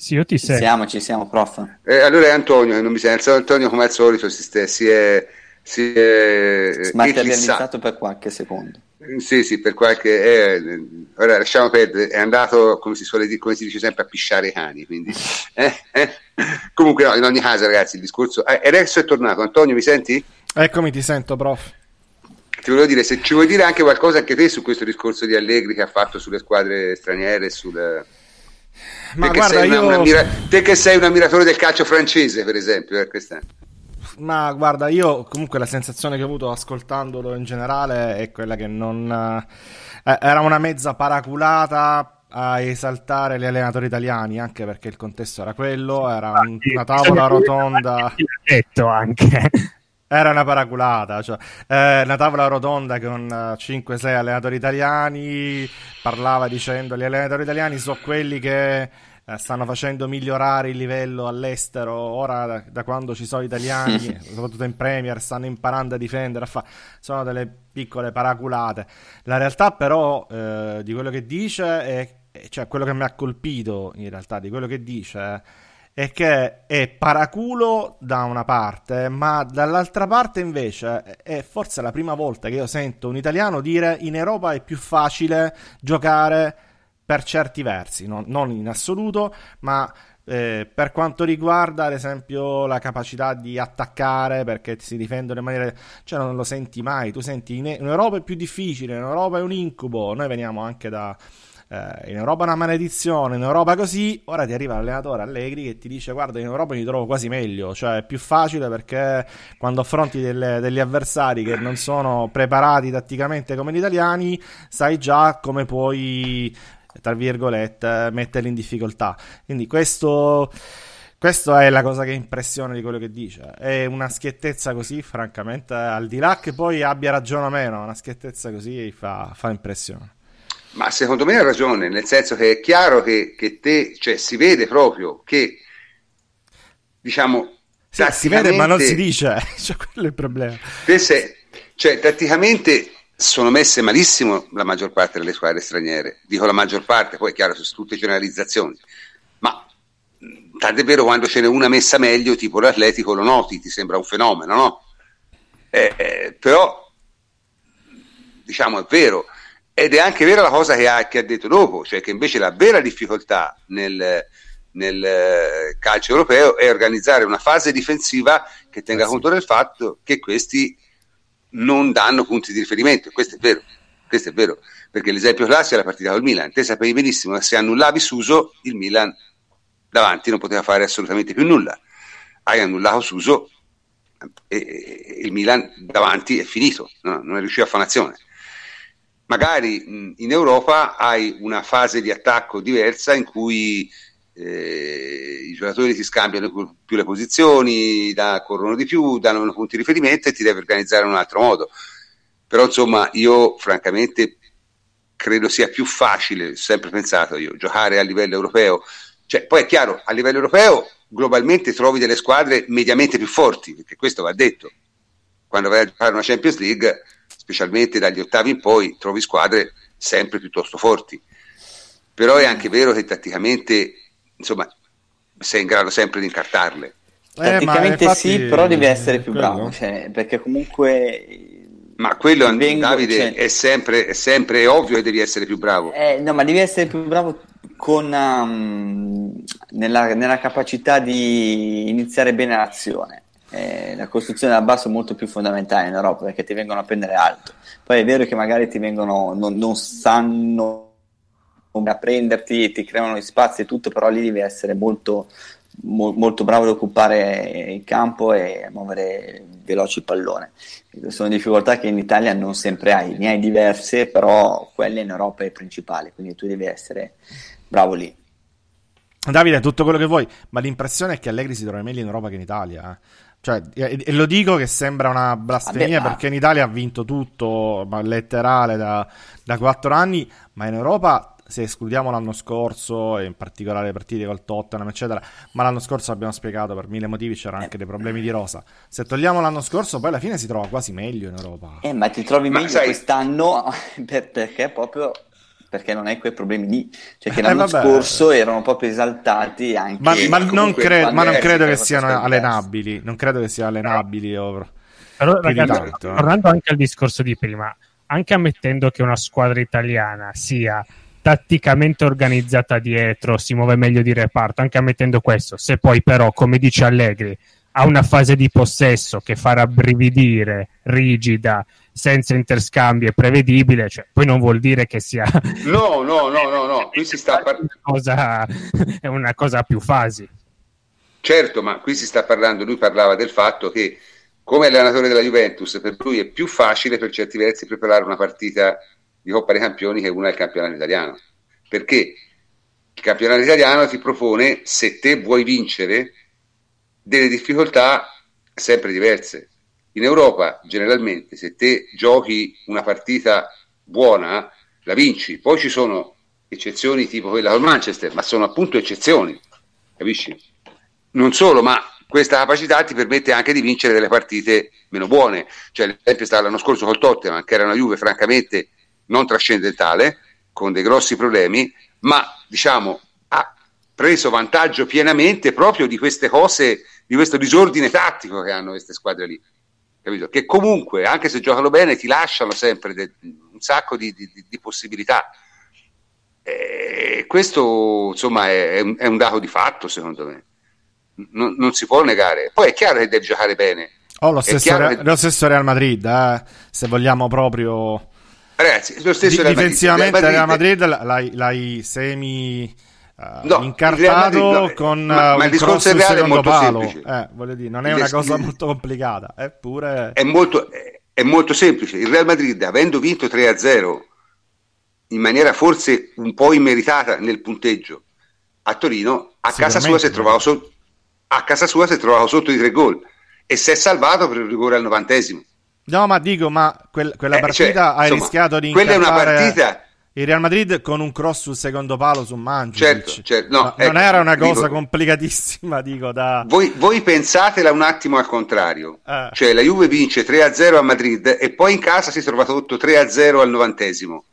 Sì, io ti sento. Ci siamo, ci siamo, prof. Eh, allora è Antonio non mi sente. Antonio, come al solito, si, st- si è, si è smaterializzato per qualche secondo. Sì, sì, per qualche. Eh, ora lasciamo perdere. È andato, come si suole dire, come si dice sempre, a pisciare i cani. Quindi, eh, eh. Comunque, no, in ogni caso, ragazzi, il discorso. Eh, adesso è tornato. Antonio, mi senti? Eccomi, ti sento, prof ti volevo dire, se ci vuoi dire anche qualcosa anche te su questo discorso di Allegri che ha fatto sulle squadre straniere, sul... Ma te, guarda, che io... una, una te che sei un ammiratore del calcio francese, per esempio, eh, questa... Ma guarda, io comunque la sensazione che ho avuto ascoltandolo in generale è quella che non... Eh, era una mezza paraculata a esaltare gli allenatori italiani, anche perché il contesto era quello, era un, una tavola rotonda... Detto anche era una paraculata, cioè, eh, una tavola rotonda con 5-6 eh, allenatori italiani, parlava dicendo gli allenatori italiani sono quelli che eh, stanno facendo migliorare il livello all'estero, ora da, da quando ci sono italiani, soprattutto in Premier, stanno imparando a difendere, a fa... sono delle piccole paraculate. La realtà però eh, di quello che dice, è, cioè quello che mi ha colpito in realtà di quello che dice è che è paraculo da una parte, ma dall'altra parte invece è forse la prima volta che io sento un italiano dire in Europa è più facile giocare per certi versi, no, non in assoluto, ma eh, per quanto riguarda ad esempio la capacità di attaccare perché si difendono in maniera cioè non lo senti mai. Tu senti in Europa è più difficile in Europa è un incubo. Noi veniamo anche da eh, in Europa è una maledizione, in Europa così, ora ti arriva l'allenatore Allegri che ti dice guarda in Europa mi trovo quasi meglio, cioè è più facile perché quando affronti delle, degli avversari che non sono preparati tatticamente come gli italiani, sai già come puoi tra virgolette, metterli in difficoltà. Quindi questo, questa è la cosa che impressiona di quello che dice. È una schiettezza così, francamente, al di là che poi abbia ragione o meno, una schiettezza così fa, fa impressione. Ma secondo me ha ragione, nel senso che è chiaro che, che te, cioè si vede proprio che, diciamo, sì, si vede ma non si dice, cioè, quello è il problema. Sei, cioè, tatticamente sono messe malissimo la maggior parte delle squadre straniere. Dico la maggior parte, poi è chiaro, sono tutte generalizzazioni. Ma tant'è vero quando ce n'è una messa meglio, tipo l'Atletico, lo noti, ti sembra un fenomeno, no? Eh, eh, però, diciamo, è vero. Ed è anche vera la cosa che ha, che ha, detto dopo, cioè che invece la vera difficoltà nel, nel eh, calcio europeo è organizzare una fase difensiva che tenga eh sì. conto del fatto che questi non danno punti di riferimento. Questo è vero, questo è vero, perché l'esempio classico è la partita col Milan. Te sapevi benissimo che se annullavi Suso, il Milan davanti non poteva fare assolutamente più nulla. Hai annullato Suso e il Milan davanti è finito, no? non è riuscito a fare un'azione. Magari in Europa hai una fase di attacco diversa in cui eh, i giocatori si scambiano più le posizioni, da, corrono di più, danno punti di riferimento e ti devi organizzare in un altro modo. Però insomma io francamente credo sia più facile, sempre pensato io, giocare a livello europeo. Cioè, poi è chiaro, a livello europeo globalmente trovi delle squadre mediamente più forti, perché questo va detto. Quando vai a giocare una Champions League, specialmente dagli ottavi in poi, trovi squadre sempre piuttosto forti. Però è anche vero che tatticamente insomma, sei in grado sempre di incartarle. Eh, Praticamente infatti, sì, però devi essere più bravo, cioè, perché comunque... Ma quello, vengo, Davide, cioè... è, sempre, è sempre ovvio che devi essere più bravo. Eh, no, ma devi essere più bravo con, um, nella, nella, capacità di iniziare bene l'azione. Eh, la costruzione da basso è molto più fondamentale in Europa perché ti vengono a prendere alto. Poi è vero che magari ti vengono, non, non sanno a prenderti, ti creano gli spazi e tutto, però lì devi essere molto, mo, molto bravo ad occupare il campo e muovere veloci il pallone. Sono difficoltà che in Italia non sempre hai, ne hai diverse, però quelle in Europa è principale, quindi tu devi essere bravo lì. Davide, tutto quello che vuoi, ma l'impressione è che Allegri si trovi meglio in Europa che in Italia. Eh. Cioè, e, lo dico che sembra una blasfemia Vabbè, perché in Italia ha vinto tutto, ma letterale da, da 4 anni, ma in Europa se escludiamo l'anno scorso e in particolare le partite col Tottenham eccetera ma l'anno scorso abbiamo spiegato per mille motivi c'erano anche dei problemi di rosa. Se togliamo l'anno scorso poi alla fine si trova quasi meglio in Europa. Eh ma ti trovi ma meglio sai... quest'anno per, perché proprio perché non hai quei problemi lì cioè che eh, l'anno eh, scorso erano proprio esaltati anche ma, ma non, cre- ma non credo che siano allenabili non credo che siano allenabili no. però ragazzi tanto, eh. tornando anche al discorso di prima anche ammettendo che una squadra italiana sia tatticamente organizzata dietro, si muove meglio di reparto, anche ammettendo questo. Se poi però, come dice Allegri, ha una fase di possesso che fa rabbrividire, rigida, senza interscambi e prevedibile, cioè, poi non vuol dire che sia... No, no, no, no, no. qui si sta parlando... È una cosa più fasi. Certo, ma qui si sta parlando, lui parlava del fatto che come allenatore della Juventus per lui è più facile per certi versi preparare una partita di Coppa dei Campioni che una il campionato italiano. Perché il campionato italiano ti propone, se te vuoi vincere, delle difficoltà sempre diverse. In Europa, generalmente, se te giochi una partita buona, la vinci. Poi ci sono eccezioni tipo quella col Manchester, ma sono appunto eccezioni, capisci? Non solo, ma questa capacità ti permette anche di vincere delle partite meno buone. Cioè, l'esempio stato l'anno scorso col Tottenham, che era una Juve francamente non trascendentale, con dei grossi problemi, ma diciamo ha preso vantaggio pienamente proprio di queste cose, di questo disordine tattico che hanno queste squadre lì. Capito? Che comunque, anche se giocano bene, ti lasciano sempre de- un sacco di, di, di possibilità. E questo, insomma, è, è, un dato di fatto, secondo me. Non, non, si può negare. Poi è chiaro che deve giocare bene. Oh, lo, stesso Real, che... lo stesso Real Madrid, eh? se vogliamo proprio... Ragazzi, lo stesso Di, difensivamente Real Madrid, Real Madrid l'hai, l'hai semi uh, no, incartato Madrid, no, con ma, uh, ma il discorso del Real è molto palo. semplice. Eh, voglio dire, non è una cosa molto complicata, eppure... È molto, è, è molto semplice. Il Real Madrid, avendo vinto 3-0 in maniera forse un po' immeritata nel punteggio a Torino, a casa sua si è trovato, so- a casa sua si è trovato sotto di tre gol e si è salvato per il rigore al novantesimo. No, ma dico, ma quel, quella eh, partita cioè, hai insomma, rischiato di Quella è una partita il Real Madrid con un cross sul secondo palo su Mangic. Certo, certo. No, ecco, non era una cosa dico, complicatissima, dico, da... Voi, voi, pensatela un attimo al contrario. Eh. Cioè, la Juve vince 3-0 a Madrid e poi in casa si trova sotto 3-0 al novantesimo.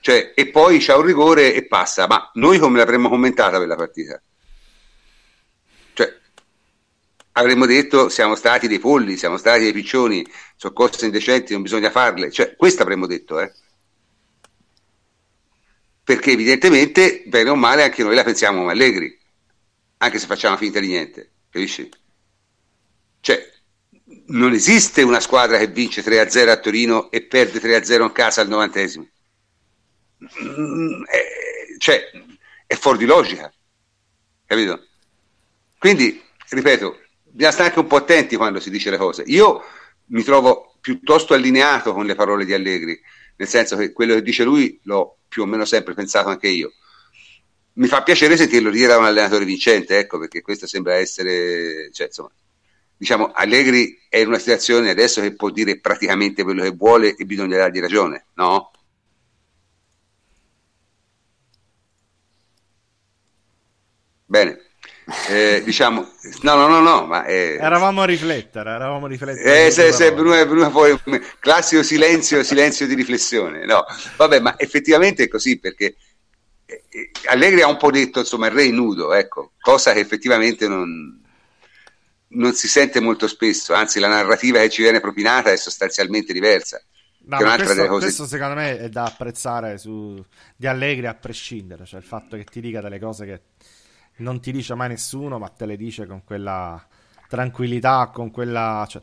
Cioè, e poi c'è un rigore e passa. Ma noi come l'avremmo commentata quella partita? Cioè, avremmo detto siamo stati dei polli, siamo stati dei piccioni, sono cose indecenti, non bisogna farle. Cioè, questo avremmo detto, eh perché evidentemente, bene o male, anche noi la pensiamo come Allegri, anche se facciamo finta di niente, capisci? Cioè, non esiste una squadra che vince 3-0 a Torino e perde 3-0 in casa al novantesimo. Mm, è, cioè, è fuori di logica, capito? Quindi, ripeto, bisogna stare anche un po' attenti quando si dice le cose. Io mi trovo piuttosto allineato con le parole di Allegri, nel senso che quello che dice lui l'ho più o meno sempre pensato anche io. Mi fa piacere sentirlo dire da un allenatore vincente, ecco, perché questo sembra essere, cioè, insomma, diciamo, Allegri è in una situazione adesso che può dire praticamente quello che vuole e bisogna dargli ragione, no? Bene. Eh, diciamo, no, no, no, no, ma eh, eravamo a riflettere, eravamo a riflettere. Eh, se, se Bruno, Bruno poi, classico silenzio, silenzio di riflessione. No, vabbè, ma effettivamente è così perché eh, Allegri ha un po' detto, insomma, il re nudo, ecco, cosa che effettivamente non, non si sente molto spesso, anzi la narrativa che ci viene propinata è sostanzialmente diversa. No, questo, cose... questo, secondo me è da apprezzare su, di Allegri a prescindere, cioè il fatto che ti dica delle cose che non ti dice mai nessuno, ma te le dice con quella tranquillità, con quella cioè,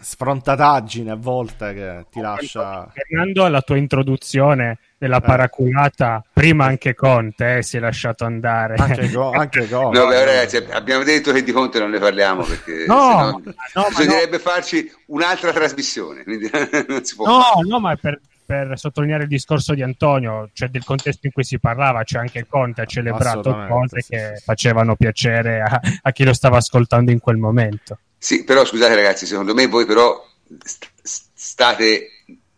sfrontataggine a volte che ti lascia. Tornando alla tua introduzione della eh. paraculata, prima anche Conte eh, si è lasciato andare. Anche, go- anche Conte. No, beh, ragazzi, abbiamo detto che di Conte non ne parliamo perché no, no, bisognerebbe no. farci un'altra trasmissione. Quindi non si può no, fare. no, ma per, per sottolineare il discorso di Antonio, cioè del contesto in cui si parlava, c'è anche Conte ha celebrato cose sì, che sì. facevano piacere a, a, chi lo stava ascoltando in quel momento. Sì, però scusate ragazzi, secondo me voi però st- state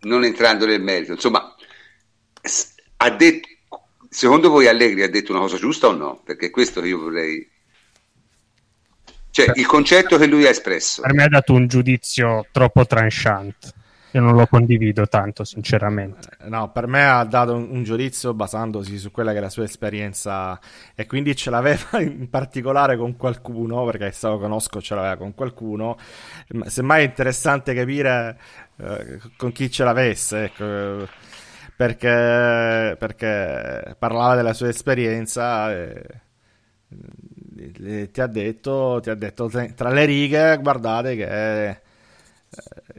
non entrando nel merito. Insomma, ha detto, secondo voi Allegri ha detto una cosa giusta o no? Perché questo io vorrei... Cioè, il concetto che lui ha espresso. Per me ha dato un giudizio troppo tranchant io non lo condivido tanto, sinceramente. Eh, no, per me ha dato un, un, giudizio basandosi su quella che è la sua esperienza e quindi ce l'aveva in particolare con qualcuno, perché se lo conosco ce l'aveva con qualcuno. Semmai è interessante capire eh, con chi ce l'avesse, ecco, perché, perché parlava della sua esperienza. E, e ti ha detto, ti ha detto tra le righe, guardate che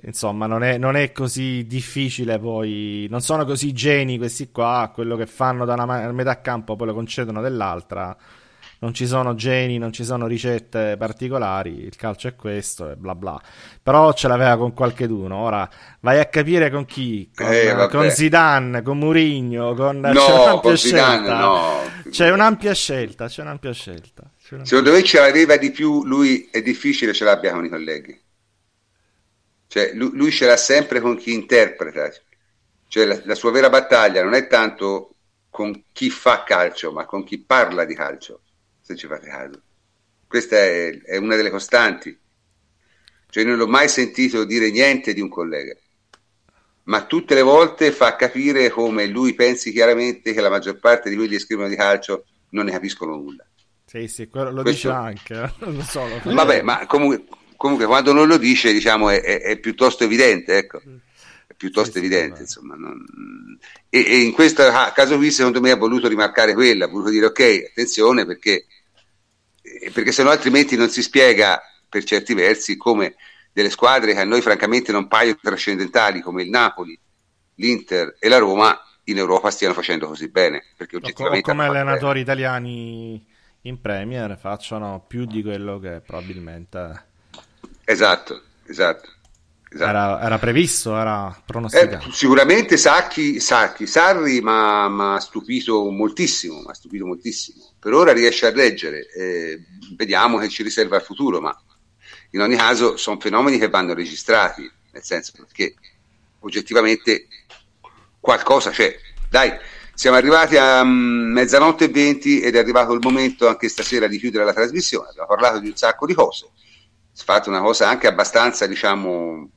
insomma, non è, non è, così difficile poi. Non sono così geni questi qua. Quello che fanno da una metà campo poi lo concedono dell'altra. Non ci sono geni, non ci sono ricette particolari. Il calcio è questo e bla bla. Però ce l'aveva con qualcheduno. Ora vai a capire con chi: con, eh, con Zidane, con Mourinho. Con, no, c'è un'ampia scelta. no. C'è un'ampia scelta. C'è un'ampia scelta. C'è un'ampia Secondo me ce l'aveva di più. Lui è difficile ce l'abbia con i colleghi. Cioè, lui, lui, ce l'ha sempre con chi interpreta. Cioè, la, la, sua vera battaglia non è tanto con chi fa calcio, ma con chi parla di calcio, se ci fate caso. Questa è, è una delle costanti. Cioè, non l'ho mai sentito dire niente di un collega, ma tutte le volte fa capire come lui pensi chiaramente che la maggior parte di quelli che scrivono di calcio non ne capiscono nulla. Sì, sì, quello lo Questo... dice anche, non solo. Vabbè, ma comunque, comunque, quando non lo dice, diciamo, è, è, è piuttosto evidente, ecco. È piuttosto evidente, insomma. Non... E, e, in questo caso qui, secondo me, ha voluto rimarcare quella, ha voluto dire, ok, attenzione, perché, perché se no altrimenti non si spiega, per certi versi, come delle squadre che a noi francamente non paiono trascendentali, come il Napoli, l'Inter e la Roma, in Europa stiano facendo così bene. Perché oggettivamente come allenatori italiani in Premier facciano più di quello che probabilmente... Esatto, esatto. esatto. Era, era, previsto, era pronosticato. Eh, sicuramente Sacchi, Sacchi Sarri mi ha stupito moltissimo, mi ha stupito moltissimo. Per ora riesce a reggere, eh, vediamo che ci riserva il futuro, ma in ogni caso sono fenomeni che vanno registrati, nel senso che oggettivamente qualcosa c'è. Dai, siamo arrivati a um, mezzanotte e venti ed è arrivato il momento anche stasera di chiudere la trasmissione. Abbiamo parlato di un sacco di cose. Fatta una cosa anche abbastanza, diciamo,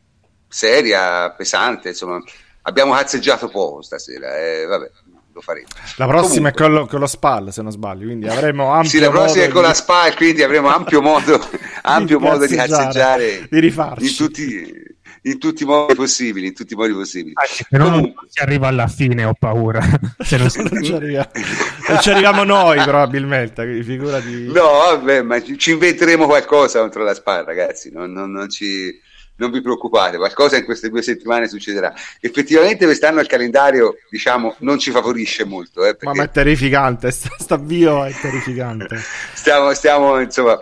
seria, pesante, insomma. Abbiamo cazzeggiato poco stasera, eh, vabbè, lo faremo. La prossima Comunque, è con lo, con lo SPAL, se non sbaglio, quindi avremo ampio Sì, la prossima è con di... la SPAL, quindi avremo ampio modo, ampio di, modo di cazzeggiare di rifarci. In tutti, in tutti i modi possibili, in tutti i modi possibili. Ah, se non si arriva alla fine, ho paura. se non, non, ci arriva. non, ci arriviamo noi, probabilmente. Figurati... No, vabbè, ma ci inventeremo qualcosa contro la SPA, ragazzi. Non, non, non, ci, non vi preoccupate, qualcosa in queste due settimane succederà. Effettivamente, quest'anno il calendario, diciamo, non ci favorisce molto. Eh, Ma, ma è terrificante, sta, bio è terrificante. stiamo, stiamo, insomma.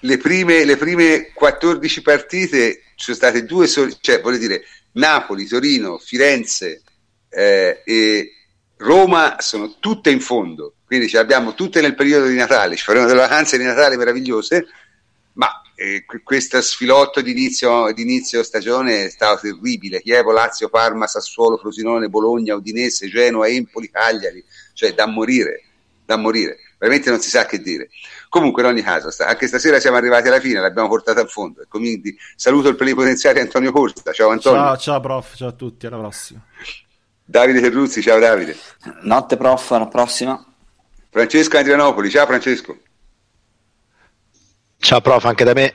Le prime, le prime 14 partite ci sono state due soli, cioè voglio dire, Napoli, Torino, Firenze eh, e Roma sono tutte in fondo, quindi ce le abbiamo tutte nel periodo di Natale, ci faremo delle vacanze di Natale meravigliose, ma eh, questo sfilotto di inizio, stagione è stato terribile, Chievo, Lazio, Parma, Sassuolo, Frosinone, Bologna, Udinese, Genoa, Empoli, Cagliari, cioè da morire, da morire, veramente non si sa che dire. Comunque, in ogni caso, sta, anche stasera siamo arrivati alla fine, l'abbiamo portata a fondo. E quindi saluto il plenipotenziario Antonio Corsa. Ciao Antonio. Ciao, ciao prof, ciao a tutti, alla prossima. Davide Terruzzi, ciao Davide. Notte prof, alla prossima. Francesco Adrianopoli, ciao Francesco. Ciao prof, anche da me.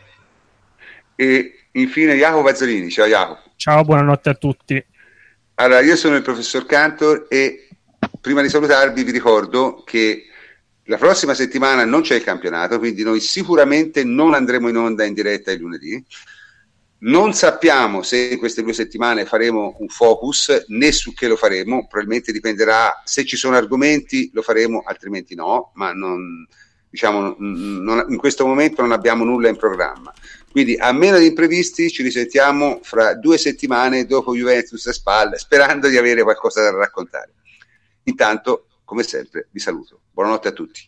E infine Jacopo Pazzolini, ciao Jacopo. Ciao, buonanotte a tutti. Allora, io sono il professor Cantor e prima di salutarvi vi ricordo che la prossima settimana non c'è il campionato, quindi noi sicuramente non andremo in onda in diretta il lunedì. Non sappiamo se in queste due settimane faremo un focus né su che lo faremo, probabilmente dipenderà se ci sono argomenti lo faremo, altrimenti no, ma non, diciamo, non, in questo momento non abbiamo nulla in programma. Quindi a meno di imprevisti ci risentiamo fra due settimane dopo Juventus a spalle, sperando di avere qualcosa da raccontare. Intanto come sempre vi saluto. Buonanotte a tutti.